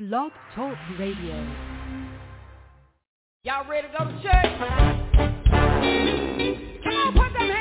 Blog Talk Radio. Y'all ready to go to church? Come on, put them hands.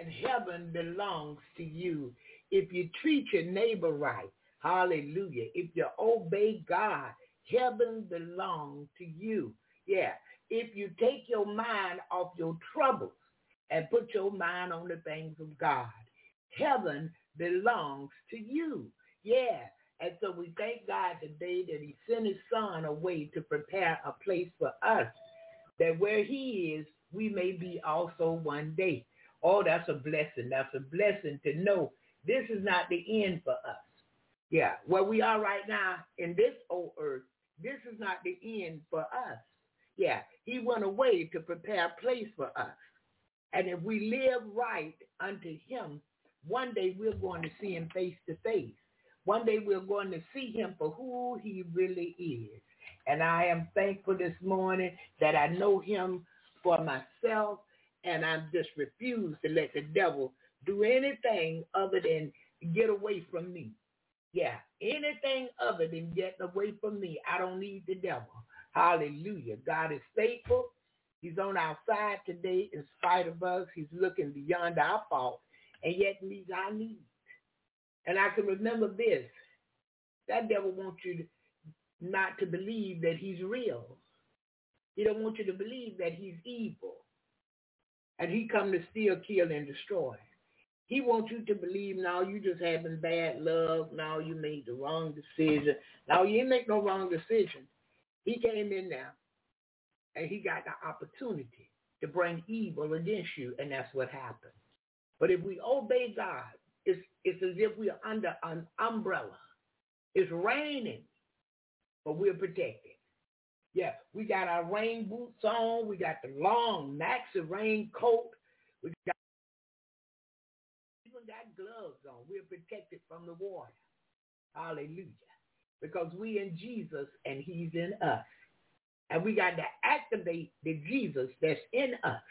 And heaven belongs to you. If you treat your neighbor right, hallelujah. If you obey God, heaven belongs to you. Yeah. If you take your mind off your troubles and put your mind on the things of God, heaven belongs to you. Yeah. And so we thank God today that he sent his son away to prepare a place for us, that where he is, we may be also one day. Oh, that's a blessing. That's a blessing to know this is not the end for us. Yeah, where we are right now in this old earth, this is not the end for us. Yeah, he went away to prepare a place for us. And if we live right unto him, one day we're going to see him face to face. One day we're going to see him for who he really is. And I am thankful this morning that I know him for myself and I just refuse to let the devil do anything other than get away from me. Yeah, anything other than getting away from me. I don't need the devil. Hallelujah. God is faithful. He's on our side today in spite of us. He's looking beyond our fault and yet meets our needs. And I can remember this. That devil wants you to, not to believe that he's real. He don't want you to believe that he's evil. And he come to steal, kill, and destroy. He wants you to believe now you just having bad luck. Now you made the wrong decision. Now you didn't make no wrong decision. He came in now and he got the opportunity to bring evil against you, and that's what happened. But if we obey God, it's, it's as if we are under an umbrella. It's raining, but we're protected. Yeah, we got our rain boots on. We got the long maxi rain coat. We got even got gloves on. We're protected from the water. Hallelujah. Because we in Jesus and he's in us. And we got to activate the Jesus that's in us.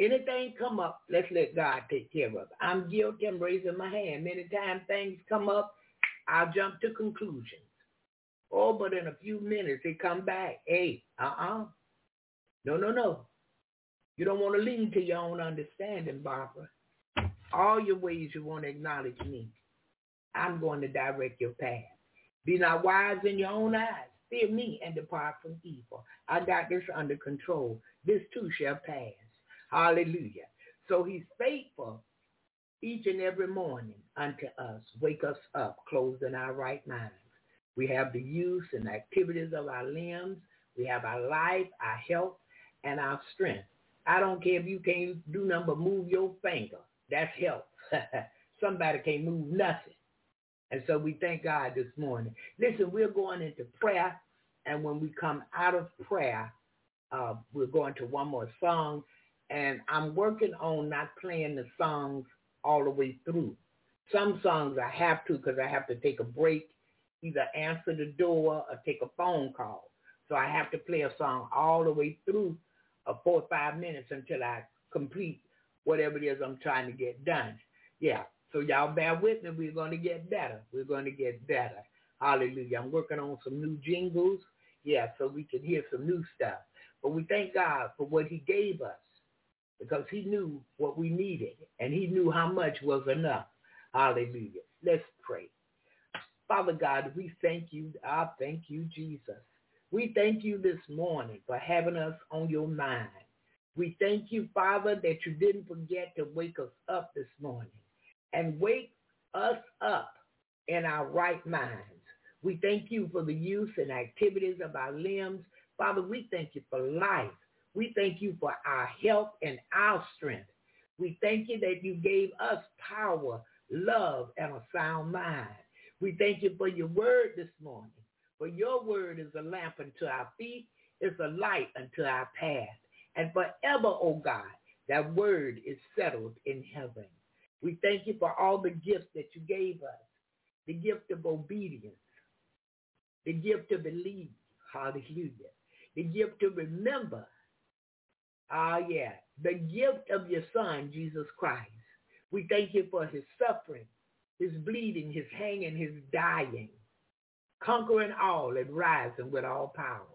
Anything come up, let's let God take care of it. I'm guilty. I'm raising my hand. Many times things come up, I'll jump to conclusions. Oh, but in a few minutes they come back. Hey, uh-uh. No, no, no. You don't want to lean to your own understanding, Barbara. All your ways you want to acknowledge me. I'm going to direct your path. Be not wise in your own eyes. Fear me and depart from evil. I got this under control. This too shall pass. Hallelujah. So he's faithful each and every morning unto us. Wake us up, closing our right minds. We have the use and activities of our limbs. We have our life, our health, and our strength. I don't care if you can't do nothing but move your finger. That's health. Somebody can't move nothing. And so we thank God this morning. Listen, we're going into prayer. And when we come out of prayer, uh, we're going to one more song. And I'm working on not playing the songs all the way through. Some songs I have to because I have to take a break, either answer the door or take a phone call. So I have to play a song all the way through uh, four or five minutes until I complete whatever it is I'm trying to get done. Yeah. So y'all bear with me. We're going to get better. We're going to get better. Hallelujah. I'm working on some new jingles. Yeah, so we can hear some new stuff. But we thank God for what he gave us because he knew what we needed and he knew how much was enough. Hallelujah. Let's pray. Father God, we thank you. I thank you, Jesus. We thank you this morning for having us on your mind. We thank you, Father, that you didn't forget to wake us up this morning and wake us up in our right minds. We thank you for the use and activities of our limbs. Father, we thank you for life. We thank you for our health and our strength. We thank you that you gave us power, love, and a sound mind. We thank you for your word this morning. For your word is a lamp unto our feet, it's a light unto our path. And forever, O oh God, that word is settled in heaven. We thank you for all the gifts that you gave us. The gift of obedience, the gift to believe, hallelujah, the gift to remember, ah yeah, the gift of your son, Jesus Christ. We thank you for his suffering, his bleeding, his hanging, his dying, conquering all and rising with all power.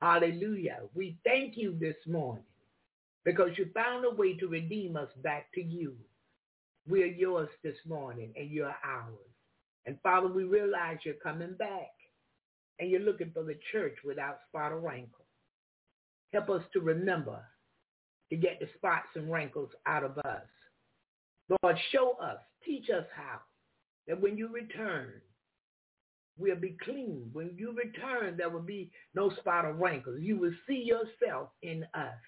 Hallelujah. We thank you this morning because you found a way to redeem us back to you. We're yours this morning and you're ours. And Father, we realize you're coming back and you're looking for the church without spot or wrinkle. Help us to remember to get the spots and wrinkles out of us. Lord, show us, teach us how, that when you return, we'll be clean. When you return, there will be no spot or wrinkles. You will see yourself in us,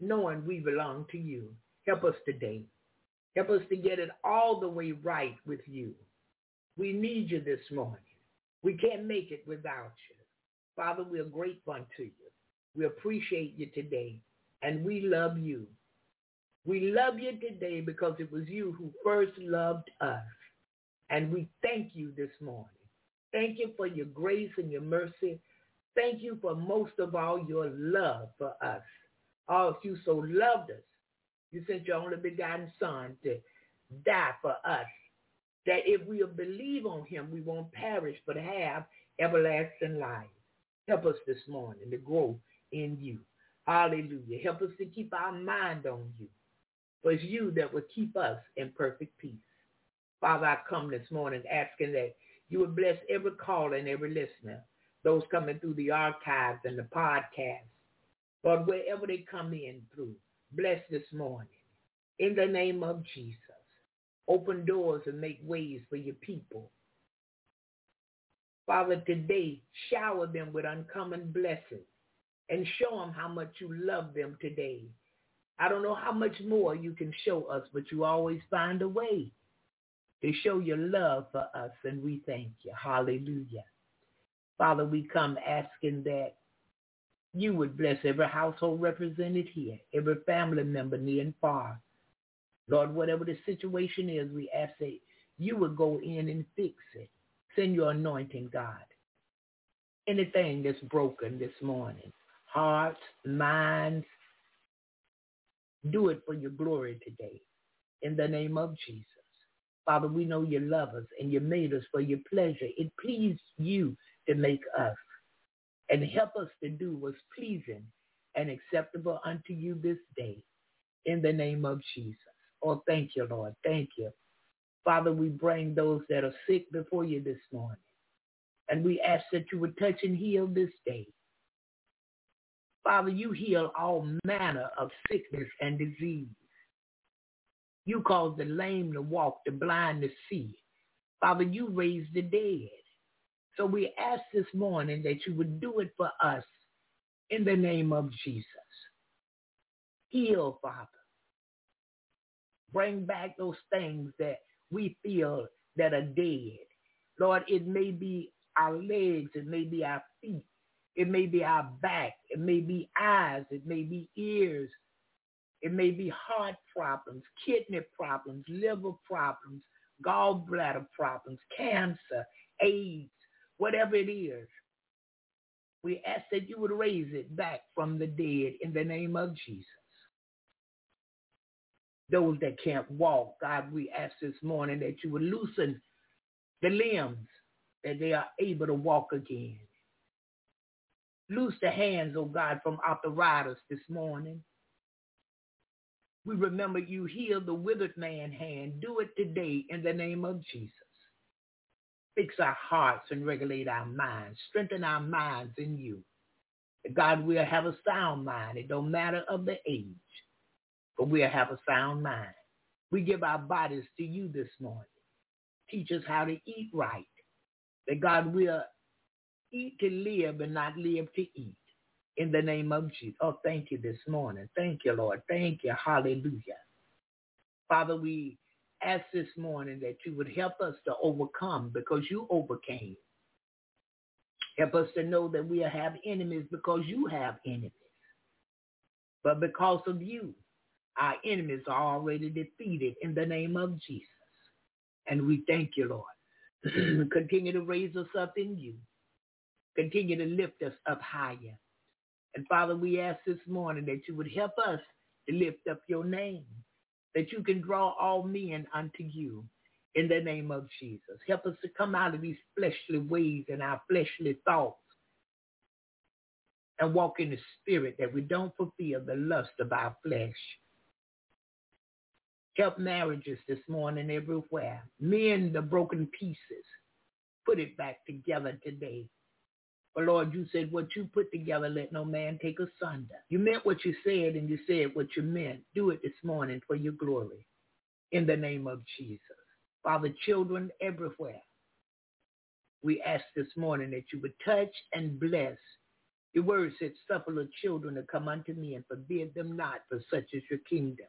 knowing we belong to you. Help us today. Help us to get it all the way right with you. We need you this morning. We can't make it without you. Father, we are grateful unto you. We appreciate you today, and we love you. We love you today because it was you who first loved us. And we thank you this morning. Thank you for your grace and your mercy. Thank you for most of all your love for us. Oh, you so loved us, you sent your only begotten son to die for us. That if we believe on him, we won't perish but have everlasting life. Help us this morning to grow in you. Hallelujah. Help us to keep our mind on you. For it's you that will keep us in perfect peace. Father, I come this morning asking that you would bless every caller and every listener, those coming through the archives and the podcast. Lord, wherever they come in through, bless this morning. In the name of Jesus, open doors and make ways for your people. Father, today, shower them with uncommon blessings and show them how much you love them today. I don't know how much more you can show us, but you always find a way to show your love for us, and we thank you. Hallelujah. Father, we come asking that you would bless every household represented here, every family member near and far. Lord, whatever the situation is, we ask that you would go in and fix it. Send your anointing, God. Anything that's broken this morning, hearts, minds, do it for your glory today. In the name of Jesus. Father, we know you love us and you made us for your pleasure. It pleased you to make us and help us to do what's pleasing and acceptable unto you this day in the name of Jesus. Oh, thank you, Lord. Thank you. Father, we bring those that are sick before you this morning. And we ask that you would touch and heal this day. Father, you heal all manner of sickness and disease. You cause the lame to walk, the blind to see. Father, you raise the dead. So we ask this morning that you would do it for us in the name of Jesus. Heal, Father. Bring back those things that we feel that are dead. Lord, it may be our legs, it may be our feet, it may be our back, it may be eyes, it may be ears, it may be heart problems, kidney problems, liver problems, gallbladder problems, cancer, AIDS, whatever it is. We ask that you would raise it back from the dead in the name of Jesus. Those that can't walk, God, we ask this morning that you would loosen the limbs that they are able to walk again. Loose the hands, oh God, from arthritis this morning. We remember you healed the withered man hand. Do it today in the name of Jesus. Fix our hearts and regulate our minds. Strengthen our minds in you. God, we'll have a sound mind. It don't matter of the age, but we'll have a sound mind. We give our bodies to you this morning. Teach us how to eat right. That God will eat to live and not live to eat in the name of Jesus. Oh, thank you this morning. Thank you, Lord. Thank you. Hallelujah. Father, we ask this morning that you would help us to overcome because you overcame. Help us to know that we have enemies because you have enemies. But because of you, our enemies are already defeated in the name of Jesus. And we thank you, Lord. Continue to raise us up in you. Continue to lift us up higher. And Father, we ask this morning that you would help us to lift up your name, that you can draw all men unto you in the name of Jesus. Help us to come out of these fleshly ways and our fleshly thoughts and walk in the spirit that we don't fulfill the lust of our flesh. Help marriages this morning everywhere. Mend the broken pieces. Put it back together today. But Lord, you said what you put together, let no man take asunder. You meant what you said and you said what you meant. Do it this morning for your glory. In the name of Jesus. Father, children everywhere. We ask this morning that you would touch and bless. Your word said, suffer the children to come unto me and forbid them not, for such is your kingdom.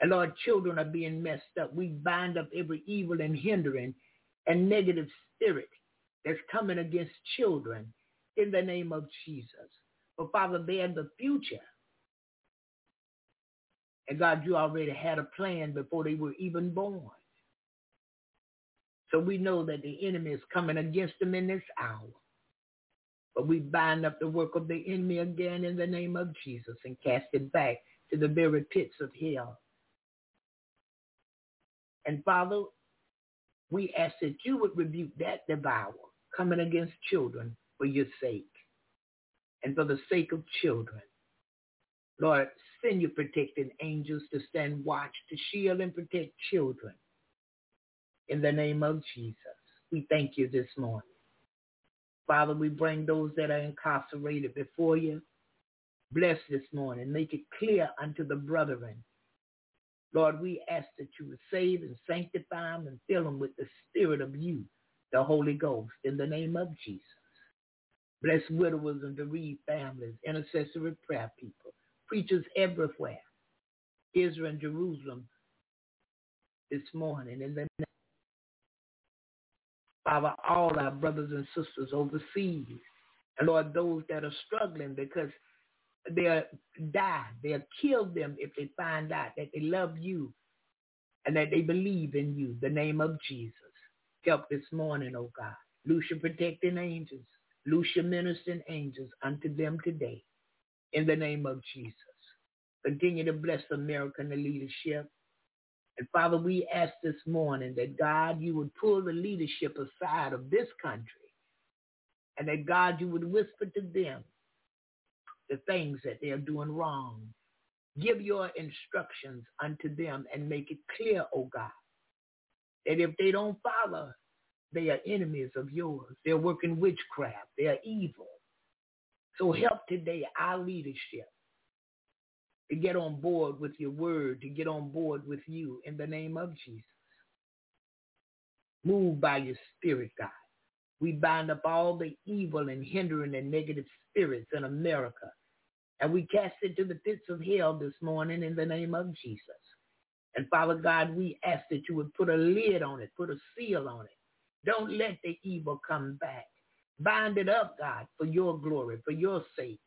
And Lord, children are being messed up. We bind up every evil and hindering and negative spirit that's coming against children in the name of Jesus. But Father, they're in the future. And God, you already had a plan before they were even born. So we know that the enemy is coming against them in this hour. But we bind up the work of the enemy again in the name of Jesus and cast it back to the very pits of hell. And Father, we ask that you would rebuke that devourer coming against children for your sake and for the sake of children. Lord, send your protecting angels to stand watch, to shield and protect children. In the name of Jesus, we thank you this morning. Father, we bring those that are incarcerated before you. Bless this morning. Make it clear unto the brethren. Lord, we ask that you would save and sanctify them and fill them with the spirit of you the Holy Ghost in the name of Jesus. Bless widowers and bereaved families, intercessory prayer people, preachers everywhere, Israel and Jerusalem this morning in the name. Father, all our brothers and sisters overseas, and Lord, those that are struggling because they'll die, they'll kill them if they find out that they love you and that they believe in you, the name of Jesus help this morning, oh God. Loose your protecting angels. Loose your ministering angels unto them today. In the name of Jesus. Continue to bless America and the leadership. And Father, we ask this morning that God, you would pull the leadership aside of this country. And that God, you would whisper to them the things that they are doing wrong. Give your instructions unto them and make it clear, oh God, that if they don't follow, they are enemies of yours. They're working witchcraft. They are evil. So help today our leadership to get on board with your word, to get on board with you in the name of Jesus. Move by your spirit, God. We bind up all the evil and hindering and negative spirits in America. And we cast it to the pits of hell this morning in the name of Jesus. And Father God, we ask that you would put a lid on it, put a seal on it. Don't let the evil come back. Bind it up, God, for your glory, for your sake,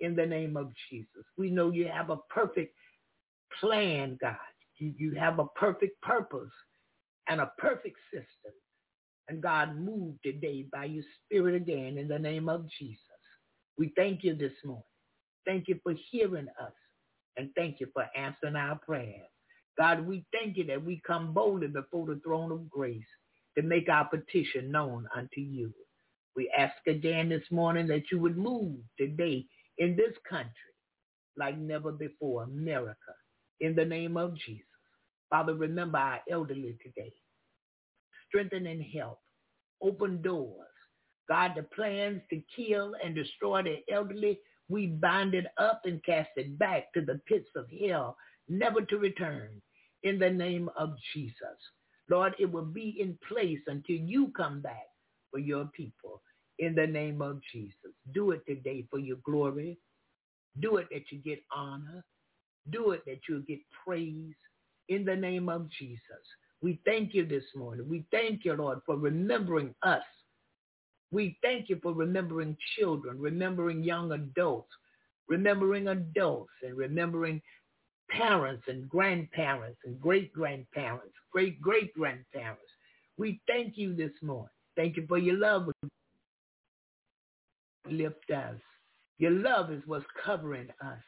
in the name of Jesus. We know you have a perfect plan, God. You, you have a perfect purpose and a perfect system. And God, move today by your spirit again in the name of Jesus. We thank you this morning. Thank you for hearing us. And thank you for answering our prayers. God, we thank you that we come boldly before the throne of grace to make our petition known unto you. We ask again this morning that you would move today in this country like never before, America, in the name of Jesus. Father, remember our elderly today. Strengthen and help. Open doors. God, the plans to kill and destroy the elderly, we bind it up and cast it back to the pits of hell, never to return in the name of Jesus. Lord, it will be in place until you come back for your people in the name of Jesus. Do it today for your glory. Do it that you get honor. Do it that you get praise in the name of Jesus. We thank you this morning. We thank you, Lord, for remembering us. We thank you for remembering children, remembering young adults, remembering adults, and remembering parents and grandparents and great-grandparents, great-great-grandparents. We thank you this morning. Thank you for your love. Lift us. Your love is what's covering us.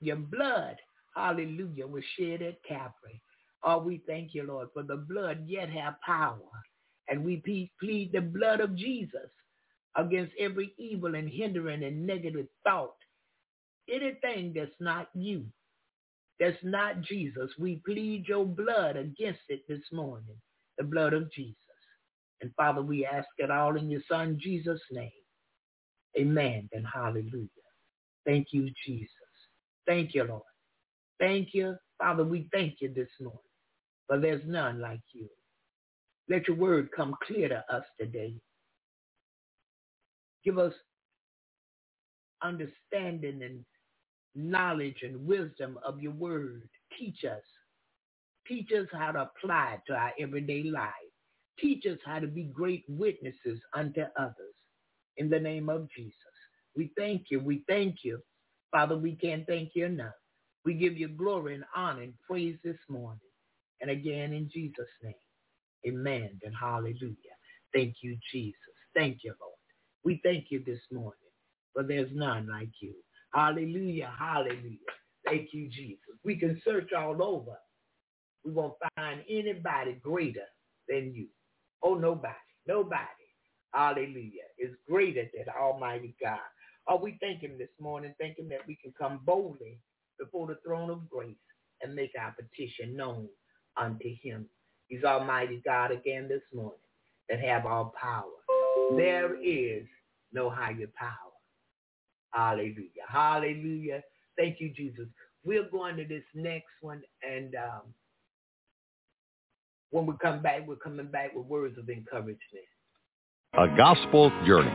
Your blood, hallelujah, was shed at Calvary. Oh, we thank you, Lord, for the blood yet have power. And we plead the blood of Jesus against every evil and hindering and negative thought. Anything that's not you, that's not Jesus, we plead your blood against it this morning, the blood of Jesus. And Father, we ask it all in your son Jesus' name. Amen and hallelujah. Thank you, Jesus. Thank you, Lord. Thank you. Father, we thank you this morning. But there's none like you. Let your word come clear to us today. Give us understanding and knowledge and wisdom of your word. Teach us. Teach us how to apply it to our everyday life. Teach us how to be great witnesses unto others. In the name of Jesus. We thank you. We thank you. Father, we can't thank you enough. We give you glory and honor and praise this morning. And again in Jesus' name. Amen and hallelujah. Thank you, Jesus. Thank you, Lord. We thank you this morning, for there's none like you. Hallelujah, hallelujah. Thank you, Jesus. We can search all over. We won't find anybody greater than you. Oh, nobody, nobody. Hallelujah. Is greater than Almighty God. Oh, we thank him this morning, thank him that we can come boldly before the throne of grace and make our petition known unto him. He's Almighty God again this morning that have all power. There is no higher power. Hallelujah. Hallelujah. Thank you, Jesus. We're going to this next one, and um, when we come back, we're coming back with words of encouragement. A gospel journey.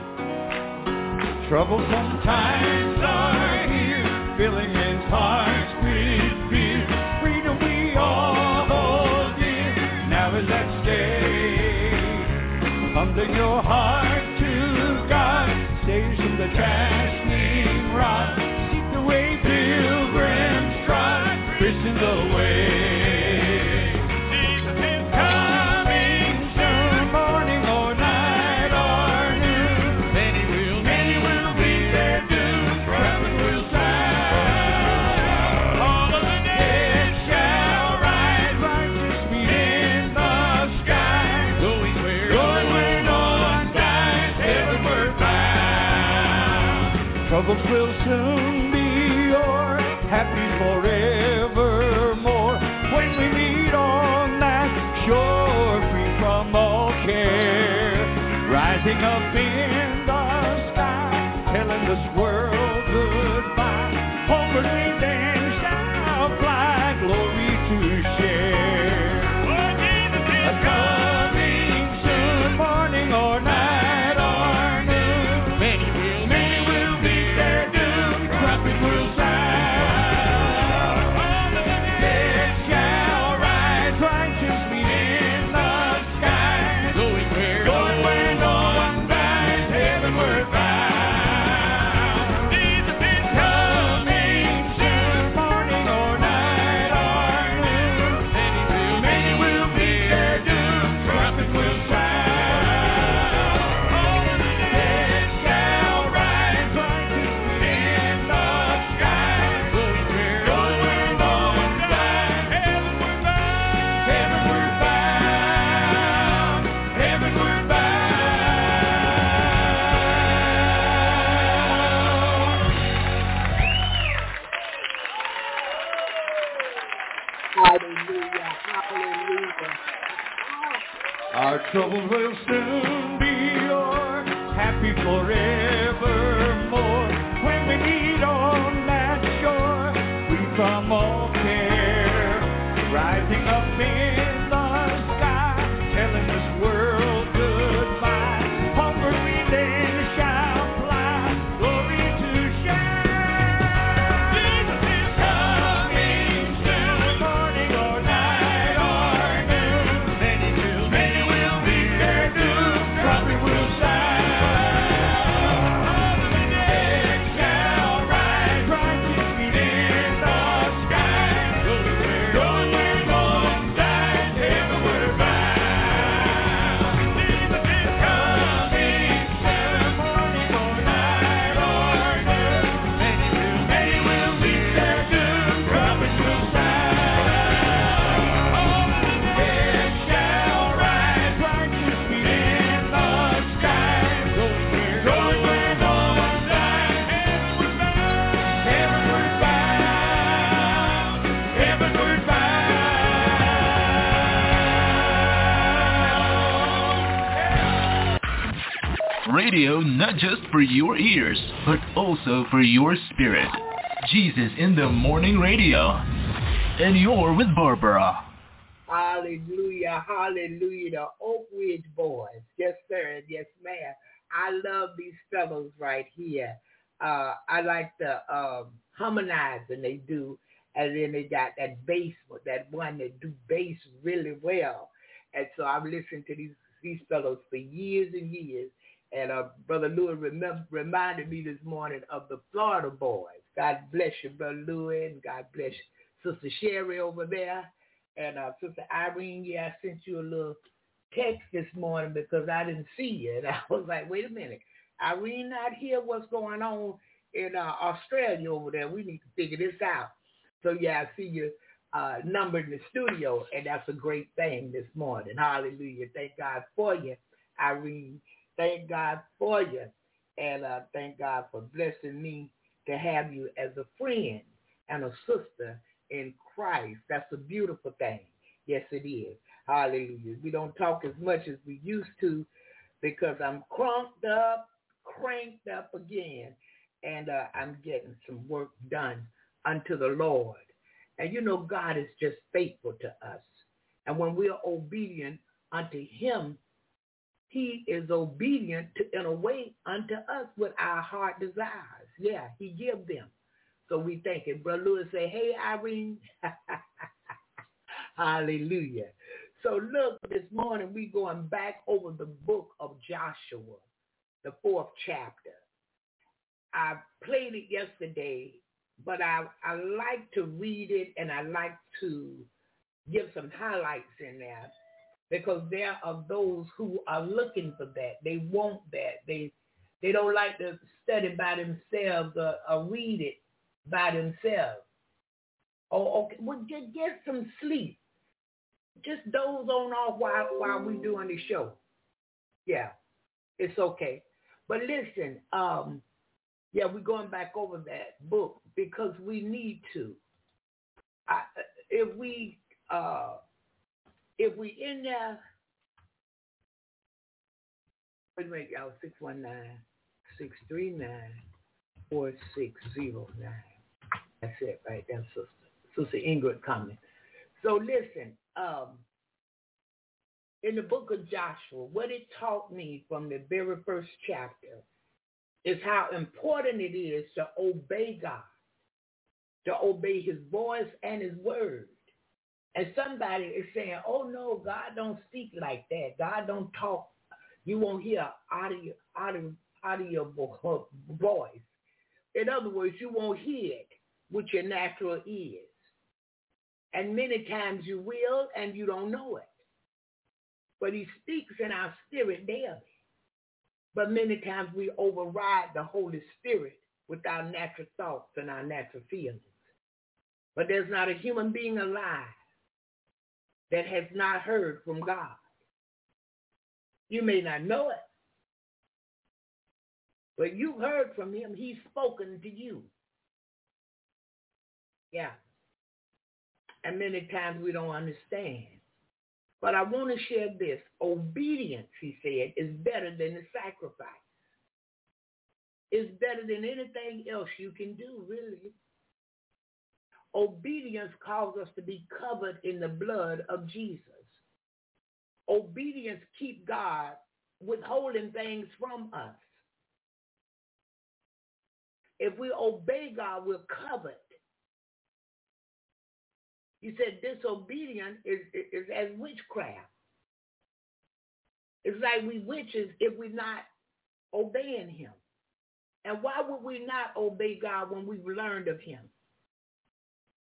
Troublesome times are here, filling his heart with fear. Freedom we all hold dear, now is at stake. Humbling your heart to God, saves from the chastening trod, Christians Our troubles will soon be o'er, happy forevermore. When we meet on that shore, free from all care, rising up in radio not just for your ears, but also for your spirit. Jesus in the Morning Radio. And you're with Barbara. Hallelujah, hallelujah. The Oak Ridge Boys. Yes, sir, yes, ma'am. I love these fellows right here. Uh, I like the um, harmonizing they do, and then they got that bass, that one that do bass really well. And so I've listened to these these fellows for years and years. And uh, Brother Louis reminded me this morning of the Florida boys. God bless you, Brother Louis, and God bless you. Sister Sherry over there. And uh, Sister Irene, yeah, I sent you a little text this morning because I didn't see you. And I was like, wait a minute. Irene not here. What's going on in uh, Australia over there? We need to figure this out. So, yeah, I see you uh, number in the studio, and that's a great thing this morning. Hallelujah. Thank God for you, Irene. Thank God for you. And uh, thank God for blessing me to have you as a friend and a sister in Christ. That's a beautiful thing. Yes, it is. Hallelujah. We don't talk as much as we used to because I'm crunked up, cranked up again, and uh, I'm getting some work done unto the Lord. And you know, God is just faithful to us. And when we are obedient unto him, he is obedient to, in a way unto us what our heart desires. Yeah, he gives them. So we thank him. Brother Lewis say, hey, Irene. Hallelujah. So look, this morning we going back over the book of Joshua, the fourth chapter. I played it yesterday, but I, I like to read it and I like to give some highlights in there because there are those who are looking for that. They want that. They they don't like to study by themselves or, or read it by themselves. Oh, okay. Well, just get some sleep. Just doze on off while while we doing the show. Yeah, it's okay. But listen, um, yeah, we're going back over that book because we need to. I, if we uh, if we in there, wait a minute, y'all, 619-639-4609. That's it right there, sister. Sister Ingrid coming. So listen, um, in the book of Joshua, what it taught me from the very first chapter is how important it is to obey God, to obey his voice and his word. And somebody is saying, oh no, God don't speak like that. God don't talk. You won't hear out of your voice. In other words, you won't hear it with your natural ears. And many times you will and you don't know it. But he speaks in our spirit daily. But many times we override the Holy Spirit with our natural thoughts and our natural feelings. But there's not a human being alive that has not heard from God. You may not know it, but you've heard from him. He's spoken to you. Yeah. And many times we don't understand. But I want to share this. Obedience, he said, is better than the sacrifice. It's better than anything else you can do, really. Obedience calls us to be covered in the blood of Jesus. Obedience keep God withholding things from us. If we obey God, we're covered. He said disobedience is, is, is as witchcraft. It's like we witches if we're not obeying him. And why would we not obey God when we've learned of him?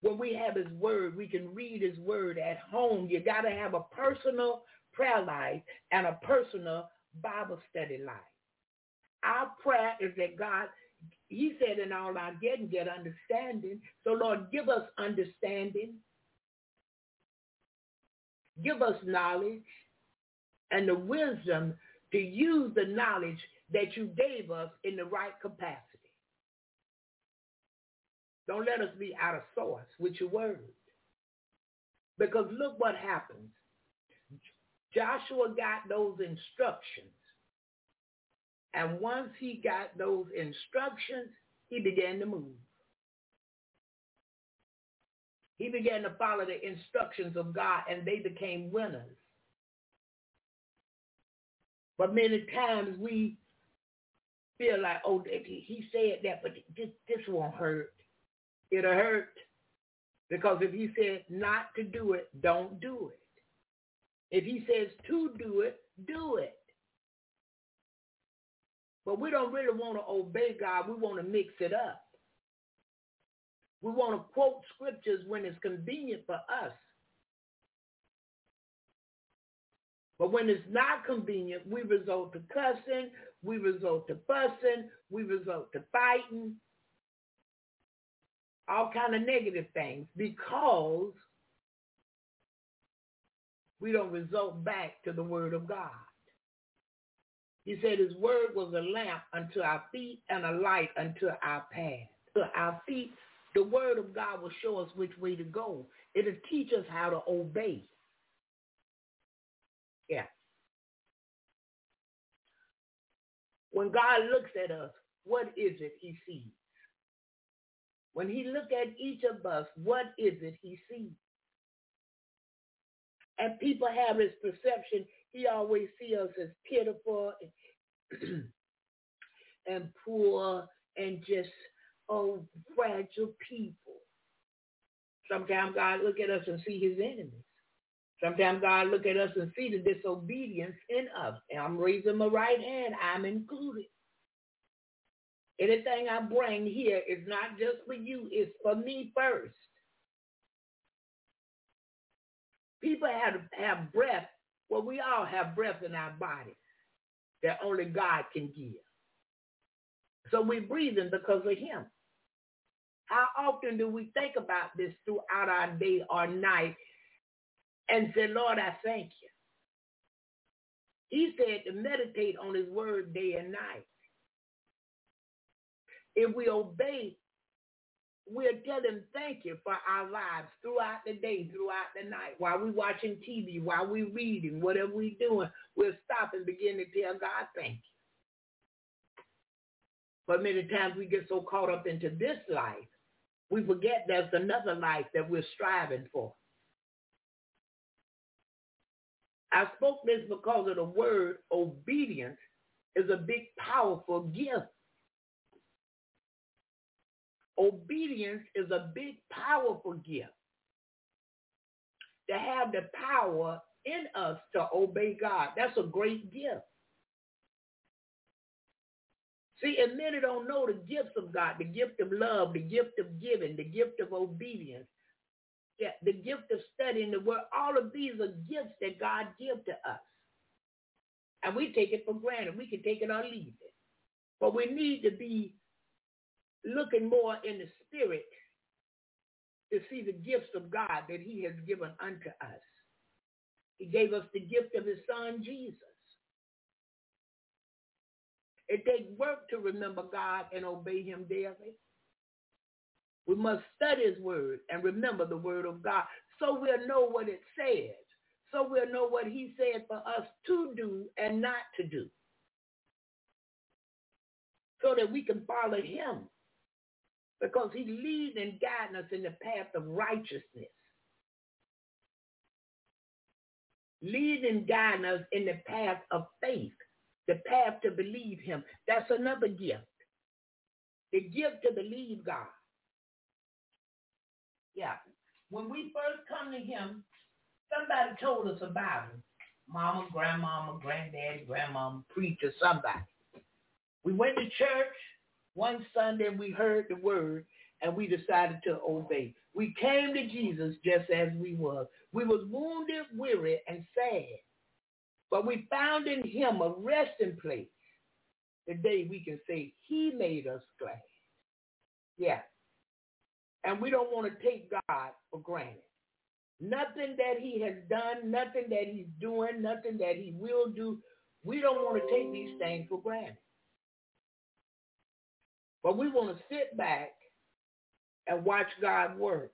When we have his word, we can read his word at home. You got to have a personal prayer life and a personal Bible study life. Our prayer is that God, he said in all our getting, get understanding. So Lord, give us understanding. Give us knowledge and the wisdom to use the knowledge that you gave us in the right capacity. Don't let us be out of source with your word. Because look what happens. Joshua got those instructions And once he got those instructions, he began to move. He began to follow the instructions of God and they became winners. But many times we feel like, oh, he said that, but this, this won't hurt. It'll hurt. Because if he said not to do it, don't do it. If he says to do it, do it. But we don't really want to obey God. We want to mix it up. We want to quote scriptures when it's convenient for us. But when it's not convenient, we resort to cussing, we resort to fussing, we resort to fighting, all kind of negative things because we don't resort back to the word of God. He said his word was a lamp unto our feet and a light unto our path. To our feet, the word of God will show us which way to go. It'll teach us how to obey. Yeah. When God looks at us, what is it he sees? When he look at each of us, what is it he sees? And people have his perception. He always see us as pitiful and, and poor and just, oh, fragile people. Sometimes God look at us and see his enemies. Sometimes God look at us and see the disobedience in us. And I'm raising my right hand. I'm included. Anything I bring here is not just for you. It's for me first. People have, have breath. Well, we all have breath in our bodies that only God can give. So we're breathing because of him. How often do we think about this throughout our day or night and say, Lord, I thank you. He said to meditate on his word day and night. If we obey, we'll tell him thank you for our lives throughout the day, throughout the night, while we're watching TV, while we're reading, whatever we're doing, we'll stop and begin to tell God thank you. But many times we get so caught up into this life, we forget there's another life that we're striving for. I spoke this because of the word obedience is a big, powerful gift. Obedience is a big, powerful gift. To have the power in us to obey God, that's a great gift. See, and many don't know the gifts of God, the gift of love, the gift of giving, the gift of obedience, yeah, the gift of studying the word, all of these are gifts that God gives to us. And we take it for granted. We can take it or leave it. But we need to be looking more in the spirit to see the gifts of God that he has given unto us. He gave us the gift of his son, Jesus. It takes work to remember God and obey him daily. We must study his word and remember the word of God so we'll know what it says. So we'll know what he said for us to do and not to do. So that we can follow him. Because he leads and guides us in the path of righteousness. Lead and guide us in the path of faith, the path to believe him. That's another gift. The gift to believe God. Yeah. When we first come to him, somebody told us about him. Mama, grandmama, granddaddy, grandmama, preacher, somebody. We went to church one Sunday we heard the word and we decided to obey. We came to Jesus just as we were. We was wounded, weary, and sad. But we found in him a resting place. The day we can say he made us glad. Yeah. And we don't want to take God for granted. Nothing that he has done, nothing that he's doing, nothing that he will do, we don't want to take these things for granted. But we want to sit back and watch God work.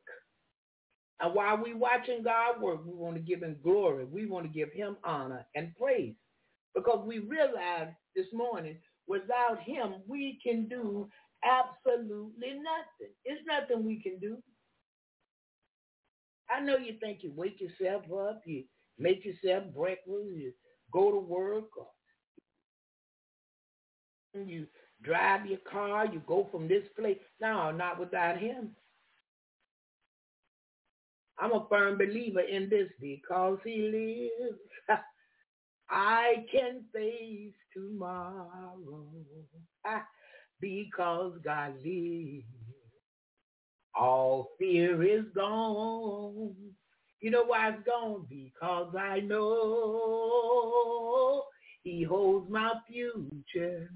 And while we're watching God work, we want to give him glory. We want to give him honor and praise. Because we realize this morning without him, we can do absolutely nothing. It's nothing we can do. I know you think you wake yourself up, you make yourself breakfast, you go to work, or you drive your car, you go from this place. No, not without him. I'm a firm believer in this because he lives. I can face tomorrow because God lives. All fear is gone. You know why it's gone? Because I know he holds my future.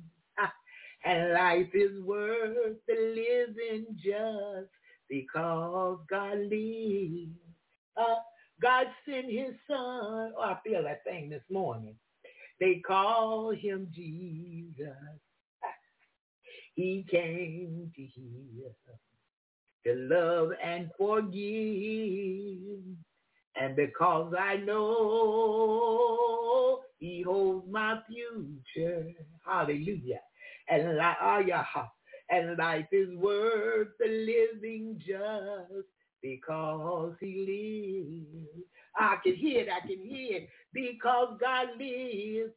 And life is worth the living just because God lives. Uh, God sent his son. Oh, I feel that thing this morning. They call him Jesus. He came to heal, to love and forgive. And because I know he holds my future. Hallelujah. And yeah, and life is worth the living just because he lives. I can hear it, I can hear it. Because God lives,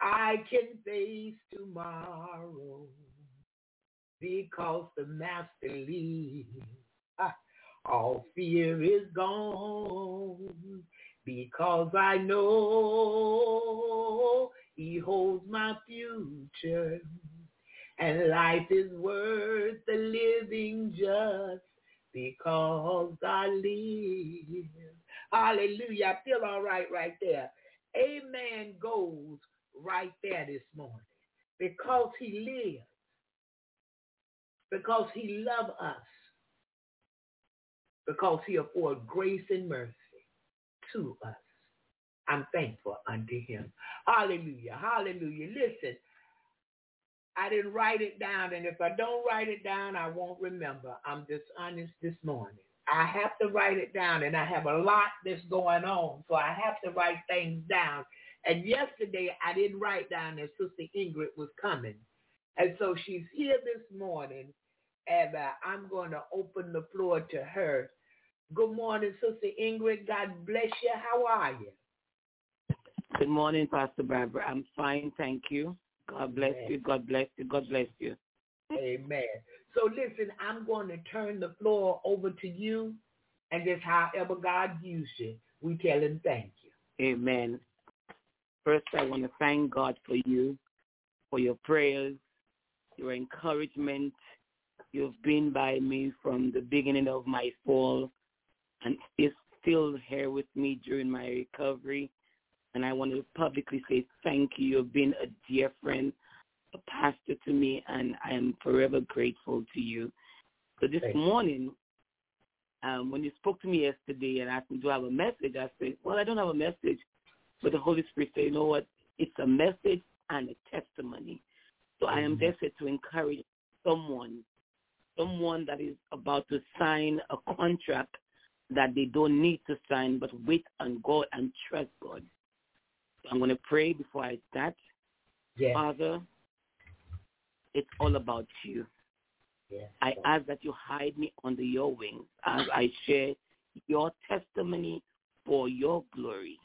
I can face tomorrow. Because the master lives, all fear is gone. Because I know he holds my future. And life is worth the living just because I live. Hallelujah. I feel all right right there. Amen goes right there this morning because he lives, because he loves us, because he affords grace and mercy to us. I'm thankful unto him. Hallelujah. Hallelujah. Listen, I didn't write it down, and if I don't write it down, I won't remember. I'm dishonest this morning. I have to write it down, and I have a lot that's going on, so I have to write things down. And yesterday, I didn't write down that Sister Ingrid was coming. And so she's here this morning, and uh, I'm going to open the floor to her. Good morning, Sister Ingrid. God bless you. How are you? Good morning, Pastor Barbara. I'm fine, thank you. God bless Amen. you. God bless you. God bless you. Amen. So listen, I'm going to turn the floor over to you, and just however God used you, we tell him thank you. Amen. First, I want to thank God for you, for your prayers, your encouragement. You've been by me from the beginning of my fall and is still here with me during my recovery. And I want to publicly say thank you. You've been a dear friend, a pastor to me, and I am forever grateful to you. So this Thank you. morning, um, when you spoke to me yesterday and asked me, do I have a message? I said, well, I don't have a message. But the Holy Spirit said, you know what? It's a message and a testimony. So I am Amen. to encourage someone, someone that is about to sign a contract that they don't need to sign, but wait on God and trust God. I'm going to pray before I start. Yes. Father, it's all about you. yes. I ask that you hide me under your wings as I share your testimony for your glory.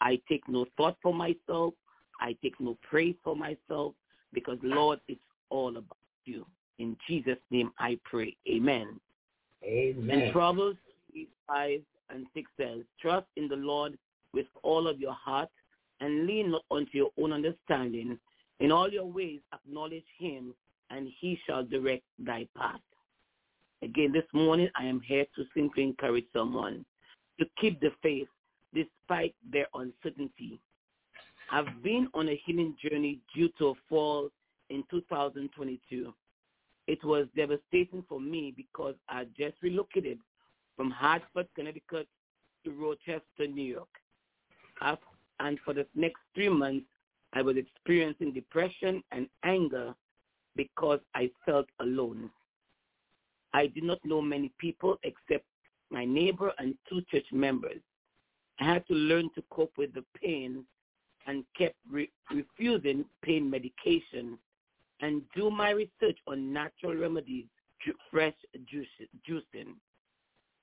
I take no thought for myself. I take no praise for myself because, Lord, it's all about you. In Jesus' name I pray. Amen. In Amen. Proverbs 3, 5 and 6 says, Trust in the Lord with all of your heart and lean not unto your own understanding. In all your ways acknowledge him, and he shall direct thy path. Again, this morning I am here to simply encourage someone to keep the faith despite their uncertainty. I've been on a healing journey due to a fall in 2022. It was devastating for me because I just relocated from Hartford, Connecticut to Rochester, New York. Af- And for the next three months, I was experiencing depression and anger because I felt alone. I did not know many people except my neighbor and two church members. I had to learn to cope with the pain and kept re- refusing pain medication and do my research on natural remedies, ju- fresh juice, juicing.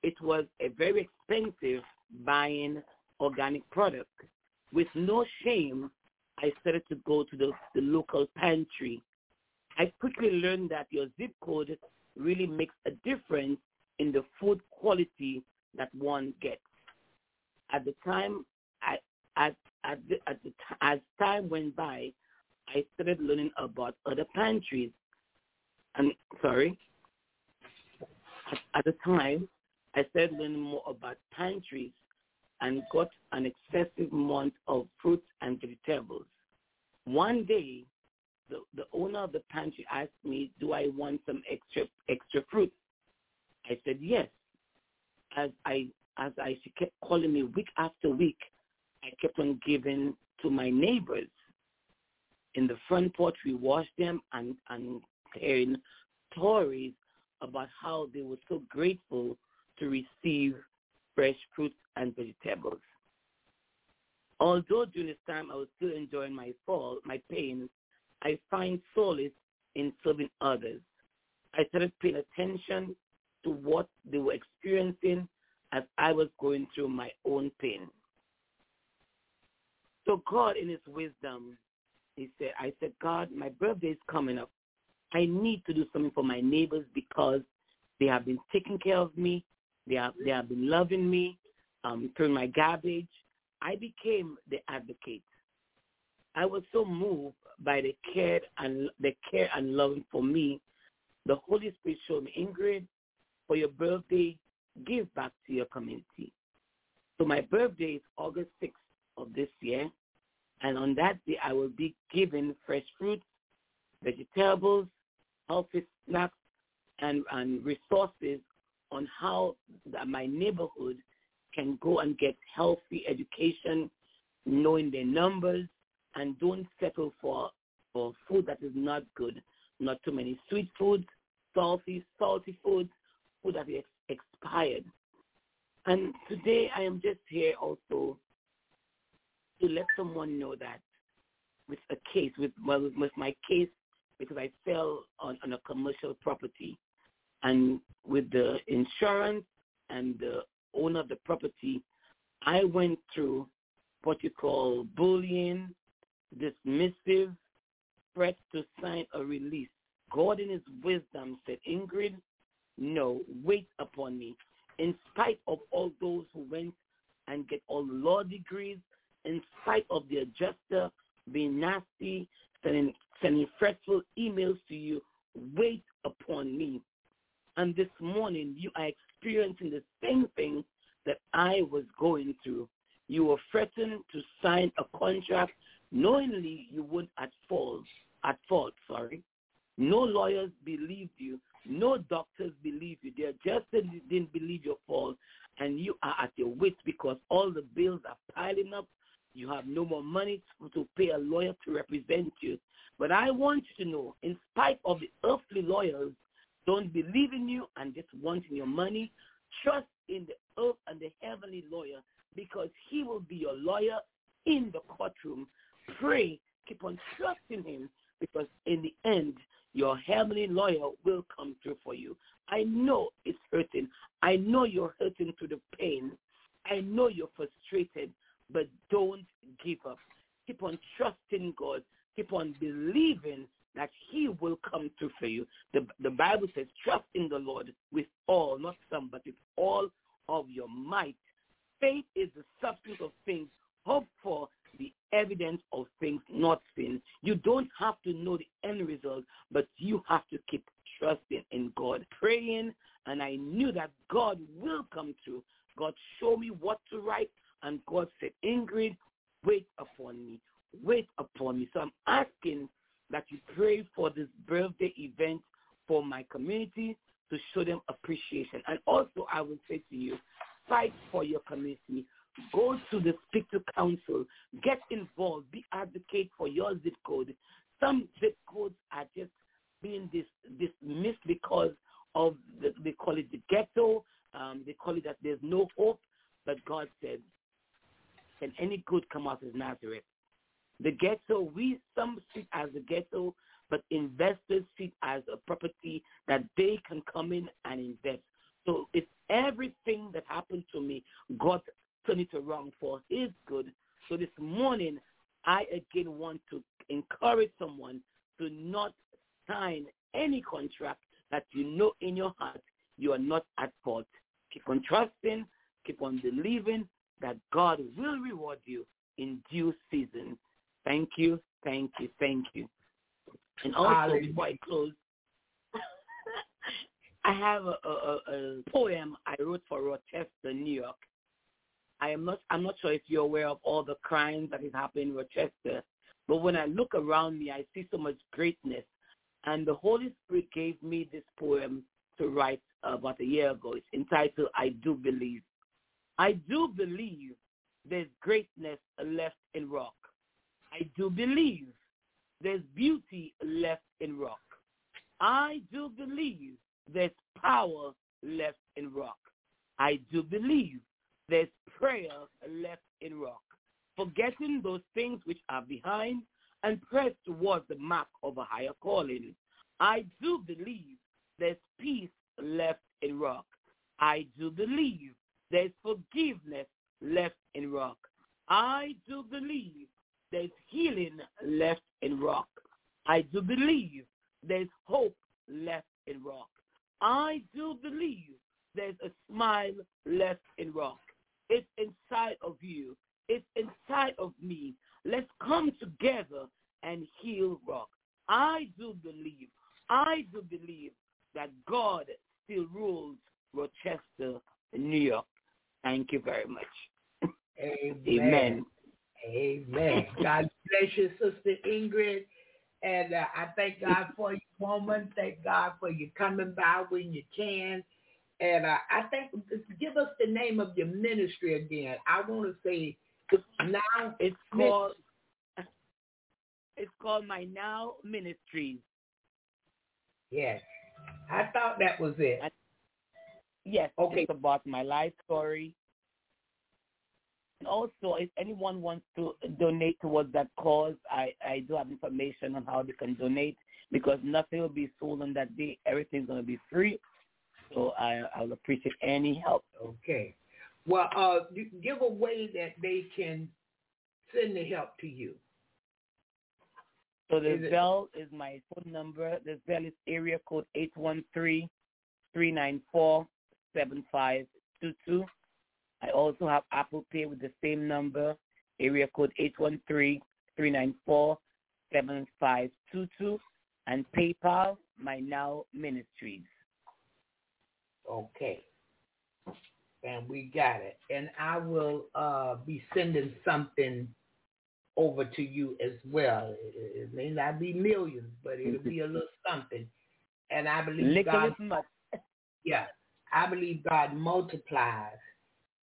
It was a very expensive buying organic product. With no shame, I started to go to the, the local pantry. I quickly learned that your zip code really makes a difference in the food quality that one gets. At the time, I, at, at the, at the, as time went by, I started learning about other pantries. And sorry, at, at the time, I started learning more about pantries and got an excessive amount of fruits and vegetables. One day, the, the owner of the pantry asked me, do I want some extra extra fruit? I said yes. As I as I she kept calling me week after week, I kept on giving to my neighbors. In the front porch, we washed them and and hearing stories about how they were so grateful to receive fresh fruits and vegetables. Although during this time I was still enjoying my fall, my pain, I find solace in serving others. I started paying attention to what they were experiencing as I was going through my own pain. So God in his wisdom, he said, I said, God, my birthday is coming up. I need to do something for my neighbors because they have been taking care of me. They have, they have been loving me, um, throwing my garbage. I became the advocate. I was so moved by the care and the care and loving for me. The Holy Spirit showed me, Ingrid, for your birthday, give back to your community. So my birthday is August 6th of this year, and on that day I will be giving fresh fruits, vegetables, healthy snacks, and, and resources on how my neighborhood can go and get healthy education, knowing their numbers, and don't settle for for food that is not good. Not too many sweet foods, salty, salty foods, food that is expired. And today I am just here also to let someone know that with a case, with well, with my case, because I fell on, on a commercial property, and with the insurance and the owner of the property, I went through what you call bullying, dismissive, threat to sign a release. God in his wisdom said, Ingrid, no, wait upon me. In spite of all those who went and get all law degrees, in spite of the adjuster being nasty, sending, sending fretful emails to you, wait upon me. And this morning, you are experiencing the same thing that I was going through. You were threatened to sign a contract knowingly you would at fault, at fault, sorry. No lawyers believed you. No doctors believed you. They just didn't believe your fault. And you are at your wits because all the bills are piling up. You have no more money to pay a lawyer to represent you. But I want you to know, in spite of the earthly lawyers don't believe in you and just wanting your money, trust in the earth and the heavenly lawyer because he will be your lawyer in the courtroom. Pray, keep on trusting him because in the end, your heavenly lawyer will come through for you. I know it's hurting. I know you're hurting through the pain. I know you're frustrated, but don't give up. Keep on trusting God. Keep on believing that he will come through for you. The, the Bible says, trust in the Lord with all, not some, but with all of your might. Faith is the substance of things hoped for, the evidence of things not seen. You don't have to know the end result, but you have to keep trusting in God, praying, and I knew that God will come through. God showed me what to write, and God said, Ingrid, wait upon me. Wait upon me. So I'm asking that you pray for this birthday event for my community to show them appreciation. And also I will say to you, fight for your community. Go to the Speak to Council. Get involved. Be advocate for your zip code. Some zip codes are just being dis- dismissed because of, the, they call it the ghetto. Um, they call it that there's no hope. But God said, can any good come out of Nazareth? The ghetto, we some see as a ghetto, but investors see it as a property that they can come in and invest. So it's everything that happened to me, God turned it around for his good. So this morning, I again want to encourage someone to not sign any contract that you know in your heart you are not at fault. Keep on trusting, keep on believing that God will reward you in due season. Thank you, thank you, thank you. And also, Hallelujah. before I close, I have a, a, a, poem I wrote for Rochester, New York. I am not I'm not sure if you're aware of all the crimes that is happening in Rochester, but when I look around me, I see so much greatness. And the Holy Spirit gave me this poem to write about a year ago. It's entitled I Do Believe. I do believe there's greatness left in Roc. I do believe there's beauty left in Roc. I do believe there's power left in Roc. I do believe there's prayer left in Roc. Forgetting those things which are behind and press towards the mark of a higher calling. I do believe there's peace left in Roc. I do believe there's forgiveness left in Roc. I do believe there's healing left in Roc. I do believe there's hope left in Roc. I do believe there's a smile left in Roc. It's inside of you. It's inside of me. Let's come together and heal Roc. I do believe, I do believe that God still rules Rochester, New York. Thank you very much. Amen. Amen. Amen. God bless you, Sister Ingrid. And uh, I thank God for you, woman. Thank God for you coming by when you can. And uh, I think, give us the name of your ministry again. I want to say now It's called it's called My Now Ministries. Yes. I thought that was it. Yes, Okay. it's about my life story. And also, if anyone wants to donate towards that cause, I, I do have information on how they can donate because nothing will be sold on that day. Everything's going to be free. So I, I will appreciate any help. Okay. Well, uh, give a way that they can send the help to you. So the Is it- Zelle is my phone number. The bell is area code eight one three three nine four seven five two two. I also have Apple Pay with the same number, area code eight one three three nine four seven five two two, and PayPal, my Now Ministries. Okay. And we got it. And I will uh, be sending something over to you as well. It, it may not be millions, but it'll be a little something. And I believe Little God, yeah, I believe God multiplies.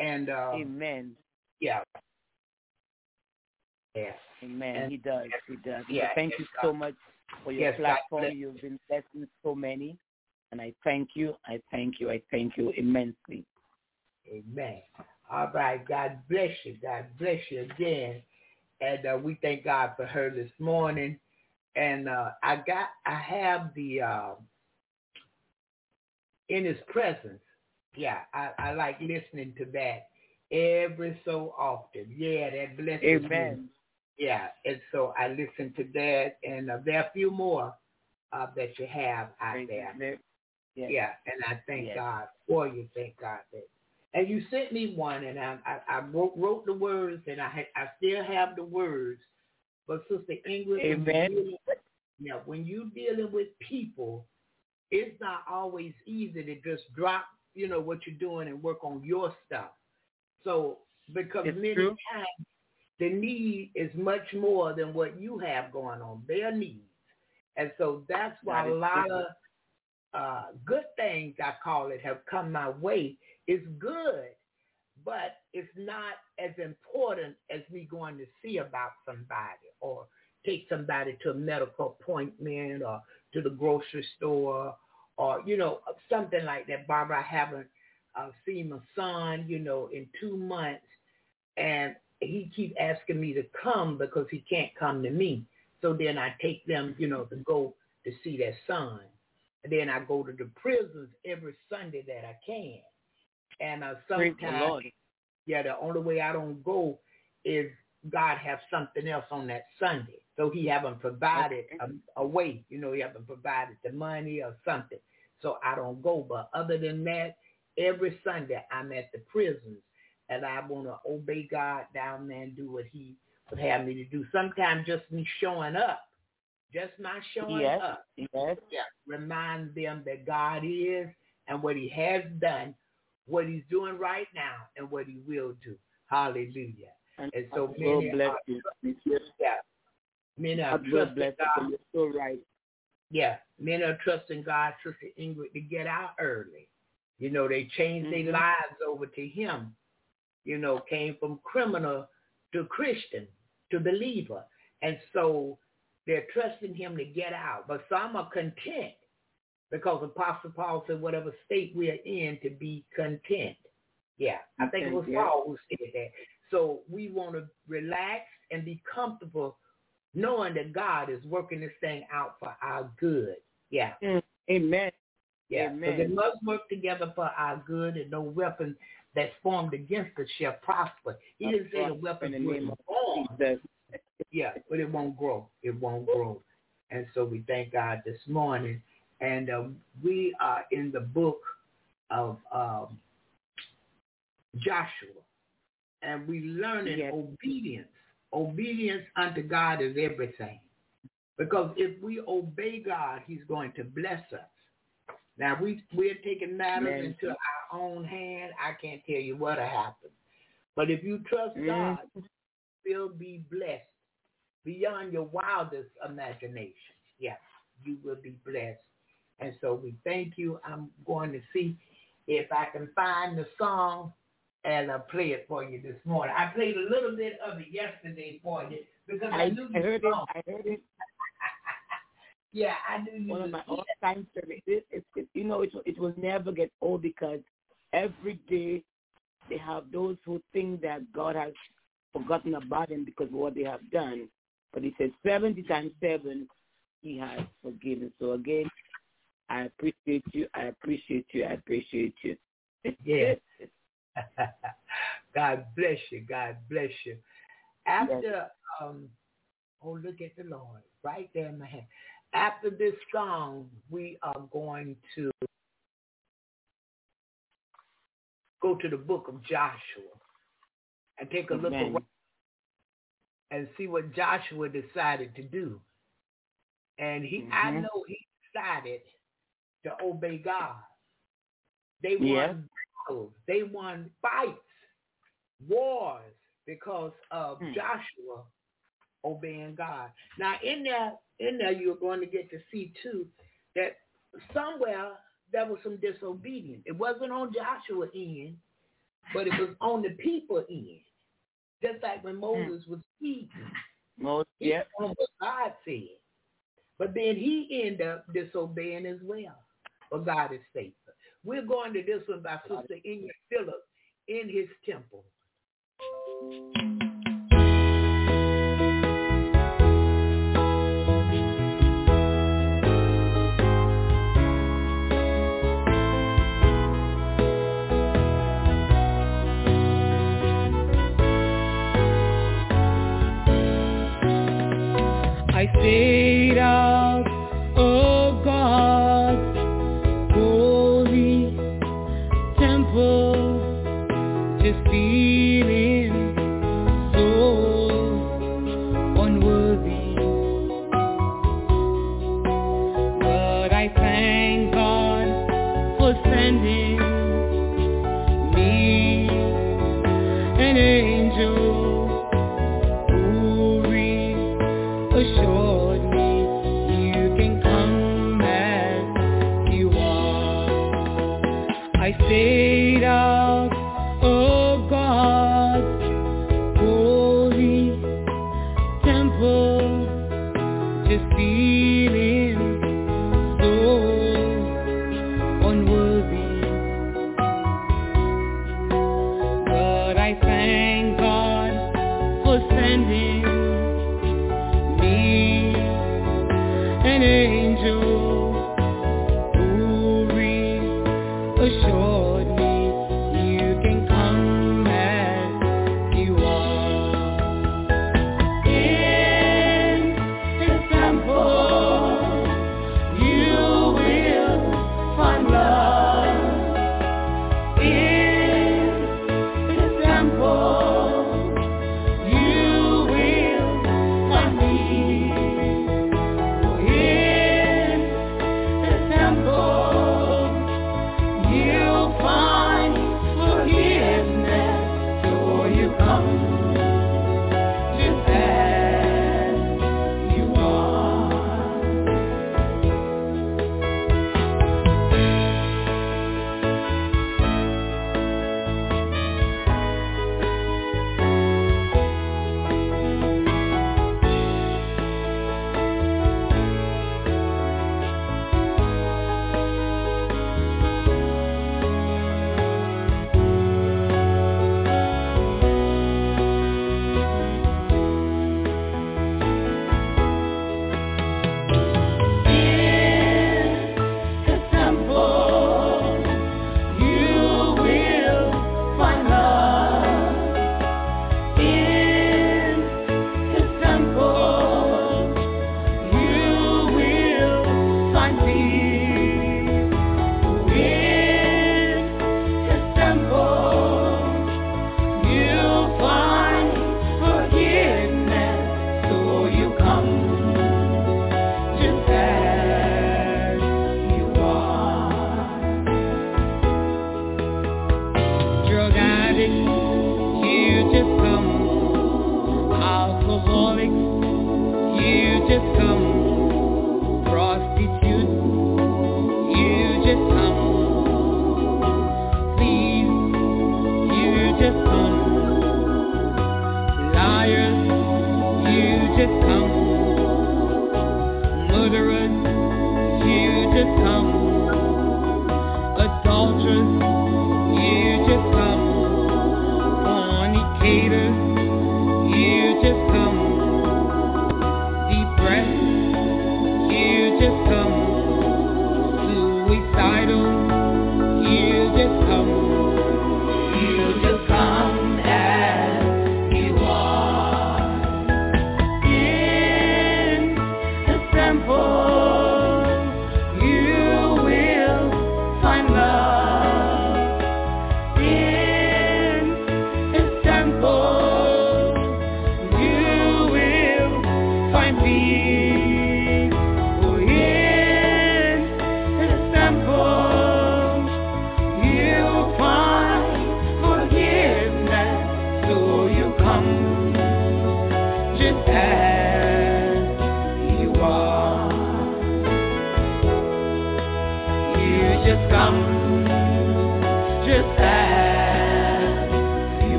And uh, Amen. yeah, yeah, Amen. And- he does. He does. Yeah, thank yes, you God. so much for your Yes, platform. You've been blessing so many. And I thank you. I thank you. I thank you immensely. Amen. All right. God bless you. God bless you again. And uh, we thank God for her this morning. And uh, I got, I have the uh, in His presence. Yeah, I, I like listening to that every so often. Yeah, that blesses me. Amen. Yeah, and so I listen to that, and uh, there are a few more uh, that you have out Praise there. Yes. Yeah, and I thank Yes. God for you. Thank God that. And you sent me one, and I I, I wrote, wrote the words, and I ha- I still have the words. But Sister Ingrid, when you Amen. yeah, when you're dealing with people, it's not always easy to just drop, you know, what you're doing and work on your stuff. So because It's many true. times the need is much more than what you have going on, their needs. And so that's why That a lot true. of uh, good things, I call it, have come my way. It's good, but it's not as important as me going to see about somebody or take somebody to a medical appointment or to the grocery store or, you know, something like that. Barbara, I haven't uh, seen my son, you know, in two months. And he keep asking me to come because he can't come to me. So then I take them, you know, to go to see their son. And then I go to the prisons every Sunday that I can. And uh, sometimes, yeah, the only way I don't go is God have something else on that Sunday. So he haven't provided a, a way, you know, he haven't provided the money or something. So I don't go. But other than that, every Sunday I'm at the prisons and I want to obey God down there and do what he would have me to do. Sometimes just me showing up, just my showing Yes. up, Yes. yeah, remind them that God is and what he has done, what he's doing right now, and what he will do. Hallelujah. And And so will many bless are- you. Yeah. Many are trusting bless God. you. You're so right. Yeah, men are trusting God, Sister Ingrid, to get out early. You know, they changed Mhm. their lives over to him. You know, came from criminal to Christian to believer. And so they're trusting him to get out. But some are content because Apostle Paul said whatever state we are in to be content. Yeah, I think it was. Paul who said that. So we want to relax and be comfortable knowing that God is working this thing out for our good. Yeah. Mm. Amen. Yeah. So Amen. they must work together for our good and no weapon that's formed against us shall prosper. He didn't say the In weapon the will name of. Jesus. Yeah, but it won't grow. It won't grow. And so we thank God this morning. And um, we are in the book of um, Joshua. And we learning Yes. obedience. Obedience unto God is everything. Because if we obey God, he's going to bless us. Now, we, we're taking matters into our own hand. I can't tell you what'll happen. But if you trust Mm. God, will be blessed beyond your wildest imagination. Yes, you will be blessed. And so we thank you. I'm going to see if I can find the song and I'll play it for you this morning. I played a little bit of it yesterday for you because I, I, knew I you heard it. I heard it. yeah, I knew you One of my all-time favorites. It, it, it, you know, it, it will never get old because every day they have those who think that God has forgotten about them because of what they have done. But he says 70 times 7, he has forgiven. So again, I appreciate you. I appreciate you. I appreciate you. Yeah. God bless you. God bless you. After, um, oh, look at the Lord right there in my hand. After this song, we are going to go to the book of Joshua and take a look Amen. around and see what Joshua decided to do. And he, I Mhm. know he decided to obey God. They were. Battles. They won fights, wars because of Hmm. Joshua obeying God. Now in there, in there you're going to get to see too that somewhere there was some disobedience. It wasn't on Joshua end, but it was on the people end. Just like when Moses was speaking. Most, He yeah. on what God said. But then he ended up disobeying as well. But God is faithful. We're going to this one by Sister Ingrid Phillips in his temple.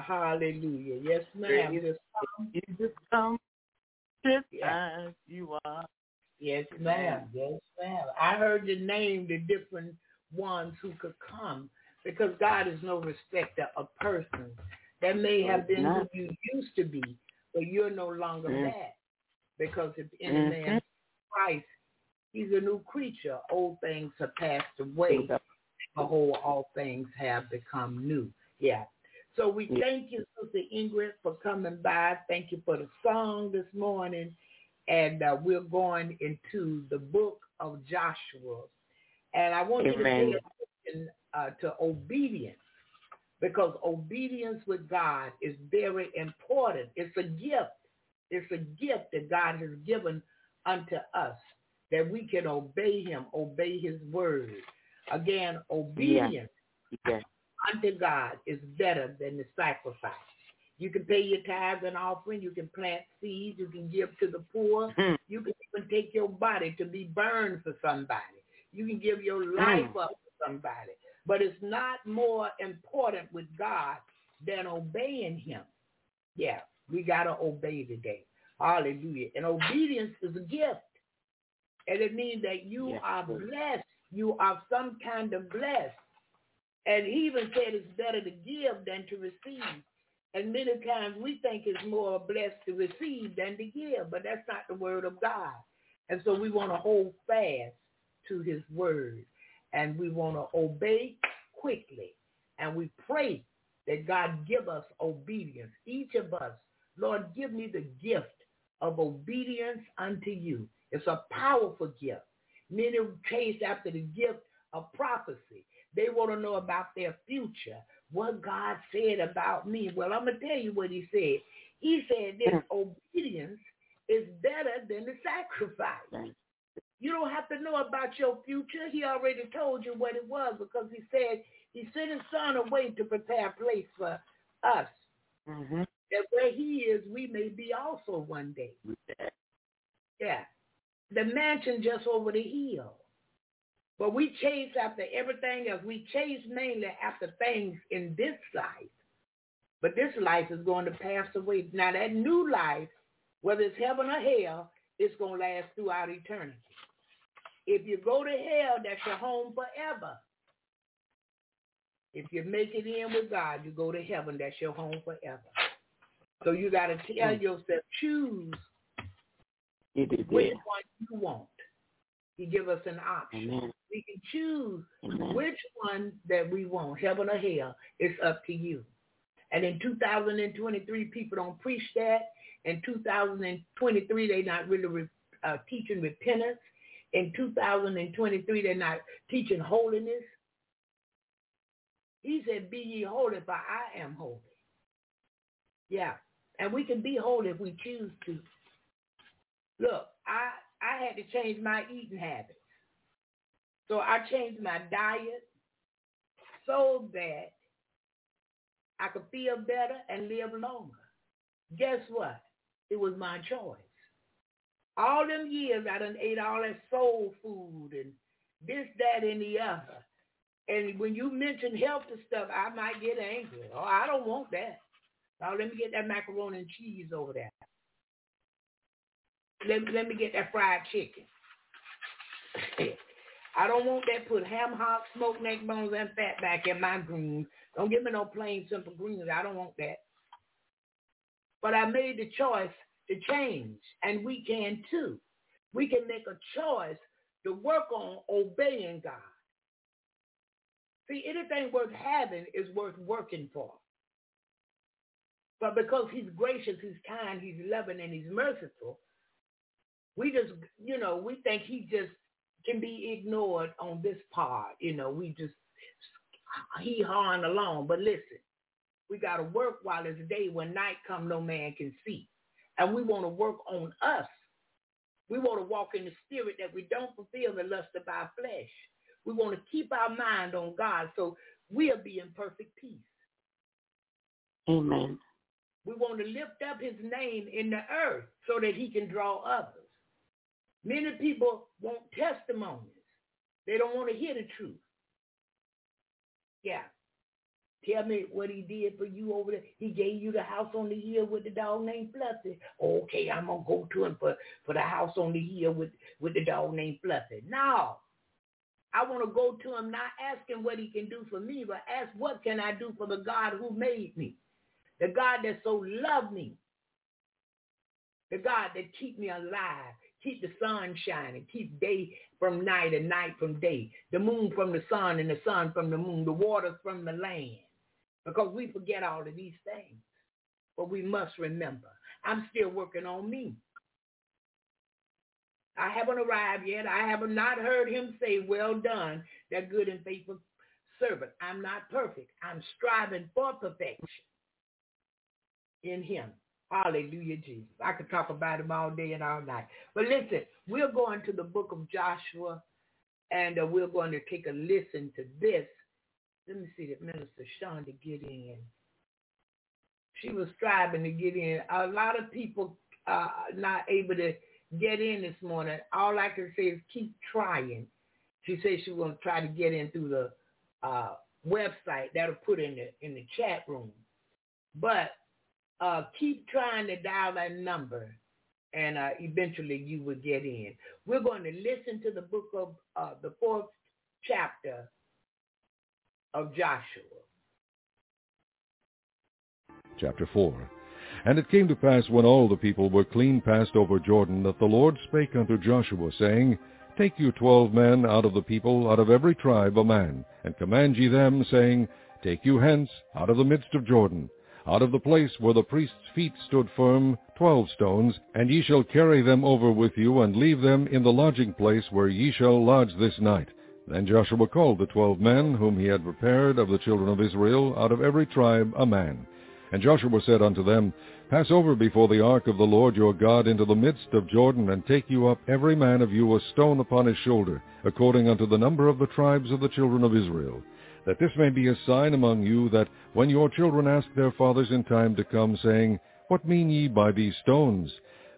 Hallelujah. Hallelujah. Yes, ma'am. You come just Yeah. as you are. Yes, ma'am. Yes, ma'am. I heard you name the different ones who could come because God is no respecter of persons. That may have been who you used to be, but you're no longer Mm. that. Because if any Mhm. man Christ, he's a new creature. Old things have passed away. Behold, all things have become new. Yeah. So we thank you, Sister Ingrid, for coming by. Thank you for the song this morning. And uh, we're going into the book of Joshua. And I want Amen. you to pay attention uh, to obedience. because obedience with God is very important. It's a gift. It's a gift that God has given unto us that we can obey him, obey his word. Again, obedience Yes. Unto God is better than the sacrifice. You can pay your tithes and offering. You can plant seeds. You can give to the poor. Hmm. You can even take your body to be burned for somebody. You can give your life Mm. up for somebody. But it's not more important with God than obeying him. Yeah, we got to obey today. Hallelujah. And obedience is a gift. And it means that you Yes, are blessed. You are some kind of blessed. And he even said it's better to give than to receive. And many times we think it's more blessed to receive than to give, but that's not the word of God. And so we want to hold fast to his word. And we want to obey quickly. And we pray that God give us obedience. Each of us, Lord, give me the gift of obedience unto you. It's a powerful gift. Many chase after the gift of prophecy. They want to know about their future, what God said about me. Well, I'm going to tell you what he said. He said this obedience is better than the sacrifice. You don't have to know about your future. He already told you what it was because he said he sent his son away to prepare a place for us. Mm-hmm. That where he is, we may be also one day. Yeah. The mansion just over the hill. But we chase after everything else. We chase mainly after things in this life. But this life is going to pass away. Now that new life, whether it's heaven or hell, it's going to last throughout eternity. If you go to hell, that's your home forever. If you make it in with God, you go to heaven, that's your home forever. So you got to tell Mm. yourself, choose which one you want. He give us an option. Amen. We can choose Amen. which one that we want, heaven or hell. It's up to you. And in 2023, people don't preach that. In 2023, they're not really re- uh, teaching repentance. In 2023, they're not teaching holiness. He said, be ye holy, for I am holy. Yeah. And we can be holy if we choose to. Look, I, I had to change my eating habits. So I changed my diet so that I could feel better and live longer. Guess what? It was my choice. All them years I done ate all that soul food and this, that, and the other. And when you mention healthy stuff, I might get angry. Oh, I don't want that. Now let me get that macaroni and cheese over there. Let me, let me get that fried chicken. I don't want that put ham hock, smoked neck bones, and fat back in my greens. Don't give me no plain simple greens. I don't want that. But I made the choice to change, and we can too. We can make a choice to work on obeying God. See, anything worth having is worth working for. But because he's gracious, he's kind, he's loving, and he's merciful, we just, you know, we think he just can be ignored on this part. You know, we just he hawing along. But listen, we got to work while it's day. When night come, no man can see. And we want to work on us. We want to walk in the spirit that we don't fulfill the lust of our flesh. We want to keep our mind on God so we'll be in perfect peace. Amen. We want to lift up his name in the earth so that he can draw others. Many people want testimonies. They don't want to hear the truth. Yeah. Tell me what he did for you over there. He gave you the house on the hill with the dog named Fluffy. Okay, I'm gonna go to him for, for the house on the hill with, with the dog named Fluffy. No. I want to go to him not asking what he can do for me, but ask what can I do for the God who made me. The God that so loved me. The God that keep me alive, keep the sun shining, keep day from night and night from day, the moon from the sun and the sun from the moon, the waters from the land. Because we forget all of these things. But we must remember, I'm still working on me. I haven't arrived yet. I have not heard him say, well done, that good and faithful servant. I'm not perfect. I'm striving for perfection in him. Hallelujah, Jesus. I could talk about him all day and all night. But listen, we're going to the book of Joshua, and uh, we're going to take a listen to this. Let me see if Minister to get in. She was striving to get in. A lot of people uh, not able to get in this morning. All I can say is keep trying. She said she going to try to get in through the uh, website that'll put in the in the chat room. But uh, keep trying to dial that number, and uh, eventually you will get in. We're going to listen to the book of uh, the fourth chapter of Joshua. Chapter 4 And it came to pass when all the people were clean passed over Jordan that the Lord spake unto Joshua, saying, Take you twelve men out of the people, out of every tribe a man, and command ye them, saying, Take you hence, out of the midst of Jordan, out of the place where the priest's feet stood firm, twelve stones, and ye shall carry them over with you, and leave them in the lodging place where ye shall lodge this night. Then Joshua called the twelve men whom he had prepared of the children of Israel, out of every tribe a man. And Joshua said unto them, Pass over before the ark of the Lord your God into the midst of Jordan, and take you up every man of you a stone upon his shoulder, according unto the number of the tribes of the children of Israel that this may be a sign among you that when your children ask their fathers in time to come, saying, What mean ye by these stones?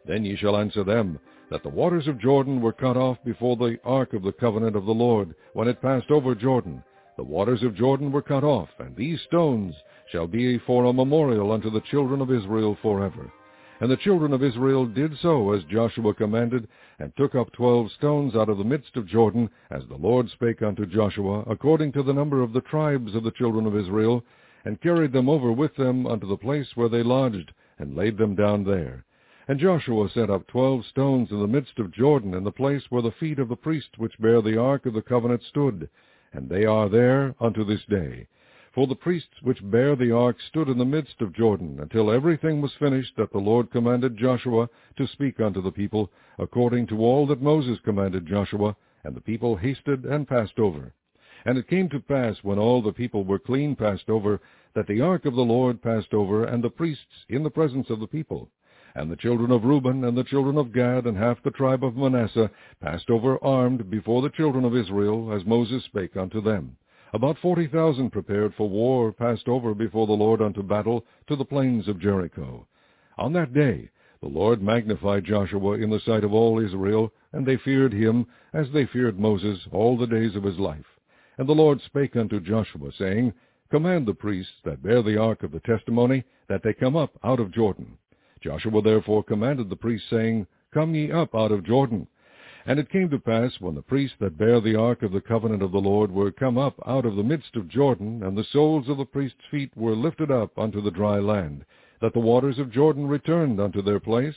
Then ye shall answer them, that the waters of Jordan were cut off before the ark of the covenant of the Lord, when it passed over Jordan. The waters of Jordan were cut off, and these stones shall be for a memorial unto the children of Israel forever. And the children of Israel did so as Joshua commanded, and took up twelve stones out of the midst of Jordan, as the Lord spake unto Joshua, according to the number of the tribes of the children of Israel, and carried them over with them unto the place where they lodged, and laid them down there. And Joshua set up twelve stones in the midst of Jordan, in the place where the feet of the priests which bear the ark of the covenant stood, and they are there unto this day. For the priests which bare the ark stood in the midst of Jordan, until everything was finished that the Lord commanded Joshua to speak unto the people, according to all that Moses commanded Joshua, and the people hasted and passed over. And it came to pass, when all the people were clean passed over, that the ark of the Lord passed over, and the priests in the presence of the people. And the children of Reuben and the children of Gad and half the tribe of Manasseh passed over armed before the children of Israel, as Moses spake unto them. About forty thousand prepared for war passed over before the Lord unto battle to the plains of Jericho. On that day the Lord magnified Joshua in the sight of all Israel, and they feared him, as they feared Moses all the days of his life. And the Lord spake unto Joshua, saying, Command the priests that bear the ark of the testimony, that they come up out of Jordan. Joshua therefore commanded the priests, saying, Come ye up out of Jordan. And it came to pass, when the priests that bare the ark of the covenant of the Lord were come up out of the midst of Jordan, and the soles of the priests' feet were lifted up unto the dry land, that the waters of Jordan returned unto their place,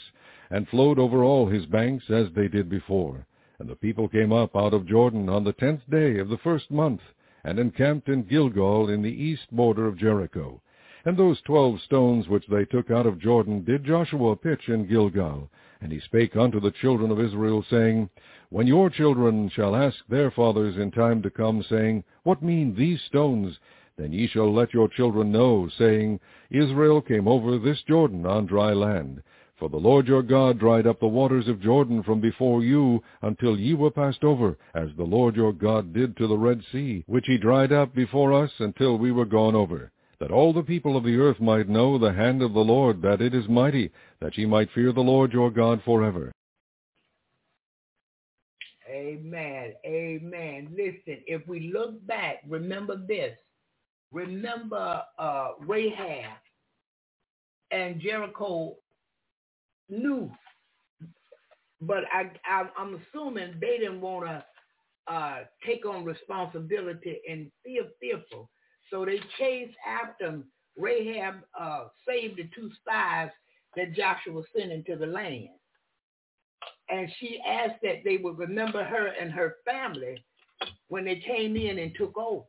and flowed over all his banks as they did before. And the people came up out of Jordan on the tenth day of the first month, and encamped in Gilgal in the east border of Jericho. And those twelve stones which they took out of Jordan did Joshua pitch in Gilgal, and he spake unto the children of Israel, saying, When your children shall ask their fathers in time to come, saying, What mean these stones? Then ye shall let your children know, saying, Israel came over this Jordan on dry land. For the Lord your God dried up the waters of Jordan from before you until ye were passed over, as the Lord your God did to the Red Sea, which he dried up before us until we were gone over that all the people of the earth might know the hand of the Lord, that it is mighty, that ye might fear the Lord your God forever. Amen. Amen. Listen, if we look back, remember this. Remember uh, Rahab and Jericho knew, but I, I, am assuming they didn't want to uh, take on responsibility and feel fearful. So they chased after him. Rahab uh, saved the two spies that Joshua sent into the land. And she asked that they would remember her and her family when they came in and took over.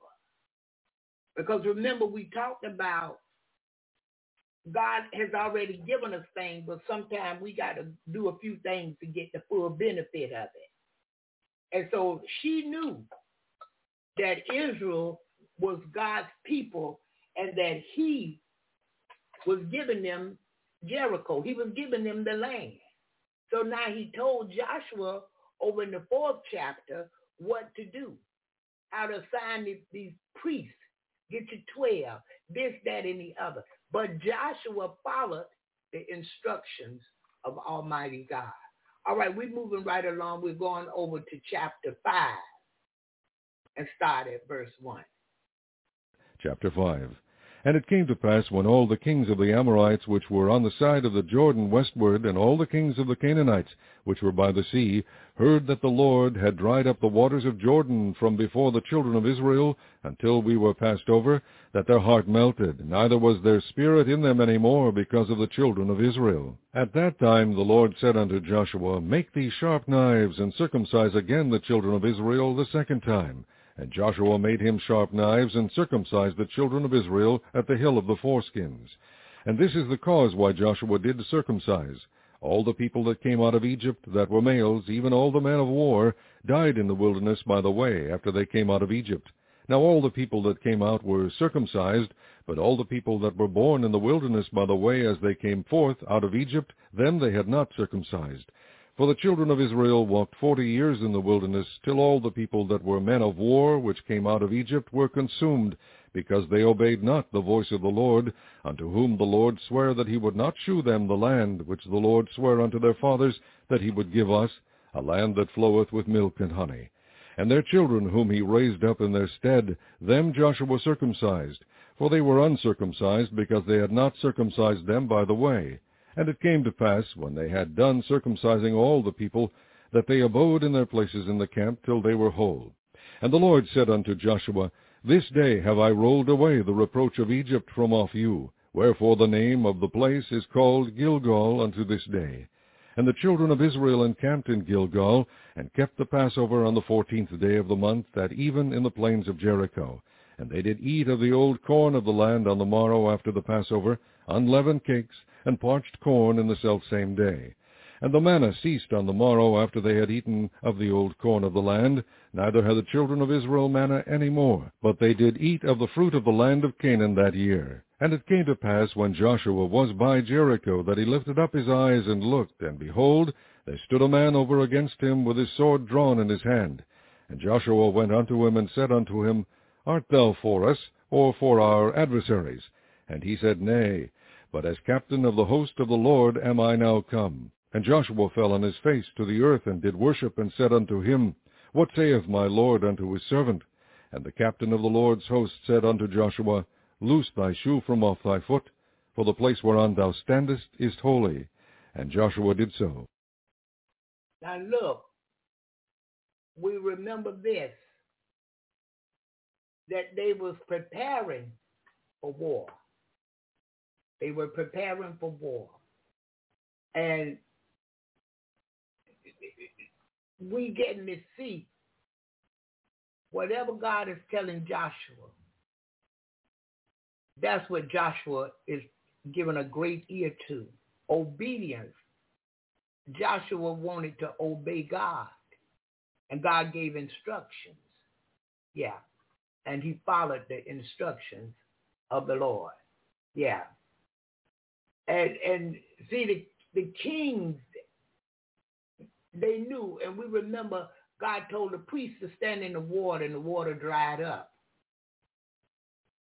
Because remember, we talked about God has already given us things, but sometimes we got to do a few things to get the full benefit of it. And so she knew that Israel was God's people and that he was giving them Jericho. He was giving them the land. So now he told Joshua over in the fourth chapter what to do, how to assign these, priests, get you 12, this, that, and the other. But Joshua followed the instructions of Almighty God. All right, we're moving right along. We're going over to chapter 5 and start at verse 1. Chapter 5 and it came to pass when all the kings of the Amorites which were on the side of the Jordan westward, and all the kings of the Canaanites which were by the sea, heard that the Lord had dried up the waters of Jordan from before the children of Israel until we were passed over, that their heart melted, neither was there spirit in them any more because of the children of Israel. At that time the Lord said unto Joshua, Make thee sharp knives, and circumcise again the children of Israel the second time. And Joshua made him sharp knives, and circumcised the children of Israel at the hill of the foreskins. And this is the cause why Joshua did circumcise. All the people that came out of Egypt that were males, even all the men of war, died in the wilderness by the way after they came out of Egypt. Now all the people that came out were circumcised, but all the people that were born in the wilderness by the way as they came forth out of Egypt, them they had not circumcised. For the children of Israel walked forty years in the wilderness, till all the people that were men of war, which came out of Egypt, were consumed, because they obeyed not the voice of the Lord, unto whom the Lord sware that he would not shew them the land, which the Lord sware unto their fathers that he would give us, a land that floweth with milk and honey. And their children whom he raised up in their stead, them Joshua circumcised, for they were uncircumcised, because they had not circumcised them by the way. And it came to pass, when they had done circumcising all the people, that they abode in their places in the camp till they were whole. And the Lord said unto Joshua, This day have I rolled away the reproach of Egypt from off you, wherefore the name of the place is called Gilgal unto this day. And the children of Israel encamped in Gilgal, and kept the Passover on the fourteenth day of the month, at even in the plains of Jericho. And they did eat of the old corn of the land on the morrow after the Passover, unleavened cakes, and parched corn in the selfsame day. And the manna ceased on the morrow after they had eaten of the old corn of the land, neither had the children of Israel manna any more, but they did eat of the fruit of the land of Canaan that year. And it came to pass, when Joshua was by Jericho, that he lifted up his eyes and looked, and behold, there stood a man over against him with his sword drawn in his hand. And Joshua went unto him, and said unto him, Art thou for us, or for our adversaries? And he said, Nay, but as captain of the host of the Lord am I now come. And Joshua fell on his face to the earth, and did worship, and said unto him, What saith my Lord unto his servant? And the captain of the Lord's host said unto Joshua, Loose thy shoe from off thy foot, for the place whereon thou standest is holy. And Joshua did so. Now look, we remember this, that they was preparing for war. They were preparing for war. And we getting to see whatever God is telling Joshua. That's what Joshua is giving a great ear to. Obedience. Joshua wanted to obey God. And God gave instructions. Yeah. And he followed the instructions of the Lord. Yeah. And and see the the kings they knew, and we remember God told the priests to stand in the water, and the water dried up.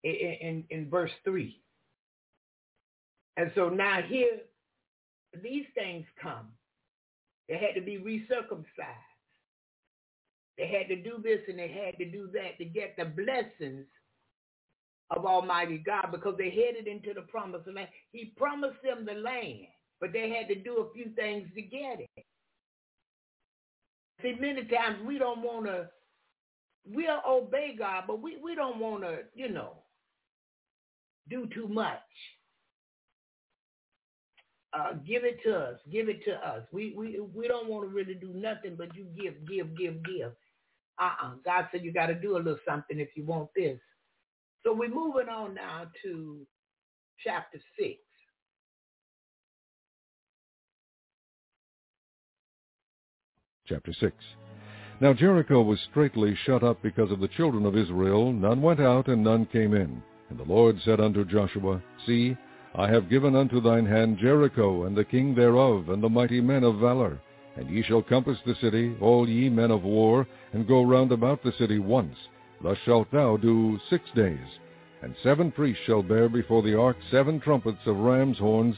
In, in, in verse 3. And so now here, these things come. They had to be recircumcised. They had to do this and they had to do that to get the blessings of Almighty God because they headed into the promised land. He promised them the land, but they had to do a few things to get it. See, many times we don't want to, we'll obey God, but we, we don't want to, you know, do too much. Uh, give it to us. Give it to us. We we we don't want to really do nothing but you give, give, give, give. Uh-uh. God said you got to do a little something if you want this. So we're moving on now to chapter 6. Chapter 6. Now Jericho was straitly shut up because of the children of Israel. None went out, and none came in. And the Lord said unto Joshua, See, I have given unto thine hand Jericho, and the king thereof, and the mighty men of valor. And ye shall compass the city, all ye men of war, and go round about the city once. Thus shalt thou do six days. And seven priests shall bear before the ark seven trumpets of ram's horns.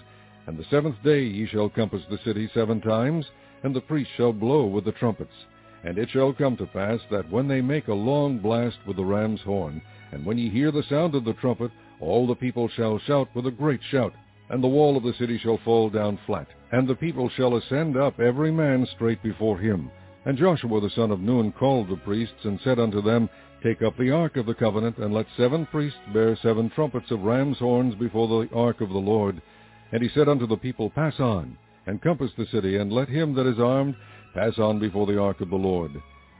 And the seventh day ye shall compass the city seven times, and the priests shall blow with the trumpets. And it shall come to pass that when they make a long blast with the ram's horn, and when ye hear the sound of the trumpet, all the people shall shout with a great shout, and the wall of the city shall fall down flat, and the people shall ascend up every man straight before him. And Joshua the son of Nun called the priests, and said unto them, Take up the ark of the covenant, and let seven priests bear seven trumpets of ram's horns before the ark of the Lord. And he said unto the people, Pass on, and compass the city, and let him that is armed pass on before the ark of the Lord.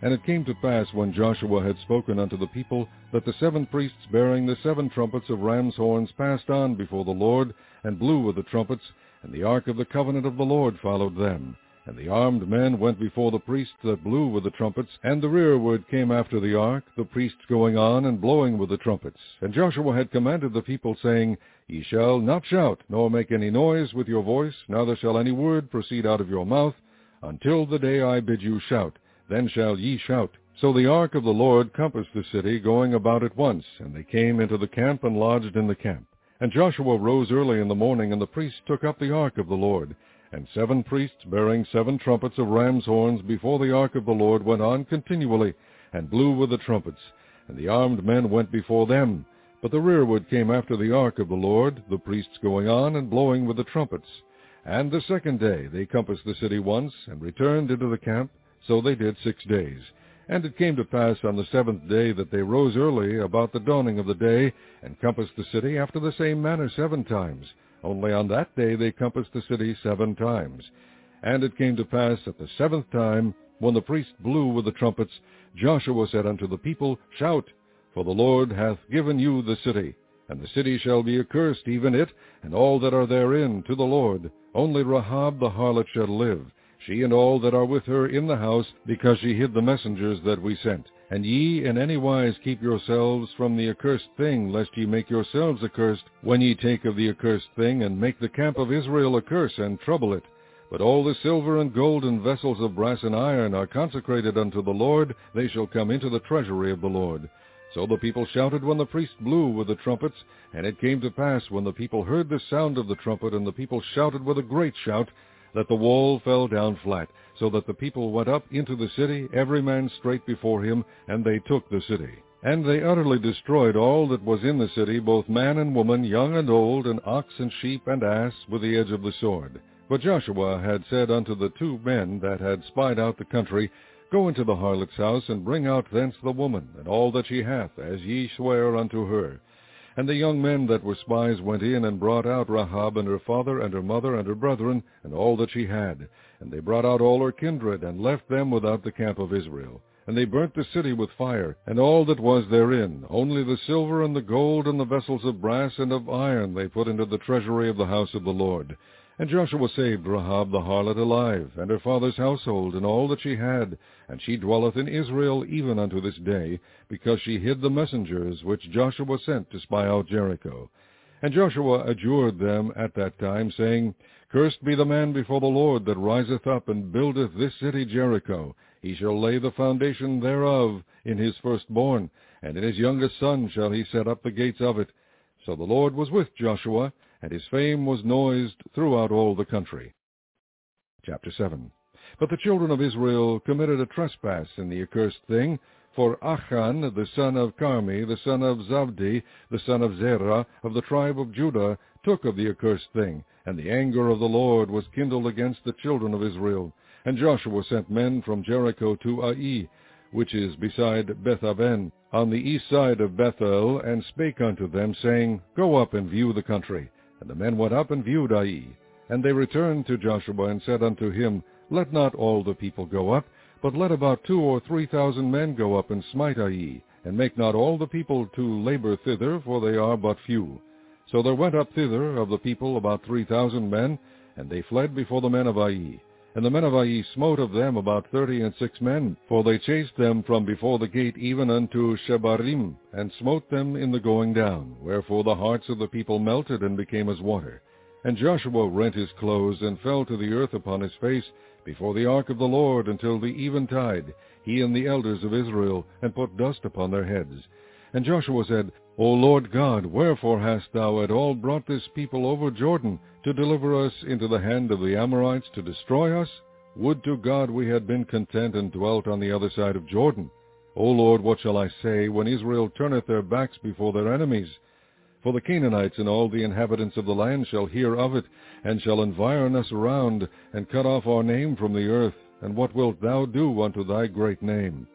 And it came to pass, when Joshua had spoken unto the people, that the seven priests bearing the seven trumpets of ram's horns passed on before the Lord, and blew with the trumpets, and the ark of the covenant of the Lord followed them. And the armed men went before the priests that blew with the trumpets, and the rearward came after the ark, the priests going on and blowing with the trumpets. And Joshua had commanded the people, saying, Ye shall not shout, nor make any noise with your voice, neither shall any word proceed out of your mouth, until the day I bid you shout then shall ye shout. So the ark of the Lord compassed the city, going about it once, and they came into the camp and lodged in the camp. And Joshua rose early in the morning, and the priests took up the ark of the Lord. And seven priests, bearing seven trumpets of ram's horns before the ark of the Lord, went on continually, and blew with the trumpets. And the armed men went before them. But the rearward came after the ark of the Lord, the priests going on and blowing with the trumpets. And the second day they compassed the city once, and returned into the camp, so they did six days. And it came to pass on the seventh day that they rose early about the dawning of the day, and compassed the city after the same manner seven times. Only on that day they compassed the city seven times. And it came to pass at the seventh time, when the priest blew with the trumpets, Joshua said unto the people, Shout, for the Lord hath given you the city. And the city shall be accursed, even it, and all that are therein, to the Lord. Only Rahab the harlot shall live she and all that are with her in the house, because she hid the messengers that we sent. And ye in any wise keep yourselves from the accursed thing, lest ye make yourselves accursed, when ye take of the accursed thing, and make the camp of Israel a curse, and trouble it. But all the silver and gold and vessels of brass and iron are consecrated unto the Lord, they shall come into the treasury of the Lord. So the people shouted when the priest blew with the trumpets, and it came to pass when the people heard the sound of the trumpet, and the people shouted with a great shout, that the wall fell down flat, so that the people went up into the city, every man straight before him, and they took the city. And they utterly destroyed all that was in the city, both man and woman, young and old, and ox and sheep and ass, with the edge of the sword. But Joshua had said unto the two men that had spied out the country, Go into the harlot's house, and bring out thence the woman, and all that she hath, as ye swear unto her. And the young men that were spies went in and brought out Rahab and her father and her mother and her brethren and all that she had. And they brought out all her kindred and left them without the camp of Israel. And they burnt the city with fire, and all that was therein. Only the silver and the gold and the vessels of brass and of iron they put into the treasury of the house of the Lord. And Joshua saved Rahab the harlot alive, and her father's household, and all that she had, and she dwelleth in Israel even unto this day, because she hid the messengers which Joshua sent to spy out Jericho. And Joshua adjured them at that time, saying, Cursed be the man before the Lord that riseth up and buildeth this city Jericho. He shall lay the foundation thereof in his firstborn, and in his youngest son shall he set up the gates of it. So the Lord was with Joshua, and his fame was noised throughout all the country. Chapter 7 But the children of Israel committed a trespass in the accursed thing, for Achan, the son of Carmi, the son of Zabdi, the son of Zerah, of the tribe of Judah, took of the accursed thing, and the anger of the Lord was kindled against the children of Israel. And Joshua sent men from Jericho to Ai, which is beside Bethaven, on the east side of Bethel, and spake unto them, saying, Go up and view the country. And the men went up and viewed Ai. And they returned to Joshua and said unto him, Let not all the people go up, but let about two or three thousand men go up and smite Ai, and make not all the people to labor thither, for they are but few. So there went up thither of the people about three thousand men, and they fled before the men of Ai. And the men of Ai smote of them about thirty and six men, for they chased them from before the gate even unto Shebarim, and smote them in the going down. Wherefore the hearts of the people melted and became as water. And Joshua rent his clothes, and fell to the earth upon his face before the ark of the Lord until the eventide, he and the elders of Israel, and put dust upon their heads. And Joshua said, O Lord God, wherefore hast thou at all brought this people over Jordan, to deliver us into the hand of the Amorites, to destroy us? Would to God we had been content and dwelt on the other side of Jordan. O Lord, what shall I say, when Israel turneth their backs before their enemies? For the Canaanites and all the inhabitants of the land shall hear of it, and shall environ us around, and cut off our name from the earth. And what wilt thou do unto thy great name?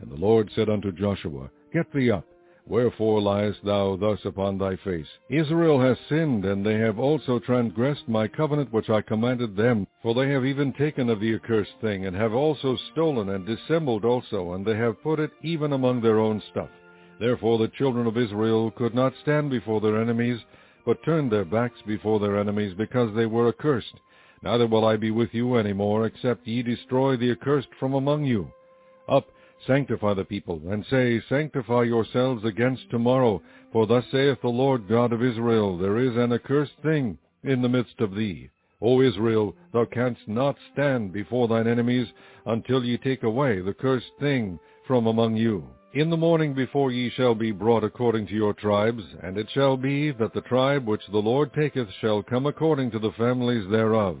And the Lord said unto Joshua, Get thee up, Wherefore liest thou thus upon thy face? Israel has sinned, and they have also transgressed my covenant which I commanded them. For they have even taken of the accursed thing, and have also stolen, and dissembled also, and they have put it even among their own stuff. Therefore the children of Israel could not stand before their enemies, but turned their backs before their enemies, because they were accursed. Neither will I be with you any more, except ye destroy the accursed from among you. Up, Sanctify the people, and say, Sanctify yourselves against tomorrow, for thus saith the Lord God of Israel, There is an accursed thing in the midst of thee. O Israel, thou canst not stand before thine enemies until ye take away the cursed thing from among you. In the morning before ye shall be brought according to your tribes, and it shall be that the tribe which the Lord taketh shall come according to the families thereof.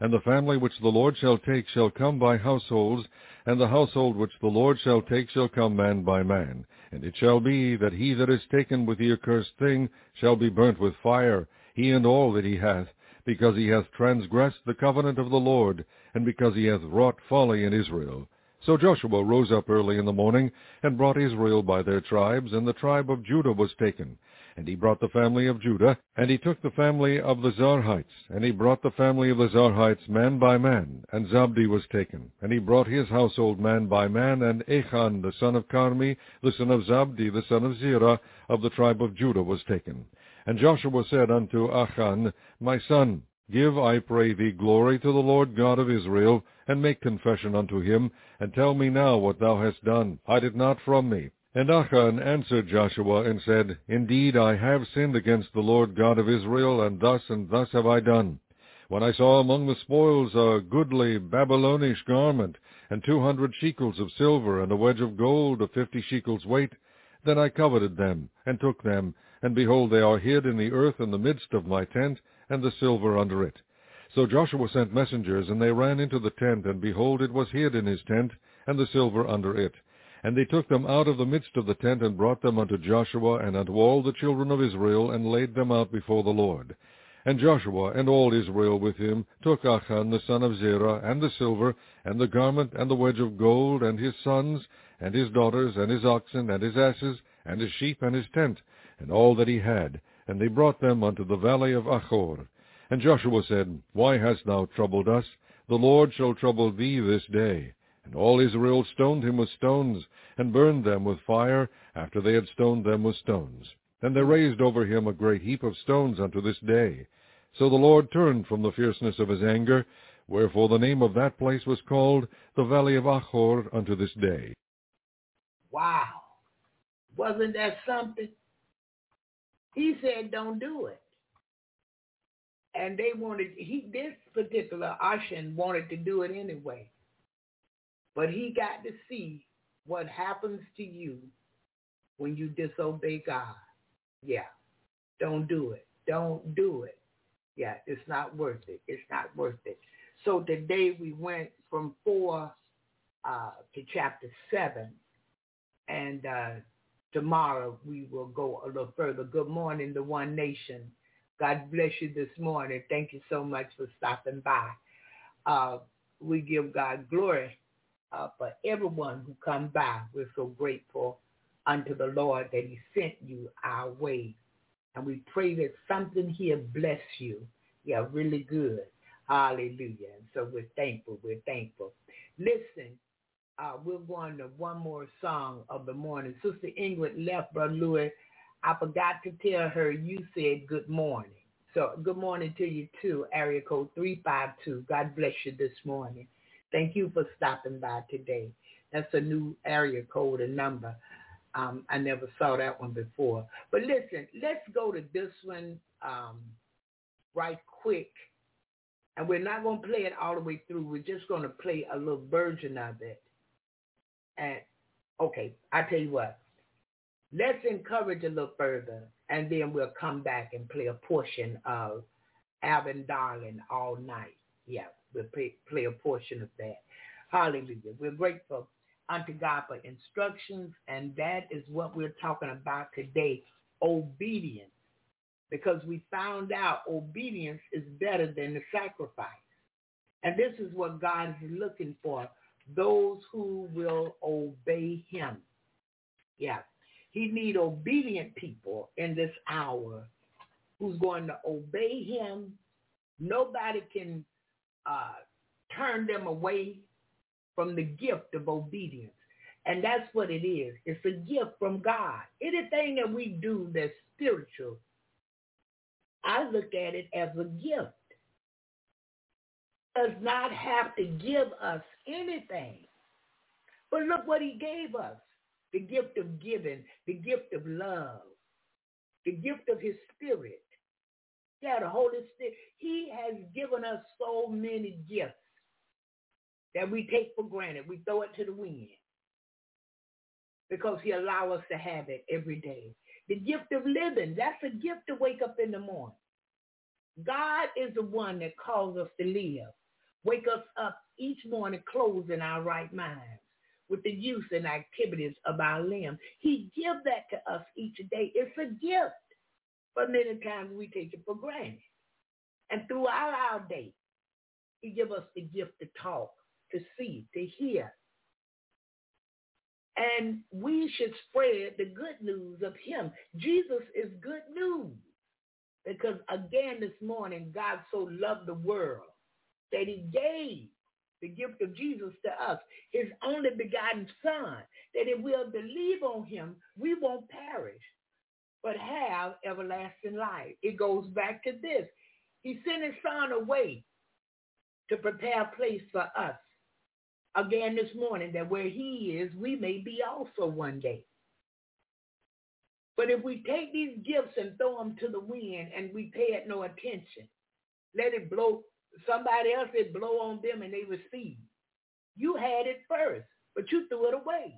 And the family which the Lord shall take shall come by households, and the household which the Lord shall take shall come man by man. And it shall be that he that is taken with the accursed thing shall be burnt with fire, he and all that he hath, because he hath transgressed the covenant of the Lord, and because he hath wrought folly in Israel. So Joshua rose up early in the morning, and brought Israel by their tribes, and the tribe of Judah was taken. And he brought the family of Judah, and he took the family of the Zarhites, and he brought the family of the Zarhites man by man, and Zabdi was taken. And he brought his household man by man, and Achan the son of Carmi, the son of Zabdi, the son of Zerah, of the tribe of Judah was taken. And Joshua said unto Achan, My son, give, I pray thee, glory to the Lord God of Israel, and make confession unto him, and tell me now what thou hast done. Hide it not from me. And Achan answered Joshua and said, Indeed, I have sinned against the Lord God of Israel, and thus and thus have I done. When I saw among the spoils a goodly Babylonish garment, and two hundred shekels of silver, and a wedge of gold of fifty shekels weight, then I coveted them, and took them, and behold, they are hid in the earth in the midst of my tent, and the silver under it. So Joshua sent messengers, and they ran into the tent, and behold, it was hid in his tent, and the silver under it. And they took them out of the midst of the tent, and brought them unto Joshua and unto all the children of Israel, and laid them out before the Lord. And Joshua and all Israel with him took Achan the son of Zerah, and the silver, and the garment, and the wedge of gold, and his sons, and his daughters, and his oxen, and his asses, and his sheep, and his tent, and all that he had, and they brought them unto the valley of Achor. And Joshua said, Why hast thou troubled us? The Lord shall trouble thee this day. And all Israel stoned him with stones, and burned them with fire, after they had stoned them with stones. And they raised over him a great heap of stones unto this day. So the Lord turned from the fierceness of his anger, wherefore the name of that place was called the Valley of Achor unto this day. Wow. Wasn't that something? He said, don't do it. And they wanted, he, this particular Ashan wanted to do it anyway. But he got to see what happens to you when you disobey God. Yeah. Don't do it. Don't do it. Yeah, it's not worth it. It's not worth it. So today we went from 4 uh, to chapter 7. And uh, tomorrow we will go a little further. Good morning to One Nation. God bless you this morning. Thank you so much for stopping by. Uh, we give God glory uh, for everyone who come by. We're so grateful unto the Lord that he sent you our way. And we pray that something here bless you. Yeah, really good. Hallelujah. And so we're thankful. We're thankful. Listen, uh, we're going to one more song of the morning. Sister Ingrid left, Brother Louis. I forgot to tell her you said good morning. So good morning to you too, area code 352. God bless you this morning. Thank you for stopping by today. That's a new area code and number. Um, I never saw that one before. But listen, let's go to this one um, right quick. And we're not going to play it all the way through. We're just going to play a little version of it. And okay, I tell you what. Let's encourage a little further, and then we'll come back and play a portion of Alvin Darling all night. Yeah, we'll play, play a portion of that. Hallelujah. We're grateful unto God for instructions, and that is what we're talking about today, obedience. Because we found out obedience is better than the sacrifice. And this is what God is looking for, those who will obey him. Yeah. He need obedient people in this hour who's going to obey him. Nobody can uh, turn them away from the gift of obedience. And that's what it is. It's a gift from God. Anything that we do that's spiritual, I look at it as a gift. Does not have to give us anything. But look what he gave us. The gift of giving, the gift of love, the gift of his spirit. Yeah, the Holy Spirit. He has given us so many gifts that we take for granted. We throw it to the wind because he allows us to have it every day. The gift of living, that's a gift to wake up in the morning. God is the one that calls us to live. Wake us up each morning in our right minds with the use and activities of our limb. He gives that to us each day. It's a gift. But many times we take it for granted. And throughout our day, he gives us the gift to talk, to see, to hear. And we should spread the good news of him. Jesus is good news. Because again this morning, God so loved the world that he gave the gift of Jesus to us, his only begotten son, that if we'll believe on him, we won't perish, but have everlasting life. It goes back to this. He sent his son away to prepare a place for us again this morning that where he is, we may be also one day. But if we take these gifts and throw them to the wind and we pay it no attention, let it blow, somebody else it blow on them and they receive. You had it first, but you threw it away.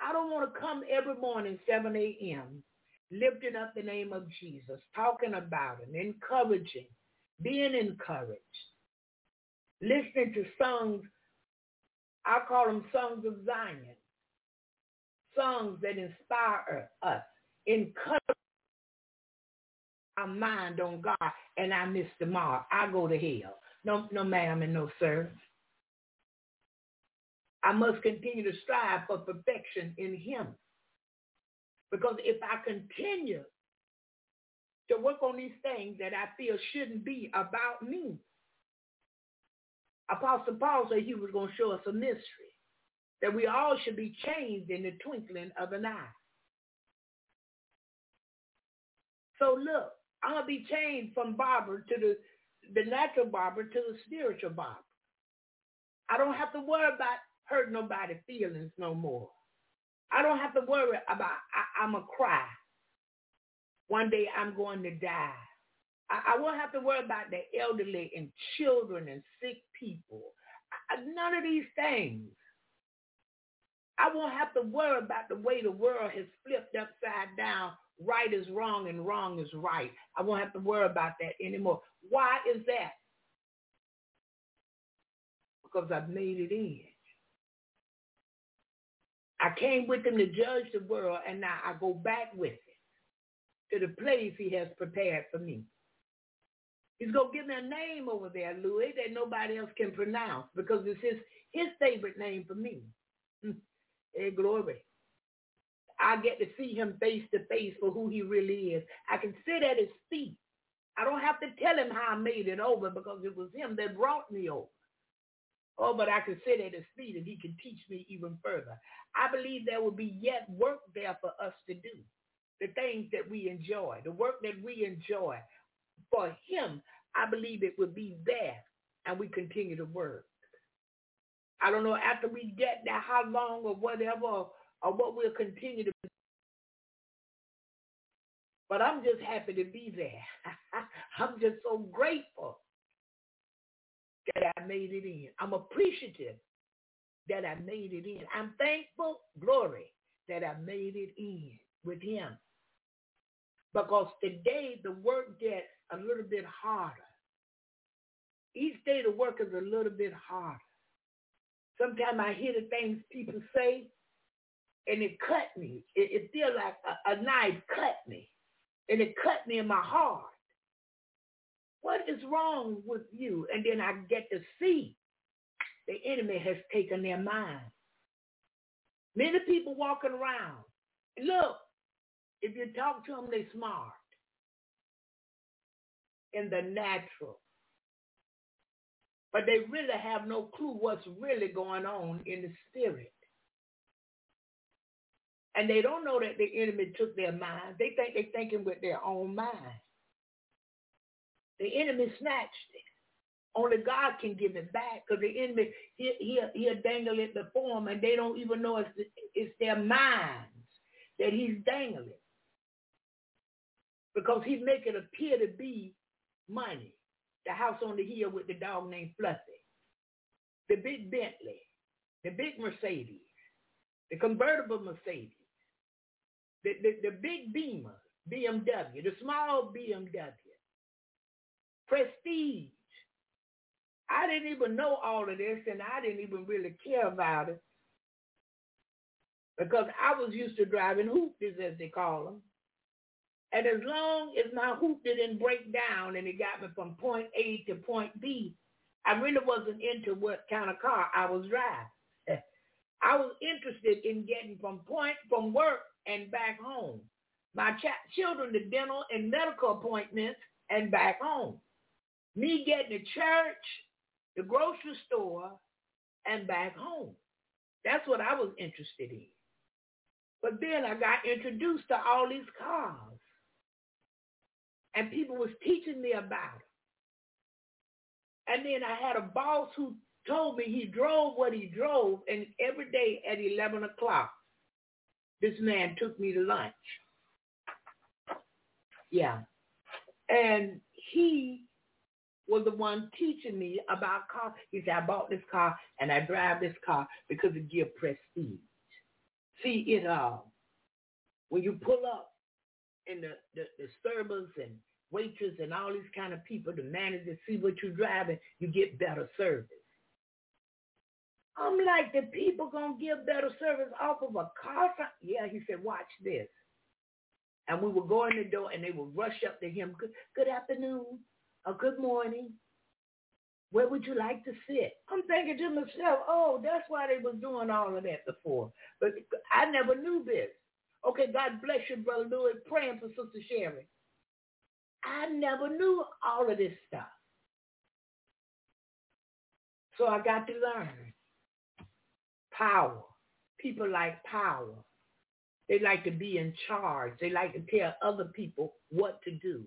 I don't want to come every morning, 7 a.m., lifting up the name of Jesus, talking about him, encouraging, being encouraged listening to songs, I call them songs of Zion, songs that inspire us, encourage our mind on God, and I miss tomorrow. I go to hell. No, no ma'am and no sir. I must continue to strive for perfection in him. Because if I continue to work on these things that I feel shouldn't be about me, Apostle Paul said he was going to show us a mystery, that we all should be changed in the twinkling of an eye. So look, I'm to be changed from Barbara to the, the natural Barbara to the spiritual Barbara. I don't have to worry about hurting nobody's feelings no more. I don't have to worry about I, I'm a cry. One day I'm going to die. I, I won't have to worry about the elderly and children and sick people. I, none of these things. I won't have to worry about the way the world has flipped upside down. Right is wrong and wrong is right. I won't have to worry about that anymore. Why is that? Because I've made it in. I came with him to judge the world, and now I go back with it to the place he has prepared for me. He's going to give me a name over there, Louis, that nobody else can pronounce because it's his, his favorite name for me. hey, glory. I get to see him face to face for who he really is. I can sit at his feet. I don't have to tell him how I made it over because it was him that brought me over. Oh, but I can sit at his feet and he can teach me even further. I believe there will be yet work there for us to do. the things that we enjoy, the work that we enjoy. For him, I believe it would be there and we continue to work. I don't know after we get there how long or whatever or, what we'll continue to be. but I'm just happy to be there. I'm just so grateful that I made it in. I'm appreciative that I made it in. I'm thankful, glory, that I made it in with him. Because today the work gets a little bit harder. Each day the work is a little bit harder. Sometimes I hear the things people say and it cut me. It, it feels like a, a knife cut me and it cut me in my heart. What is wrong with you? And then I get to see the enemy has taken their mind. Many people walking around. Look, if you talk to them, they smart in the natural. But they really have no clue what's really going on in the spirit. And they don't know that the enemy took their mind. They think they're thinking with their own mind. The enemy snatched it. Only God can give it back because the enemy, he, he, he'll dangle it before them and they don't even know it's, it's their minds that he's dangling. Because he make it appear to be money. The house on the hill with the dog named Fluffy. The big Bentley. The big Mercedes. The convertible Mercedes the, the, the big Beamer, BMW, the small BMW, Prestige. I didn't even know all of this and I didn't even really care about it because I was used to driving hoopties as they call them. And as long as my hoop didn't break down and it got me from point A to point B, I really wasn't into what kind of car I was driving. I was interested in getting from point from work and back home. My ch- children to dental and medical appointments and back home. Me getting to church, the grocery store, and back home. That's what I was interested in. But then I got introduced to all these cars. And people was teaching me about them. And then I had a boss who told me he drove what he drove, and every day at 11 o'clock, this man took me to lunch. Yeah. And he was the one teaching me about car. He said, I bought this car and I drive this car because it gives prestige. See, it uh, when you pull up and the, the, the servers and waitress and all these kind of people, the managers see what you're driving, you get better service. I'm like, the people gonna give better service off of a car? Yeah, he said, watch this. And we would go in the door and they would rush up to him. Good, good afternoon or good morning. Where would you like to sit? I'm thinking to myself, oh, that's why they was doing all of that before. But I never knew this. Okay, God bless you, Brother Louis, praying for Sister Sherry. I never knew all of this stuff. So I got to learn power. People like power. They like to be in charge. They like to tell other people what to do,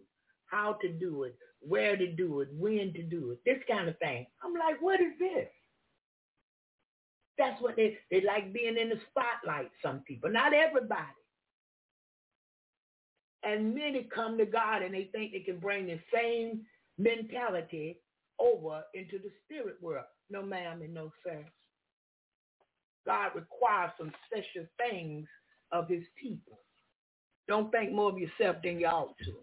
how to do it, where to do it, when to do it, this kind of thing. I'm like, what is this? That's what they, they like being in the spotlight, some people. Not everybody. And many come to God and they think they can bring the same mentality over into the spirit world. No ma'am and no sir. God requires some special things of his people. Don't think more of yourself than you ought to.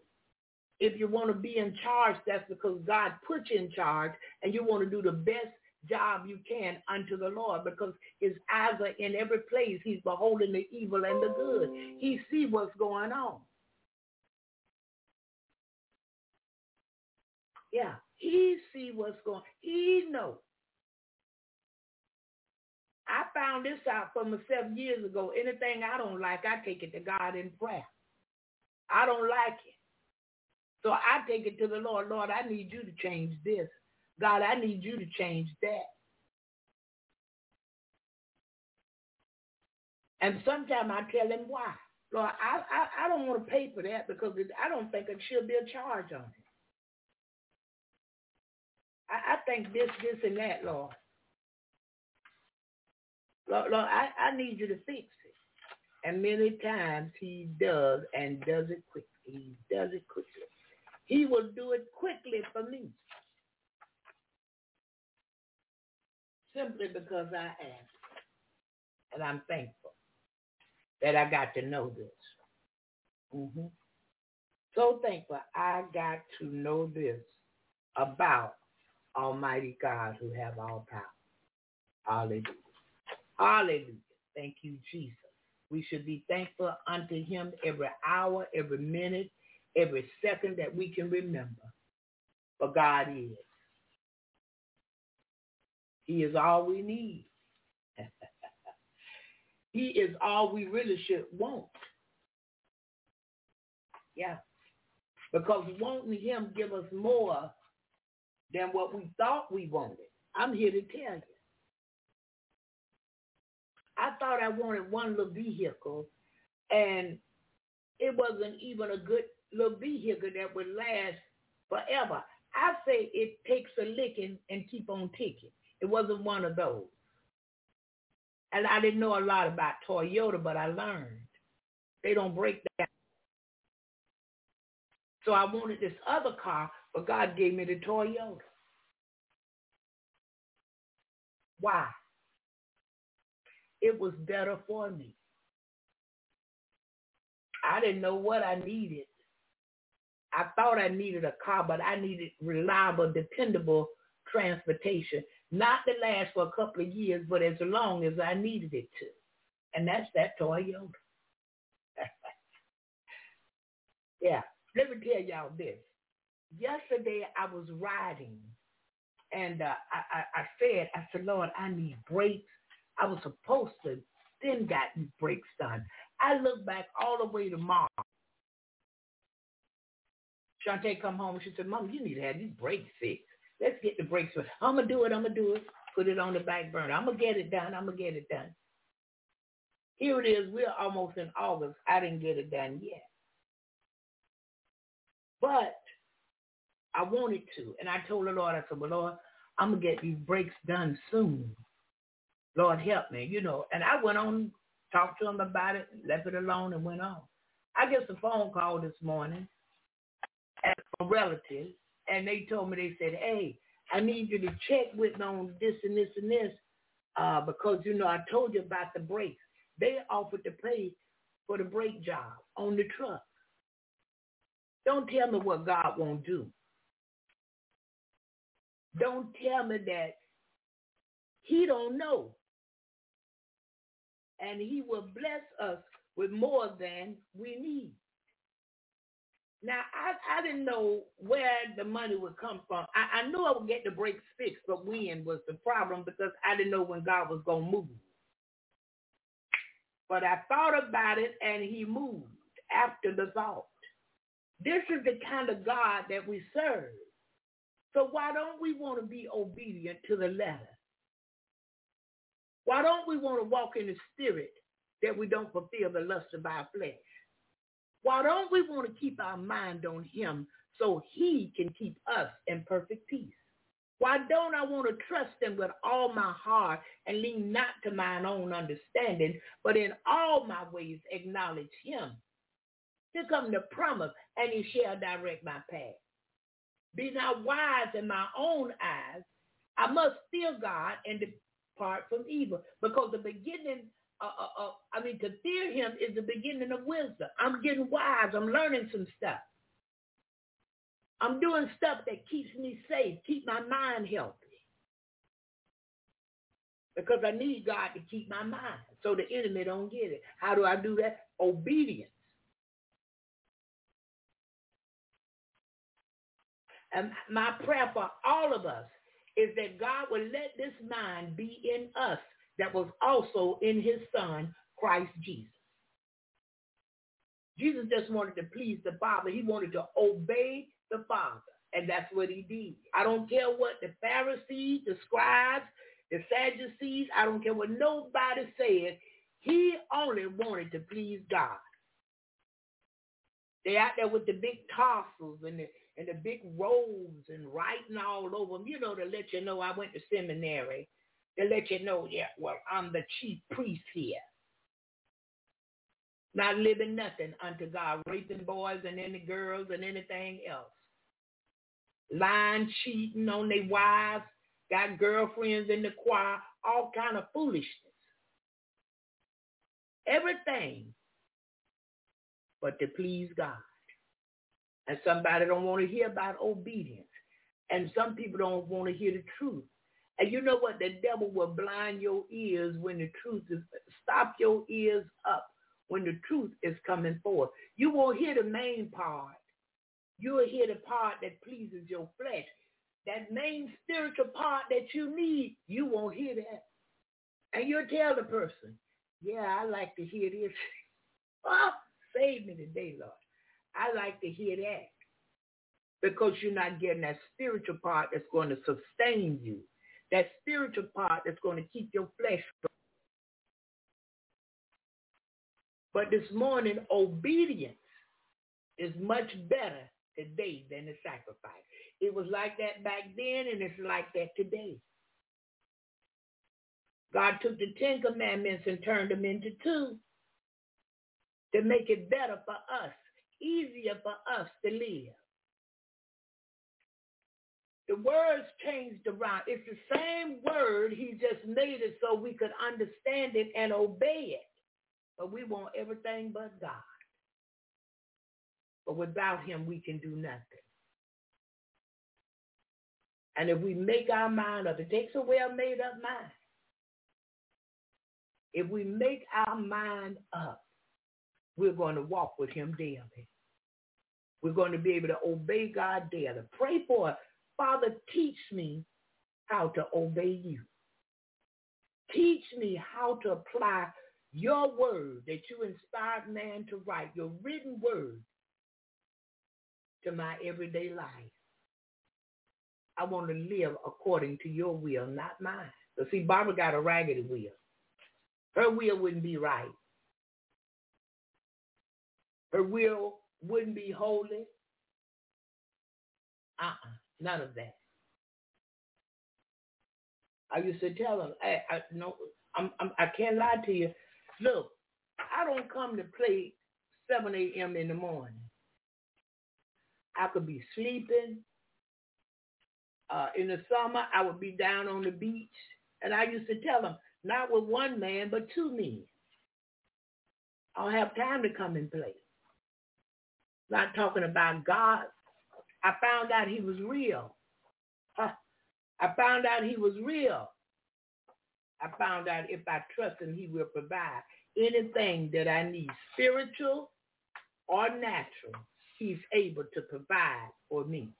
If you want to be in charge, that's because God put you in charge and you want to do the best job you can unto the Lord because his eyes are in every place. He's beholding the evil and the good. He see what's going on. Yeah, he see what's going He knows. I found this out for myself years ago. Anything I don't like, I take it to God in prayer. I don't like it. So I take it to the Lord. Lord, I need you to change this. God, I need you to change that. And sometimes I tell him why. Lord, I, I, I don't want to pay for that because I don't think it should be a charge on it. I, I think this, this, and that, Lord. Lord, Lord I, I need you to fix it. And many times he does and does it quickly. He does it quickly. He will do it quickly for me. Simply because I asked. And I'm thankful that I got to know this. Mm-hmm. So thankful I got to know this about Almighty God who have all power. Hallelujah. Hallelujah. Thank you, Jesus. We should be thankful unto him every hour, every minute, every second that we can remember. For God is. He is all we need. he is all we really should want. Yeah. Because wanting him give us more than what we thought we wanted. I'm here to tell you. I thought I wanted one little vehicle, and it wasn't even a good little vehicle that would last forever. I say it takes a licking and keep on ticking. It wasn't one of those. And I didn't know a lot about Toyota, but I learned. They don't break down. So I wanted this other car, but God gave me the Toyota. Why? It was better for me. I didn't know what I needed. I thought I needed a car, but I needed reliable, dependable transportation. Not to last for a couple of years, but as long as I needed it to. And that's that Toyota. yeah. Let me tell y'all this. Yesterday I was riding and uh, I, I, I said, I said, Lord, I need brakes. I was supposed to then got these brakes done. I look back all the way to Mars. Shantae come home. and She said, Mom, you need to have these brakes fixed. Let's get the brakes fixed. I'm going to do it. I'm going to do it. Put it on the back burner. I'm going to get it done. I'm going to get it done. Here it is. We're almost in August. I didn't get it done yet. But I wanted to. And I told the Lord, I said, well, Lord, I'm going to get these brakes done soon. Lord, help me, you know. And I went on, talked to him about it, left it alone, and went on. I get a phone call this morning from relatives, and they told me, they said, hey, I need you to check with me on this and this and this uh, because, you know, I told you about the brakes. They offered to pay for the brake job on the truck. Don't tell me what God won't do. Don't tell me that he don't know. And he will bless us with more than we need. Now, I, I didn't know where the money would come from. I, I knew I would get the brakes fixed, but when was the problem because I didn't know when God was going to move. But I thought about it and he moved after the thought. This is the kind of God that we serve. So why don't we want to be obedient to the letter? Why don't we want to walk in the spirit that we don't fulfill the lust of our flesh? Why don't we want to keep our mind on him so he can keep us in perfect peace? Why don't I want to trust him with all my heart and lean not to mine own understanding, but in all my ways acknowledge him? Here come the promise, and he shall direct my path. Be not wise in my own eyes. I must fear God and depart from evil. Because the beginning, uh, uh, uh, I mean, to fear him is the beginning of wisdom. I'm getting wise. I'm learning some stuff. I'm doing stuff that keeps me safe, keep my mind healthy. Because I need God to keep my mind so the enemy don't get it. How do I do that? Obedience. And my prayer for all of us is that God will let this mind be in us that was also in his son, Christ Jesus. Jesus just wanted to please the Father. He wanted to obey the Father. And that's what he did. I don't care what the Pharisees, the scribes, the Sadducees, I don't care what nobody said. He only wanted to please God. They out there with the big tassels and the and the big robes and writing all over them, you know, to let you know I went to seminary. To let you know, yeah, well, I'm the chief priest here. Not living nothing unto God, raping boys and any girls and anything else. Lying, cheating on their wives, got girlfriends in the choir, all kind of foolishness. Everything but to please God. And somebody don't want to hear about obedience. And some people don't want to hear the truth. And you know what? The devil will blind your ears when the truth is, stop your ears up when the truth is coming forth. You won't hear the main part. You'll hear the part that pleases your flesh. That main spiritual part that you need, you won't hear that. And you'll tell the person, yeah, I like to hear this. oh, save me today, Lord. I like to hear that because you're not getting that spiritual part that's going to sustain you, that spiritual part that's going to keep your flesh. But this morning, obedience is much better today than the sacrifice. It was like that back then, and it's like that today. God took the Ten Commandments and turned them into two to make it better for us easier for us to live. The words changed around. It's the same word. He just made it so we could understand it and obey it. But we want everything but God. But without him, we can do nothing. And if we make our mind up, it takes a well-made up mind. If we make our mind up, we're going to walk with him daily. We're going to be able to obey God daily. Pray for it. Father, teach me how to obey you. Teach me how to apply your word that you inspired man to write, your written word to my everyday life. I want to live according to your will, not mine. But see, Barbara got a raggedy will. Her will wouldn't be right. Her will wouldn't be holy. Uh-uh, none of that. I used to tell them, I, I no, I'm, I'm, I can't lie to you. Look, I don't come to play 7 a.m. in the morning. I could be sleeping. Uh, in the summer, I would be down on the beach. And I used to tell them, not with one man, but two men. I don't have time to come and play. Not talking about God. I found out he was real. I found out he was real. I found out if I trust him, he will provide anything that I need, spiritual or natural. He's able to provide for me.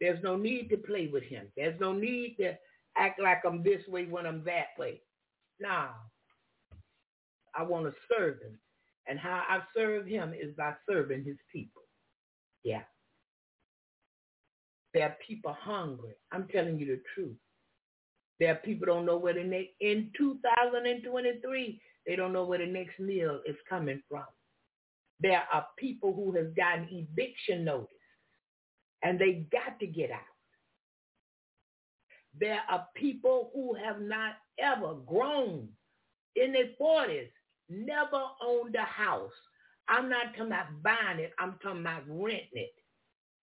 There's no need to play with him. There's no need to act like I'm this way when I'm that way. No. I want to serve him. And how I serve him is by serving his people. Yeah. There are people hungry. I'm telling you the truth. There are people don't know where the next, in 2023, they don't know where the next meal is coming from. There are people who have gotten eviction notice and they got to get out. There are people who have not ever grown in their 40s never owned a house. I'm not talking about buying it. I'm talking about renting it.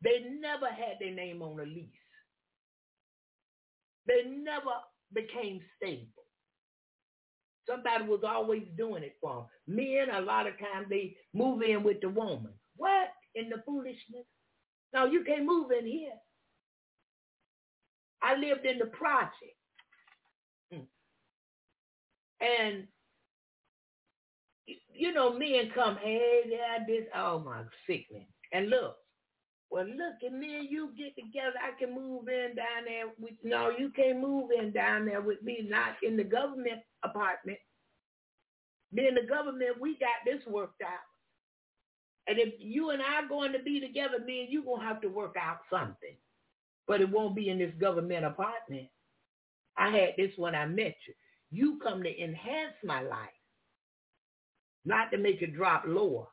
They never had their name on a lease. They never became stable. Somebody was always doing it for them. Men, a lot of times, they move in with the woman. What in the foolishness? No, you can't move in here. I lived in the project. Hmm. And you know, men come, hey, yeah, this, oh my sickening. And look, well, look, and me and you get together. I can move in down there with, no, you can't move in down there with me, not in the government apartment. Me and the government, we got this worked out. And if you and I are going to be together, me and you to have to work out something. But it won't be in this government apartment. I had this when I met you. You come to enhance my life not to make it drop lower.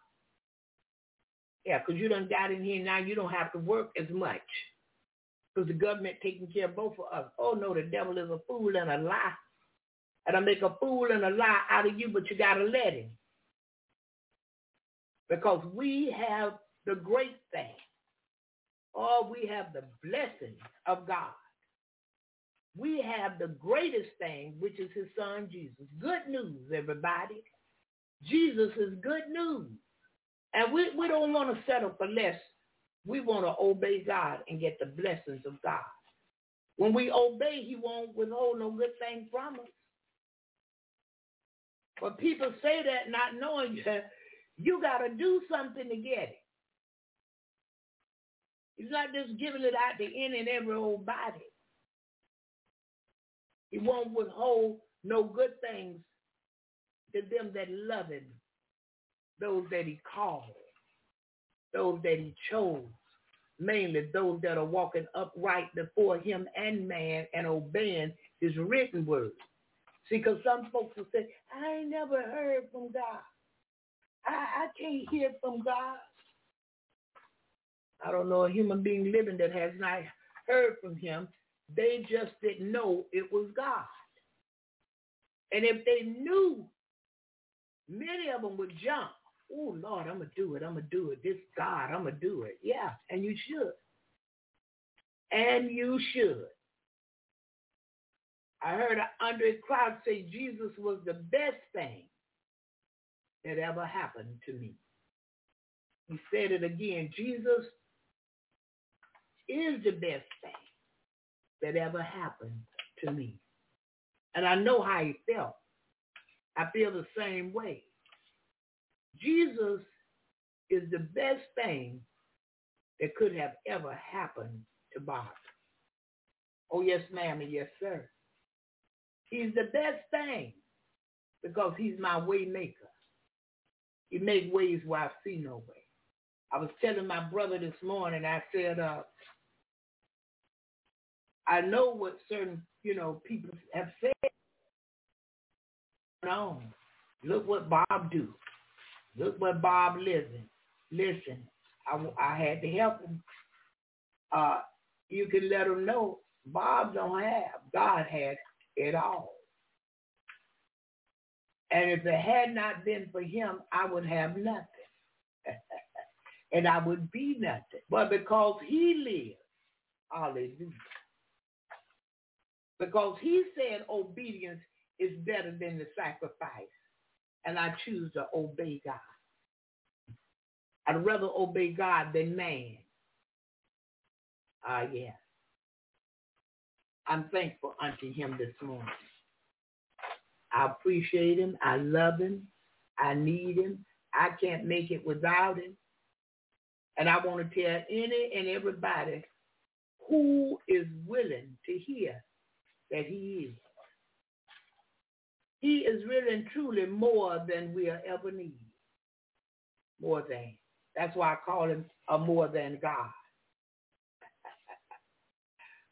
Yeah, because you done got in here now. You don't have to work as much because the government taking care of both of us. Oh no, the devil is a fool and a lie. And I make a fool and a lie out of you, but you got to let him. Because we have the great thing. Oh, we have the blessing of God. We have the greatest thing, which is his son Jesus. Good news, everybody. Jesus is good news. And we, we don't want to settle for less. We want to obey God and get the blessings of God. When we obey, he won't withhold no good thing from us. But people say that not knowing that you got to do something to get it. He's not just giving it out to any and every old body. He won't withhold no good things to them that love him, those that he called, those that he chose, mainly those that are walking upright before him and man and obeying his written word. See, because some folks will say, I ain't never heard from God. I, I can't hear from God. I don't know a human being living that has not heard from him. They just didn't know it was God. And if they knew, many of them would jump. Oh, Lord, I'm going to do it. I'm going to do it. This God, I'm going to do it. Yeah, and you should. And you should. I heard Andraé Crouch say Jesus was the best thing that ever happened to me. He said it again. Jesus is the best thing that ever happened to me. And I know how he felt. I feel the same way. Jesus is the best thing that could have ever happened to Bob. Oh, yes, ma'am, and yes, sir. He's the best thing because he's my way maker. He make ways where I see no way. I was telling my brother this morning, I said, uh, I know what certain, you know, people have said. No, look what Bob do. Look what Bob living. Listen, I, I had to help him. Uh, you can let him know Bob don't have. God had it all. And if it had not been for him, I would have nothing. and I would be nothing. But because he lives, hallelujah. Because he said obedience is better than the sacrifice. And I choose to obey God. I'd rather obey God than man. Ah, uh, yeah. I'm thankful unto him this morning. I appreciate him. I love him. I need him. I can't make it without him. And I want to tell any and everybody who is willing to hear that he is. He is really and truly more than we'll ever need. More than. That's why I call him a more than God.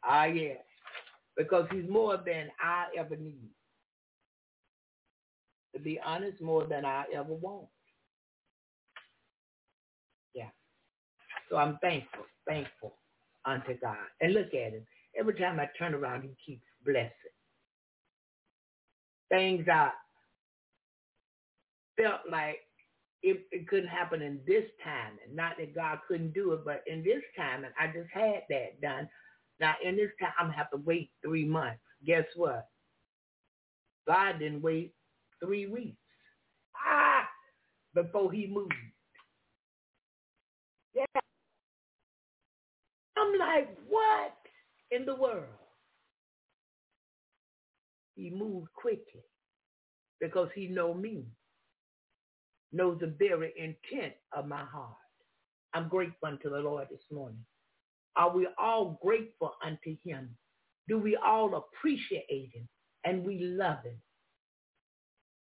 ah, yeah because he's more than I ever need. To be honest, more than I ever want. Yeah. So I'm thankful, thankful unto God. And look at him. Every time I turn around, he keeps blessing. Things I felt like it, it couldn't happen in this time. And not that God couldn't do it, but in this time, and I just had that done. Now, in this time, I'm going to have to wait three months. Guess what? God didn't wait three weeks. Ah, before he moved. Yeah. I'm like, what in the world? He moved quickly because he know me, knows the very intent of my heart. I'm grateful unto the Lord this morning. Are we all grateful unto him? Do we all appreciate him and we love him?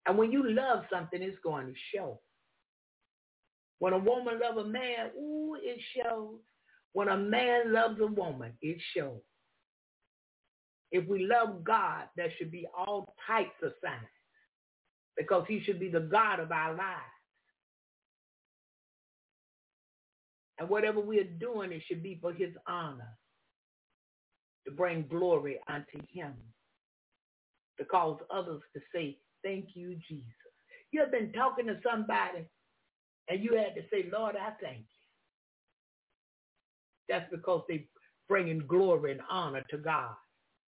And when you love something, it's going to show. When a woman loves a man, ooh, it shows. When a man loves a woman, it shows. If we love God, there should be all types of signs because he should be the God of our lives. And whatever we are doing, it should be for his honor, to bring glory unto him, to cause others to say, thank you, Jesus. You have been talking to somebody and you had to say, Lord, I thank you. That's because they're bringing glory and honor to God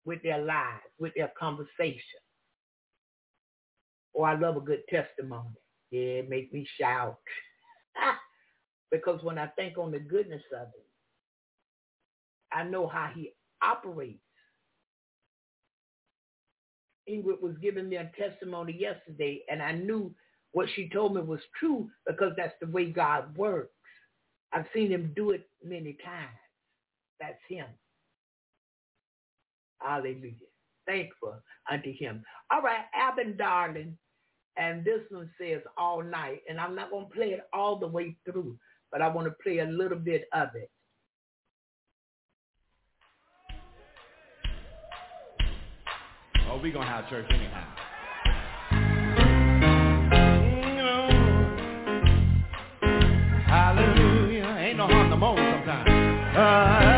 with their lives, with their conversation. Oh, I love a good testimony. Yeah, it makes me shout. because when I think on the goodness of it, I know how he operates. Ingrid was giving me a testimony yesterday, and I knew what she told me was true because that's the way God works. I've seen him do it many times. That's him. Hallelujah. Thankful unto him. All right, Alvin Darling. And this one says all night. And I'm not going to play it all the way through, but I want to play a little bit of it. Oh, we going to have church anyhow. Hallelujah. Ain't no harm to moan sometimes. Uh,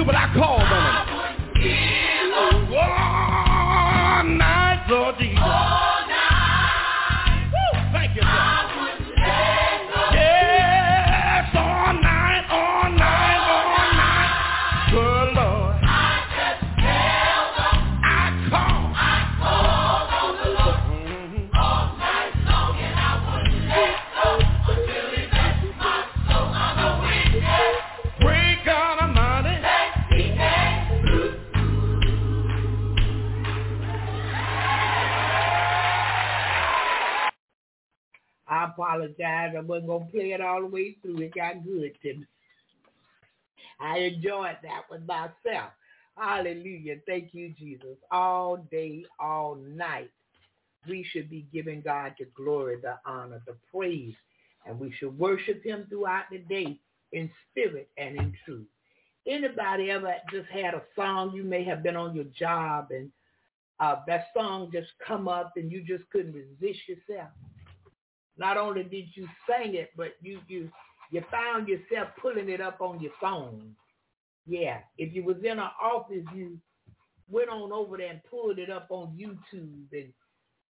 apologize. I all the way through. It got good to me. I enjoyed that with myself. Hallelujah. Thank you, Jesus. All day, all night, we should be giving God the glory, the honor, the praise, and we should worship him throughout the day in spirit and in truth. Anybody ever just had a song you may have been on your job and uh, that song just come up and you just couldn't resist yourself? Not only did you sing it, but you you you found yourself pulling it up on your phone. Yeah, if you was in an office, you went on over there and pulled it up on YouTube and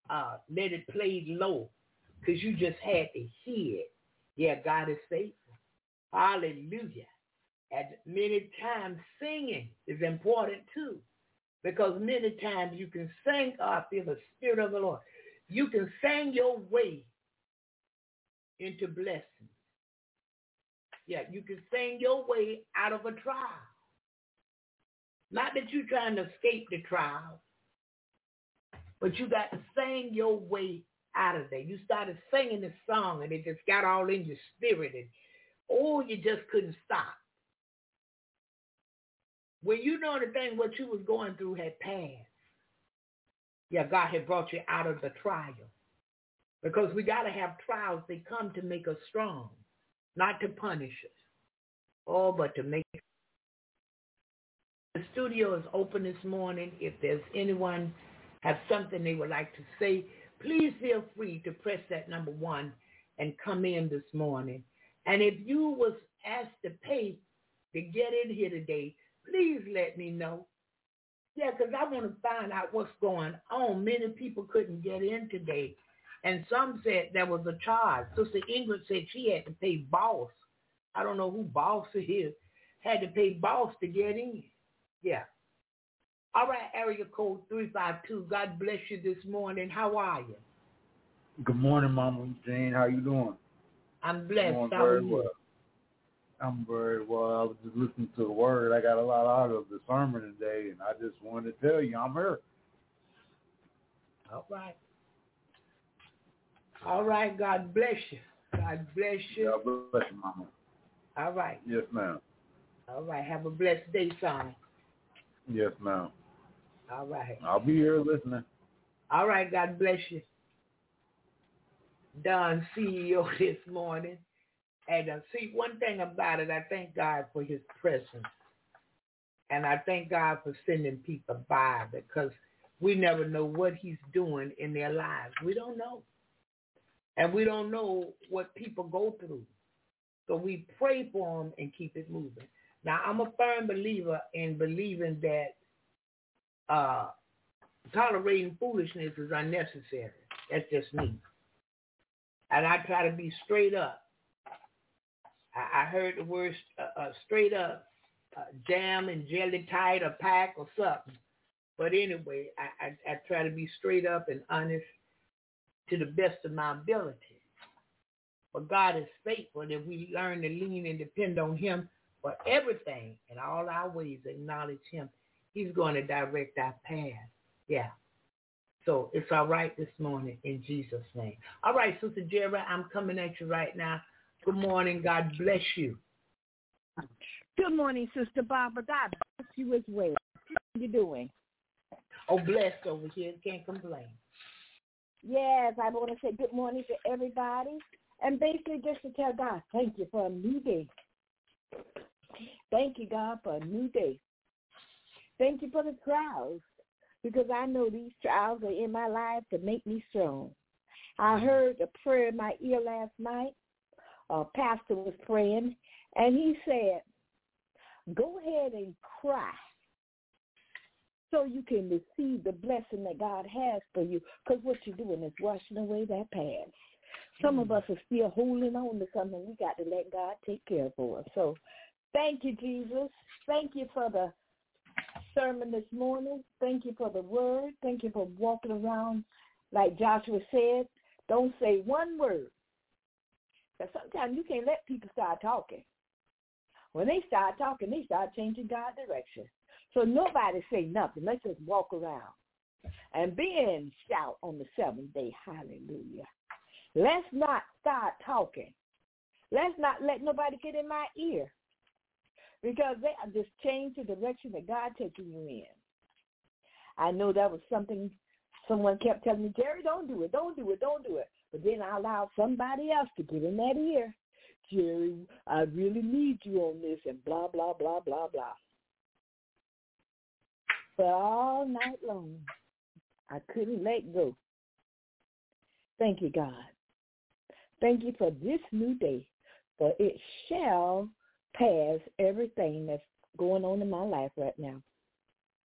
uh, let it play low because you just had to hear it. Yeah, God is faithful. Hallelujah. And many times singing is important too because many times you can sing, oh, I feel the Spirit of the Lord. You can sing your way into blessing. Yeah, you can sing your way out of a trial. Not that you're trying to escape the trial, but you got to sing your way out of there. You started singing this song and it just got all in your spirit and oh, you just couldn't stop. When you know the thing what you was going through had passed. Yeah, God had brought you out of the trial. Because we got to have trials. They come to make us strong, not to punish us. Oh, but to make the studio is open this morning. If there's anyone have something they would like to say, please feel free to press that number one and come in this morning. And if you was asked to pay to get in here today, please let me know. Yeah, because I want to find out what's going on. Many people couldn't get in today. And some said there was a charge. Sister Ingrid said she had to pay boss. I don't know who boss is. Had to pay boss to get in. Yeah. All right, area code 352. God bless you this morning. How are you? Good morning, Mama Jane. How you doing? I'm blessed. Doing How very are you? well. I'm very well. I was just listening to the word. I got a lot out of the sermon today, and I just wanted to tell you I'm here. All right. All right. God bless you. God bless you. God bless you, Mama. All right. Yes, ma'am. All right. Have a blessed day, son. Yes, ma'am. All right. I'll be here listening. All right. God bless you. Don CEO this morning. And uh, see, one thing about it, I thank God for his presence. And I thank God for sending people by because we never know what he's doing in their lives. We don't know. And we don't know what people go through. So we pray for them and keep it moving. Now, I'm a firm believer in believing that uh, tolerating foolishness is unnecessary. That's just me. And I try to be straight up. I, I heard the word uh, uh, straight up, uh, jam and jelly tight or pack or something. But anyway, I, I, I try to be straight up and honest to the best of my ability. But God is faithful if we learn to lean and depend on him for everything and all our ways, acknowledge him, he's going to direct our path. Yeah. So it's all right this morning in Jesus' name. All right, Sister Jerry, I'm coming at you right now. Good morning. God bless you. Good morning, Sister Barbara. God bless you as well. How you doing? Oh, blessed over here. Can't complain. Yes, I want to say good morning to everybody. And basically just to tell God, thank you for a new day. Thank you, God, for a new day. Thank you for the trials because I know these trials are in my life to make me strong. I heard a prayer in my ear last night. A pastor was praying, and he said, go ahead and cry so you can receive the blessing that God has for you because what you're doing is washing away that past. Some of hmm. us are still holding on to something we got to let God take care of for us. So thank you, Jesus. Thank you for the sermon this morning. Thank you for the word. Thank you for walking around like Joshua said. Don't say one word. Because sometimes you can't let people start talking. When they start talking, they start changing God's direction. So nobody say nothing. Let's just walk around. And then shout on the seventh day, hallelujah. Let's not start talking. Let's not let nobody get in my ear. Because they are just change the direction that God taking you in. I know that was something someone kept telling me, Jerry, don't do it, don't do it, don't do it. But then I allowed somebody else to get in that ear. Jerry, I really need you on this and blah, blah, blah, blah, blah. But all night long, I couldn't let go. Thank you, God. Thank you for this new day, for it shall pass everything that's going on in my life right now.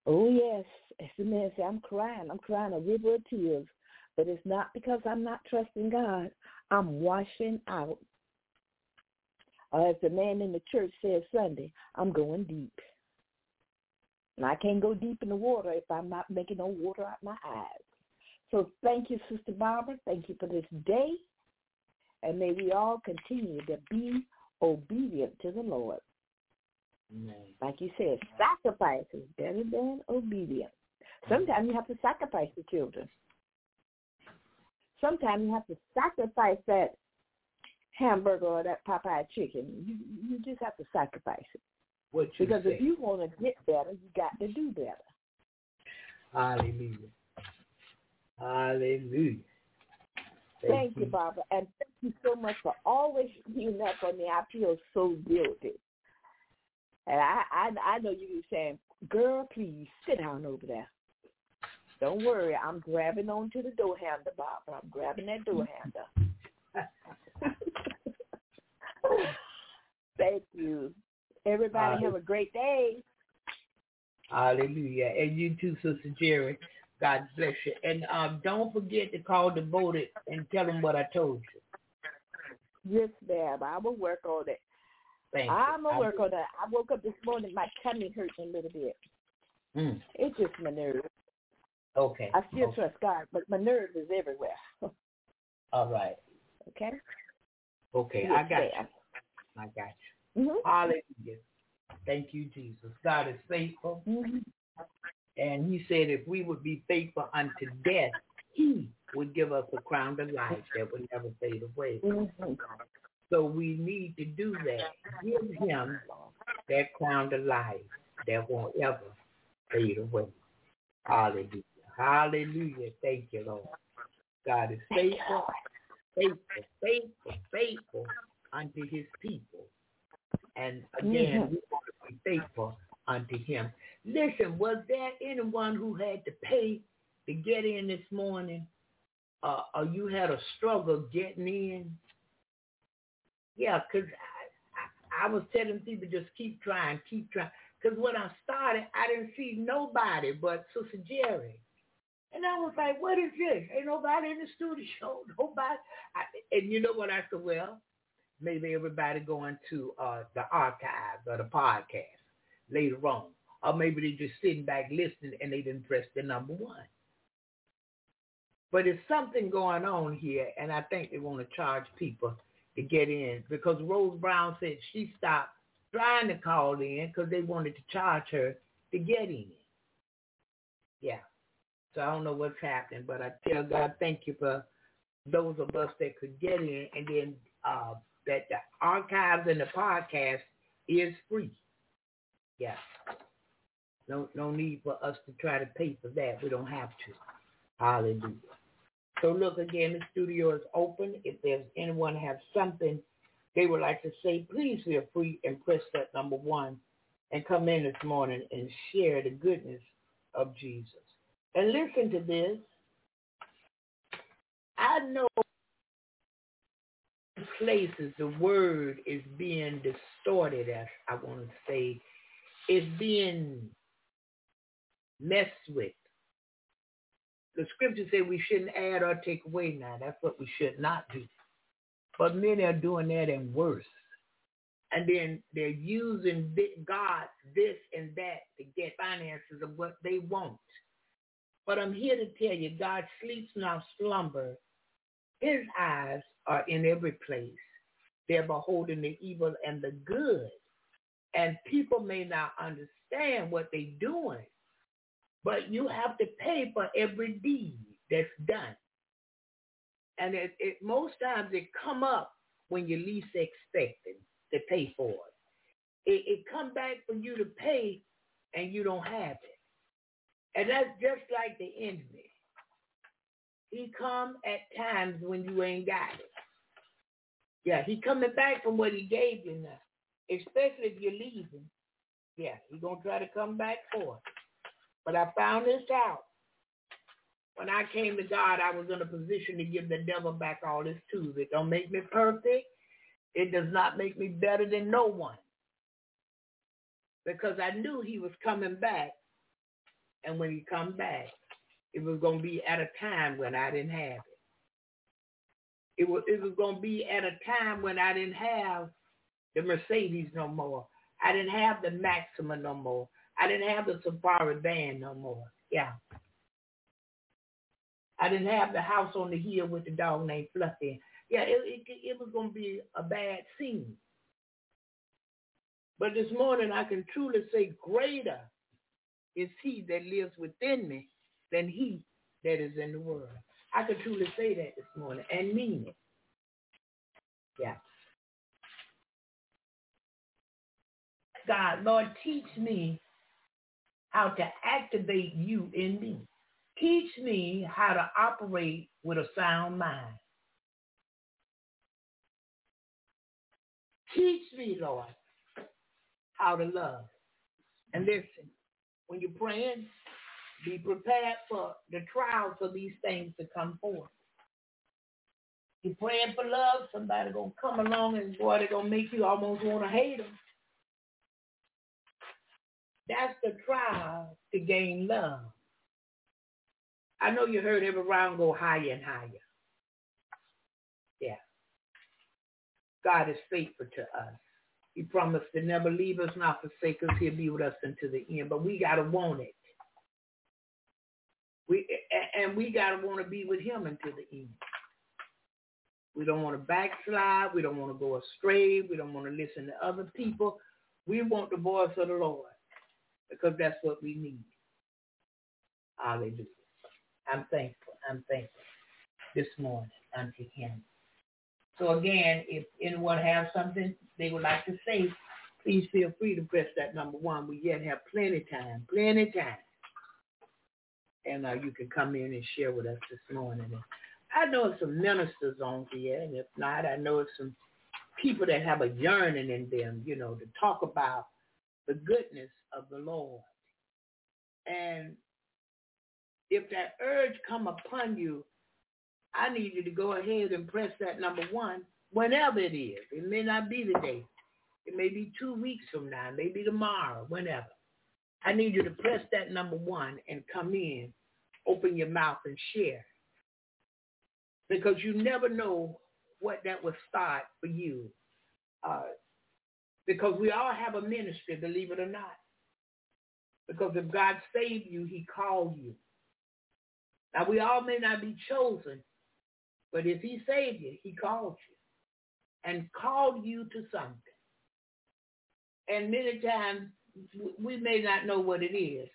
Oh, yes. As the man said, I'm crying. I'm crying a river of tears. But it's not because I'm not trusting God. I'm washing out. Or as the man in the church said Sunday, I'm going deep. And I can't go deep in the water if I'm not making no water out my eyes. So thank you, Sister Barbara. Thank you for this day. And may we all continue to be obedient to the Lord. Amen. Like you said, sacrifice is better than obedience. Sometimes you have to sacrifice the children. sometimes you have to sacrifice that hamburger or that Popeye chicken. You you just have to sacrifice it. What you because say. if you want to get better, you got to do better. Hallelujah. Hallelujah. Thank, you, Barbara, and thank you so much for always being up for me. I feel so guilty. And I, I, I know you were saying, "Girl, please sit down over there." Don't worry, I'm grabbing onto the door handle, Barbara. I'm grabbing that door handle. Thank you. Everybody have a great day. Hallelujah. And you too, Sister Jerry. God bless you. And um, don't forget to call Devoted and tell them what I told you. Yes, ma'am. I will work on it. Thank I'm you. gonna work on that. I woke up this morning, my tummy hurts a little bit. Mm. It's just my nerves. Okay. I still okay. trust God, but my nerves is everywhere. All right. okay. Okay. Yes, I got ma'am. you. I got you. Mm-hmm. Hallelujah. Thank you, Jesus. God is faithful. Mm-hmm. And he said if we would be faithful unto death, he would give us a crown of life that would never fade away. Mm-hmm. So we need to do that. Give him that crown of life that won't ever fade away. Hallelujah. Hallelujah. Thank you, Lord. God is faithful, faithful, faithful, faithful unto his people. And again, we want to be faithful unto him. Listen, was there anyone who had to pay to get in this morning? Uh, or you had a struggle getting in? Yeah, because I, I, I was telling people just keep trying, keep trying. Because when I started, I didn't see nobody but Sister Jerry. And I was like, what is this? Ain't nobody in the studio. Nobody. I, and you know what I said? Well, maybe everybody going to uh, the archives or the podcast later on. Or maybe they're just sitting back listening and they didn't press the number one. But it's something going on here, and I think they want to charge people to get in because Rose Brown said she stopped trying to call in because they wanted to charge her to get in. Yeah. So I don't know what's happening, but I tell God thank you for those of us that could get in, and then uh, that the archives and the podcast is free. Yeah. No, no need for us to try to pay for that. We don't have to. Hallelujah. So look again, the studio is open. If there's anyone have something they would like to say, please feel free and press that number one and come in this morning and share the goodness of Jesus. And listen to this. I know places the word is being distorted, as I want to say, is being messed with. The scriptures say we shouldn't add or take away now. That's what we should not do. But many are doing that and worse. And then they're using God, this and that to get finances of what they want. But I'm here to tell you, God sleeps not slumber. His eyes are in every place. They're beholding the evil and the good. And people may not understand what they're doing, but you have to pay for every deed that's done. And it, it most times it come up when you least expect it to pay for it. It, it come back for you to pay and you don't have it. And that's just like the enemy. He come at times when you ain't got it. Yeah, he coming back from what he gave you now. Especially if you're leaving. Yeah, he gonna try to come back for it. But I found this out. When I came to God, I was in a position to give the devil back all his tools. It don't make me perfect. It does not make me better than no one. Because I knew he was coming back. And when he come back, it was going to be at a time when I didn't have it. It was, it was going to be at a time when I didn't have the Mercedes no more. I didn't have the Maxima no more. I didn't have the Safari van no more. Yeah. I didn't have the house on the hill with the dog named Fluffy. Yeah, it, it, it was going to be a bad scene. But this morning I can truly say greater is he that lives within me than he that is in the world. I could truly say that this morning and mean it. Yeah. God, Lord, teach me how to activate you in me. Teach me how to operate with a sound mind. Teach me, Lord, how to love. And listen, when you're praying, be prepared for the trials of these things to come forth. You're praying for love, somebody gonna come along and boy, they're gonna make you almost want to hate them. That's the trial to gain love. I know you heard every round go higher and higher. Yeah. God is faithful to us. He promised to never leave us, not forsake us. He'll be with us until the end. But we gotta want it. We and we gotta want to be with Him until the end. We don't want to backslide. We don't want to go astray. We don't want to listen to other people. We want the voice of the Lord because that's what we need. Hallelujah. I'm thankful. I'm thankful this morning unto him. So again, if anyone has something they would like to say, please feel free to press that number one. We yet have plenty of time, plenty time. And uh, you can come in and share with us this morning. And I know some ministers on here, and if not, I know some people that have a yearning in them, you know, to talk about the goodness of the Lord. And if that urge come upon you, I need you to go ahead and press that number one whenever it is. It may not be today. It may be two weeks from now, maybe tomorrow, whenever. I need you to press that number one and come in, open your mouth and share. Because you never know what that will start for you. Uh, because we all have a ministry, believe it or not. Because if God saved you, he called you. Now, we all may not be chosen, but if he saved you, he called you and called you to something. And many times we may not know what it is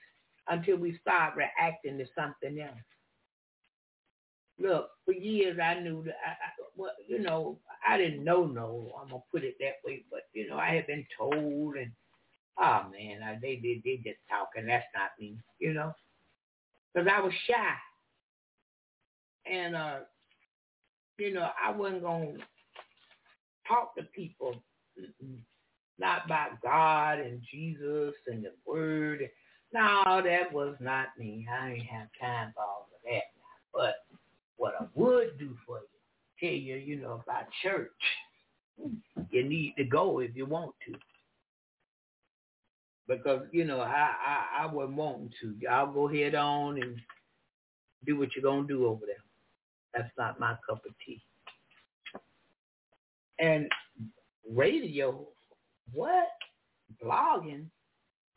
until we start reacting to something else. Look, for years I knew that, I, I, well, you know, I didn't know no, I'm to put it that way, but, you know, I had been told and, oh man, I, they, they, they just talking, that's not me, you know, because I was shy and uh, you know, I wasn't gonna talk to people not about God and Jesus and the Word. No, that was not me. I ain't have time for all of that now. But what I would do for you, tell you, you know, about church. You need to go if you want to. Because, you know, I, I, I wasn't wanting to. Y'all go head on and do what you're going to do over there. That's not my cup of tea. And radio, what? Blogging?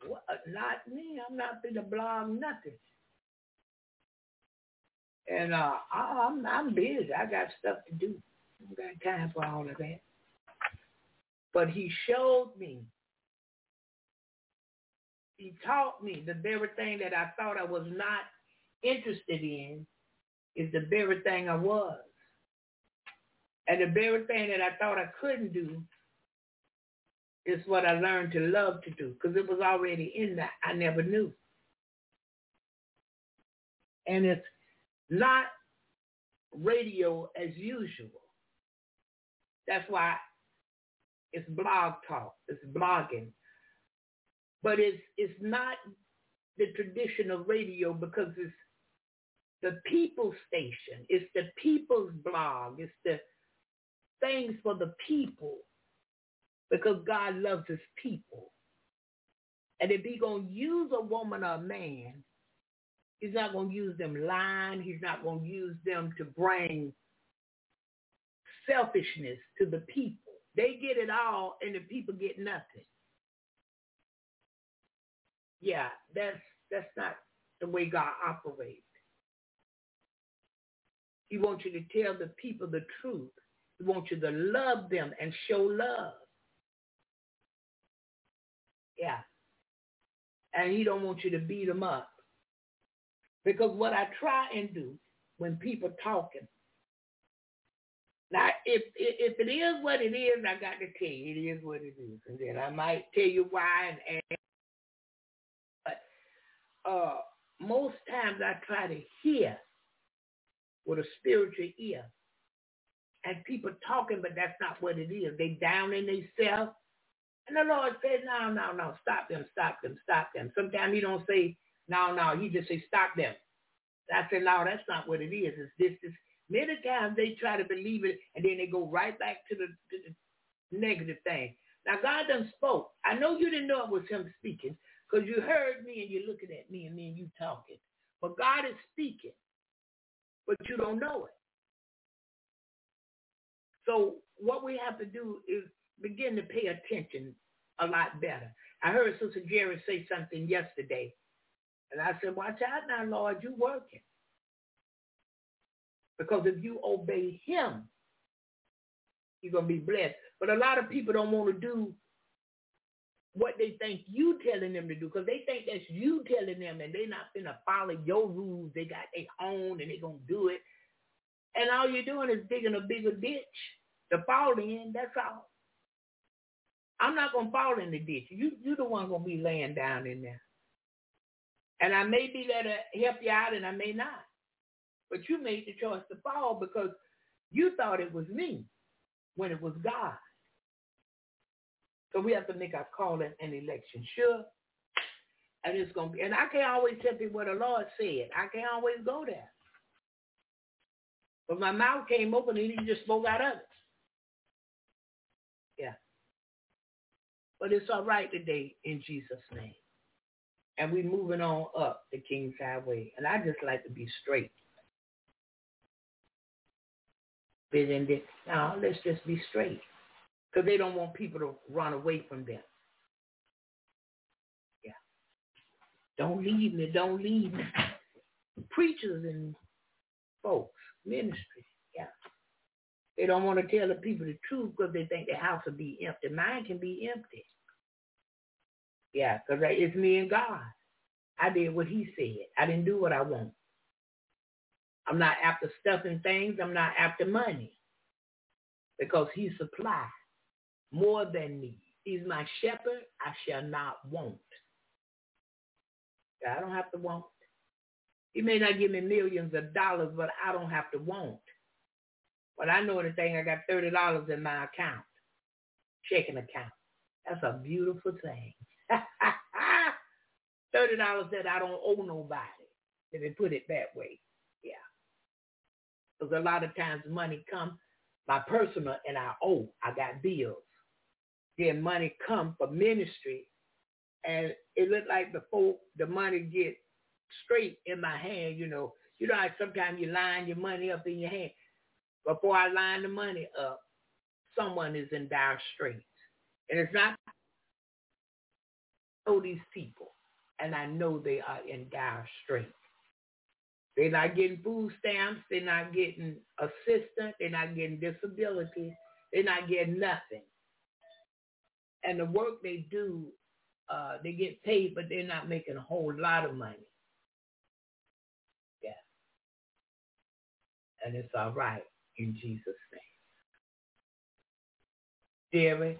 What? Not me. I'm not going to blog nothing. And uh, I'm I'm busy. I got stuff to do. I don't got time for all of that. But he showed me. He taught me the very thing that I thought I was not interested in is the very thing I was. And the very thing that I thought I couldn't do is what I learned to love to do because it was already in that. I never knew. And it's not radio as usual. That's why it's blog talk. It's blogging. But it's it's not the traditional radio because it's the people's station. It's the people's blog. It's the things for the people because God loves his people. And if he's going to use a woman or a man, he's not going to use them lying. He's not going to use them to bring selfishness to the people. They get it all and the people get nothing. Yeah, that's that's not the way God operates. He wants you to tell the people the truth. He wants you to love them and show love. Yeah. And he don't want you to beat him up. Because what I try and do when people talking. Now, if, if it is what it is, I got to tell you, it is what it is, and then I might tell you why. And, and but uh, most times I try to hear with a spiritual ear, and people talking, but that's not what it is. They down in themselves, and the Lord says, "No, no, no, stop them, stop them, stop them." Sometimes He don't say, "No, no," He just say, "Stop them." I said, "No, that's not what it is. It's this, this." Many times they try to believe it, and then they go right back to the, to the negative thing. Now God done spoke. I know you didn't know it was Him speaking because you heard me and you're looking at me and and you talking. But God is speaking, but you don't know it. So what we have to do is begin to pay attention a lot better. I heard Sister Jerry say something yesterday, and I said, watch out now, Lord, you're working. Because if you obey him, you're going to be blessed. But a lot of people don't want to do what they think you telling them to do because they think that's you telling them and they're not going to follow your rules. They got their own and they're going to do it. And all you're doing is digging a bigger ditch to fall in. That's all. I'm not to fall in the ditch. You, you're the one to be laying down in there. And I may be there to help you out and I may not. But you made the choice to fall because you thought it was me when it was God. So we have to make our calling and election sure. And it's to be, and I can't always tell people what the Lord said. I can't always go there. But my mouth came open and he just spoke out of it. Yeah. But it's all right today in Jesus' name. And we're moving on up the King's Highway. And I just like to be straight. Now let's just be straight because they don't want people to run away from them. Yeah. Don't leave me. Don't leave me. Preachers and folks, ministry. Yeah. They don't want to tell the people the truth because they think the house will be empty. Mine can be empty. Yeah, because it's me and God. I did what he said. I didn't do what I want. I'm not after stuffing things. I'm not after money because he supplies more than me. He's my shepherd. I shall not want. I don't have to want. He may not give me millions of dollars, but I don't have to want. But I know anything, I got $30 in my account, checking account. That's a beautiful thing. $30 that I don't owe nobody, if they put it that way. Yeah. Because a lot of times money comes, my personal, and I owe. I got bills then money come for ministry. And it looked like before the money get straight in my hand, you know, you know how sometimes you line your money up in your hand. Before I line the money up, someone is in dire straits. And it's not know these people and I know they are in dire straits. They're not getting food stamps. They're not getting assistance. They're not getting disability. They're not getting nothing and the work they do, uh, they get paid, but they're not making a whole lot of money. Yeah. And it's all right in Jesus' name. Jerry?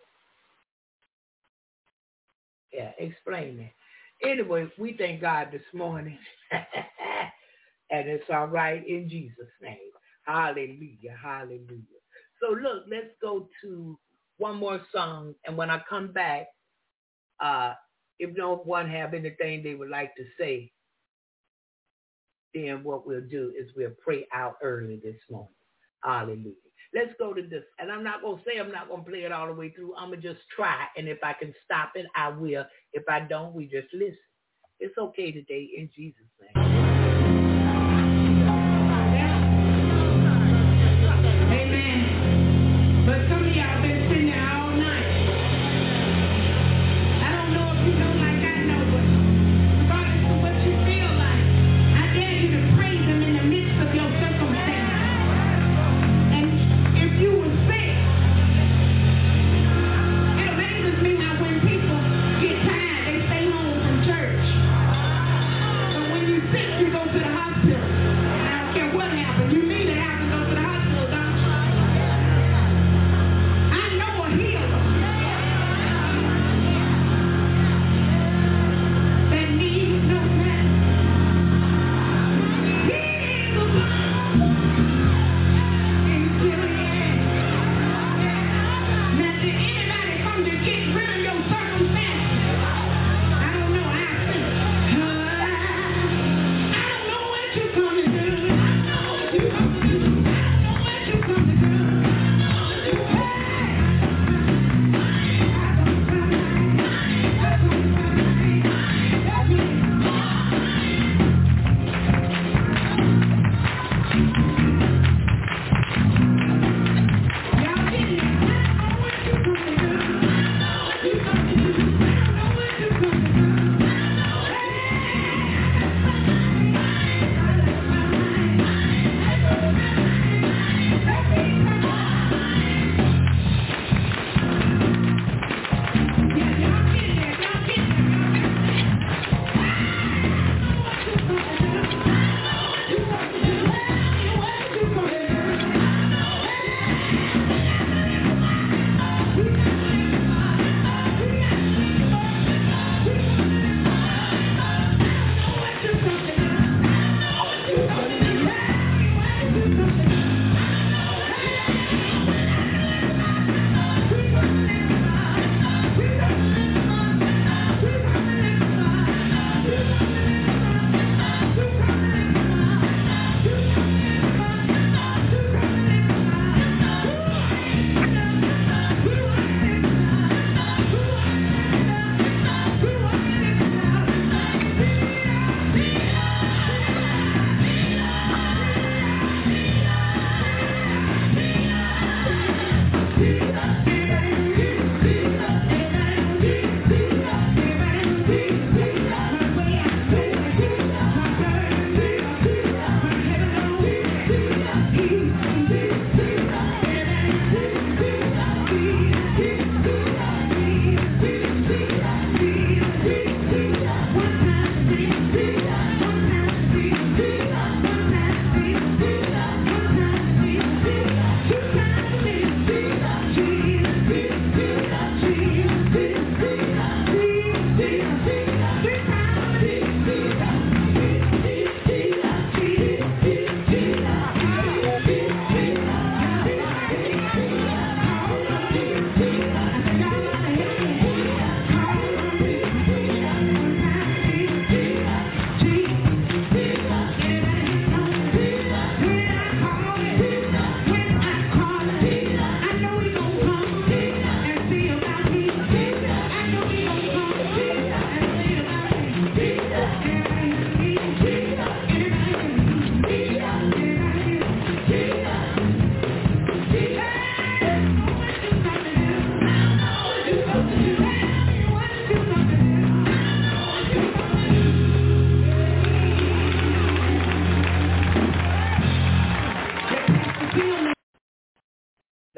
Yeah, explain that. Anyway, we thank God this morning. and it's all right in Jesus' name. Hallelujah, hallelujah. So look, let's go to one more song, and when I come back, uh, if no one have anything they would like to say, then what we'll do is we'll pray out early this morning. Hallelujah. Let's go to this. And I'm not going to say I'm not going to play it all the way through. I'm going to just try. And if I can stop it, I will. If I don't, we just listen. It's okay today in Jesus' name.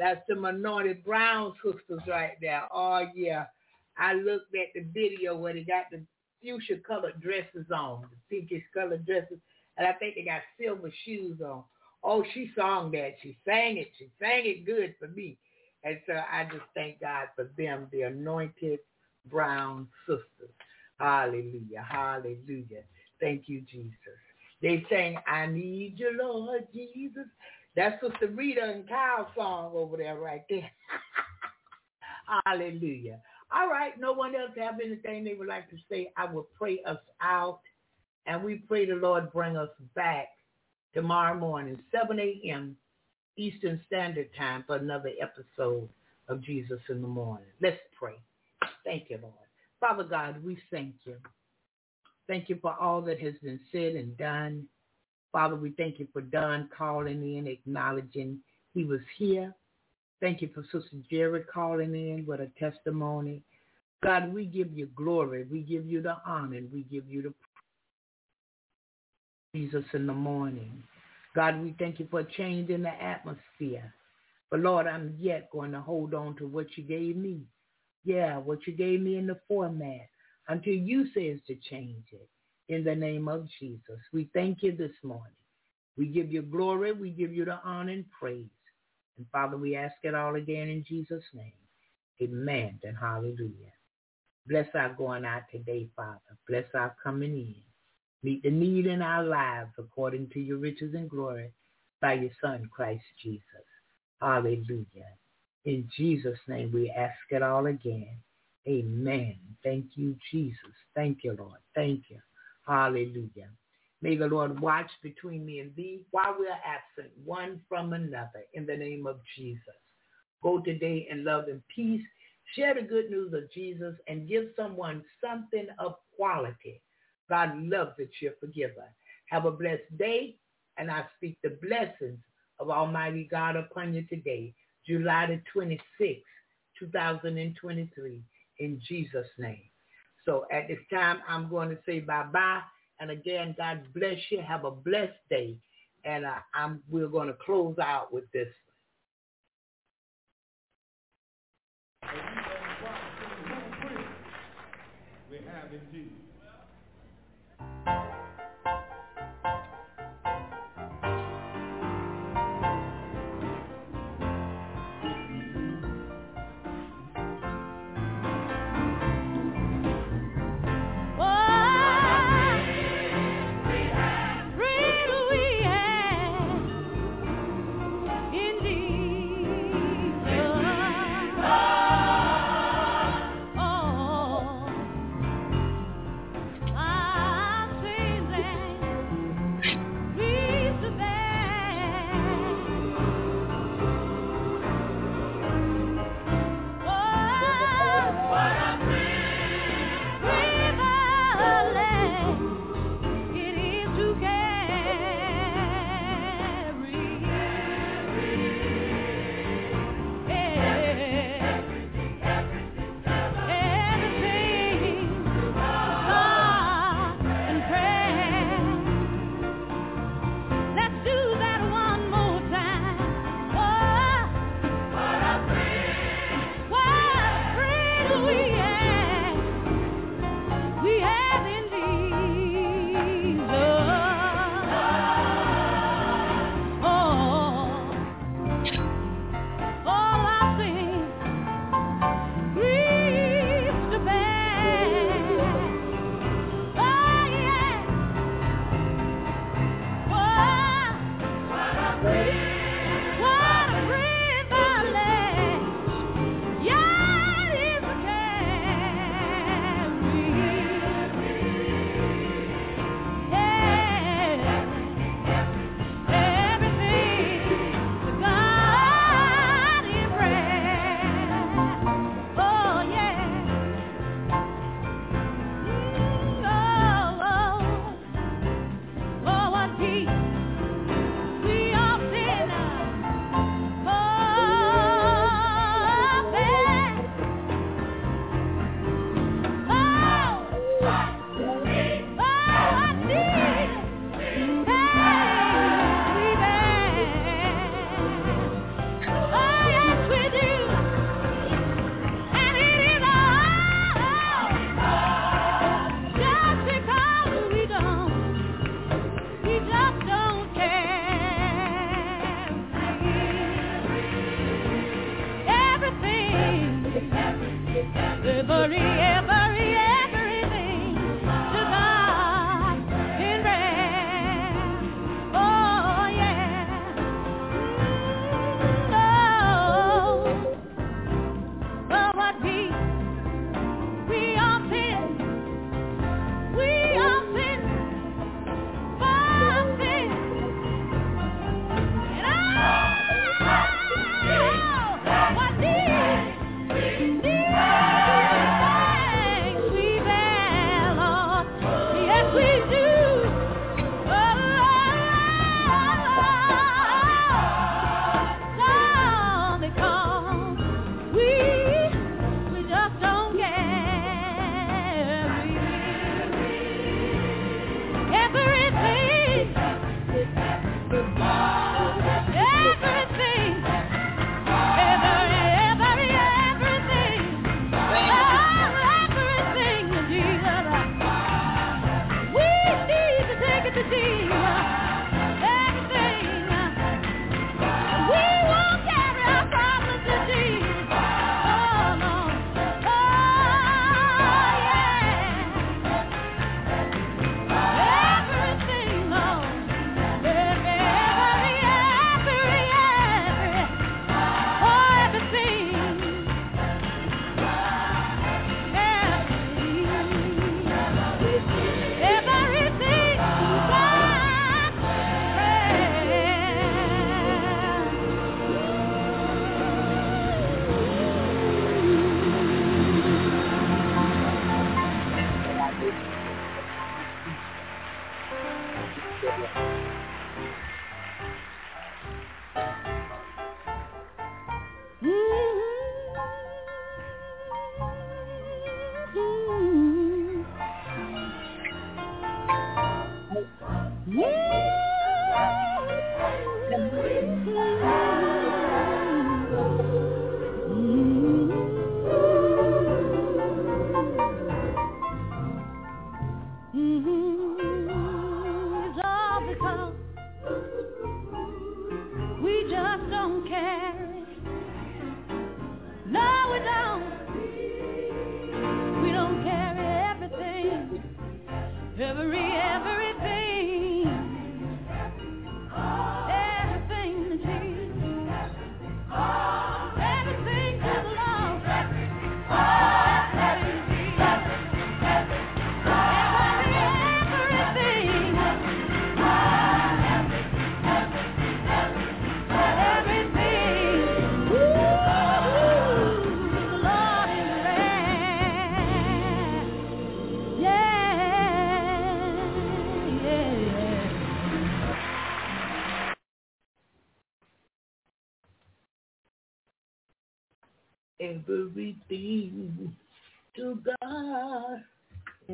That's the anointed brown sisters right there. Oh yeah. I looked at the video where they got the fuchsia colored dresses on, the pinkish colored dresses, and I think they got silver shoes on. Oh, she sung that. She sang it. She sang it good for me. And so I just thank God for them, the anointed brown sisters. Hallelujah. Hallelujah. Thank you, Jesus. They sang, I need you, Lord Jesus. That's Sister Rita and Kyle song over there right there. Hallelujah. All right. No one else have anything they would like to say. I will pray us out. And we pray the Lord bring us back tomorrow morning, 7 a.m. Eastern Standard Time for another episode of Jesus in the Morning. Let's pray. Thank you, Lord. Father God, we thank you. Thank you for all that has been said and done. Father, we thank you for Don calling in, acknowledging he was here. Thank you for Sister Jerry calling in with a testimony. God, we give you glory. We give you the honor. We give you the Jesus in the morning. God, we thank you for a change in the atmosphere. But Lord, I'm yet going to hold on to what you gave me. Yeah, what you gave me in the format until you says to change it in the name of Jesus. We thank you this morning. We give you glory. We give you the honor and praise. And Father, we ask it all again in Jesus' name. Amen and hallelujah. Bless our going out today, Father. Bless our coming in. Meet the need in our lives according to your riches and glory by your Son, Christ Jesus. Hallelujah. In Jesus' name, we ask it all again. Amen. Thank you, Jesus. Thank you, Lord. Thank you. Hallelujah. May the Lord watch between me and thee while we are absent one from another in the name of Jesus. Go today in love and peace. Share the good news of Jesus and give someone something of quality. God loves a cheerful giver. Have a blessed day, and I speak the blessings of Almighty God upon you today, July the 26th, 2023, in Jesus' name. So at this time, I'm going to say bye-bye. And again, God bless you. Have a blessed day. And uh, I'm, we're going to close out with this. We have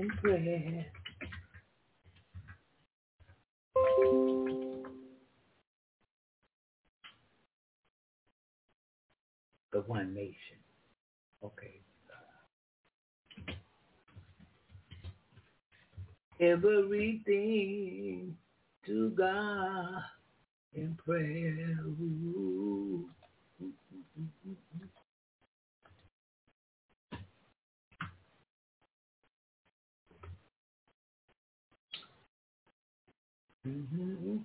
in prayer. The one nation. Okay. Everything to God in prayer. Ooh. Mm-hmm.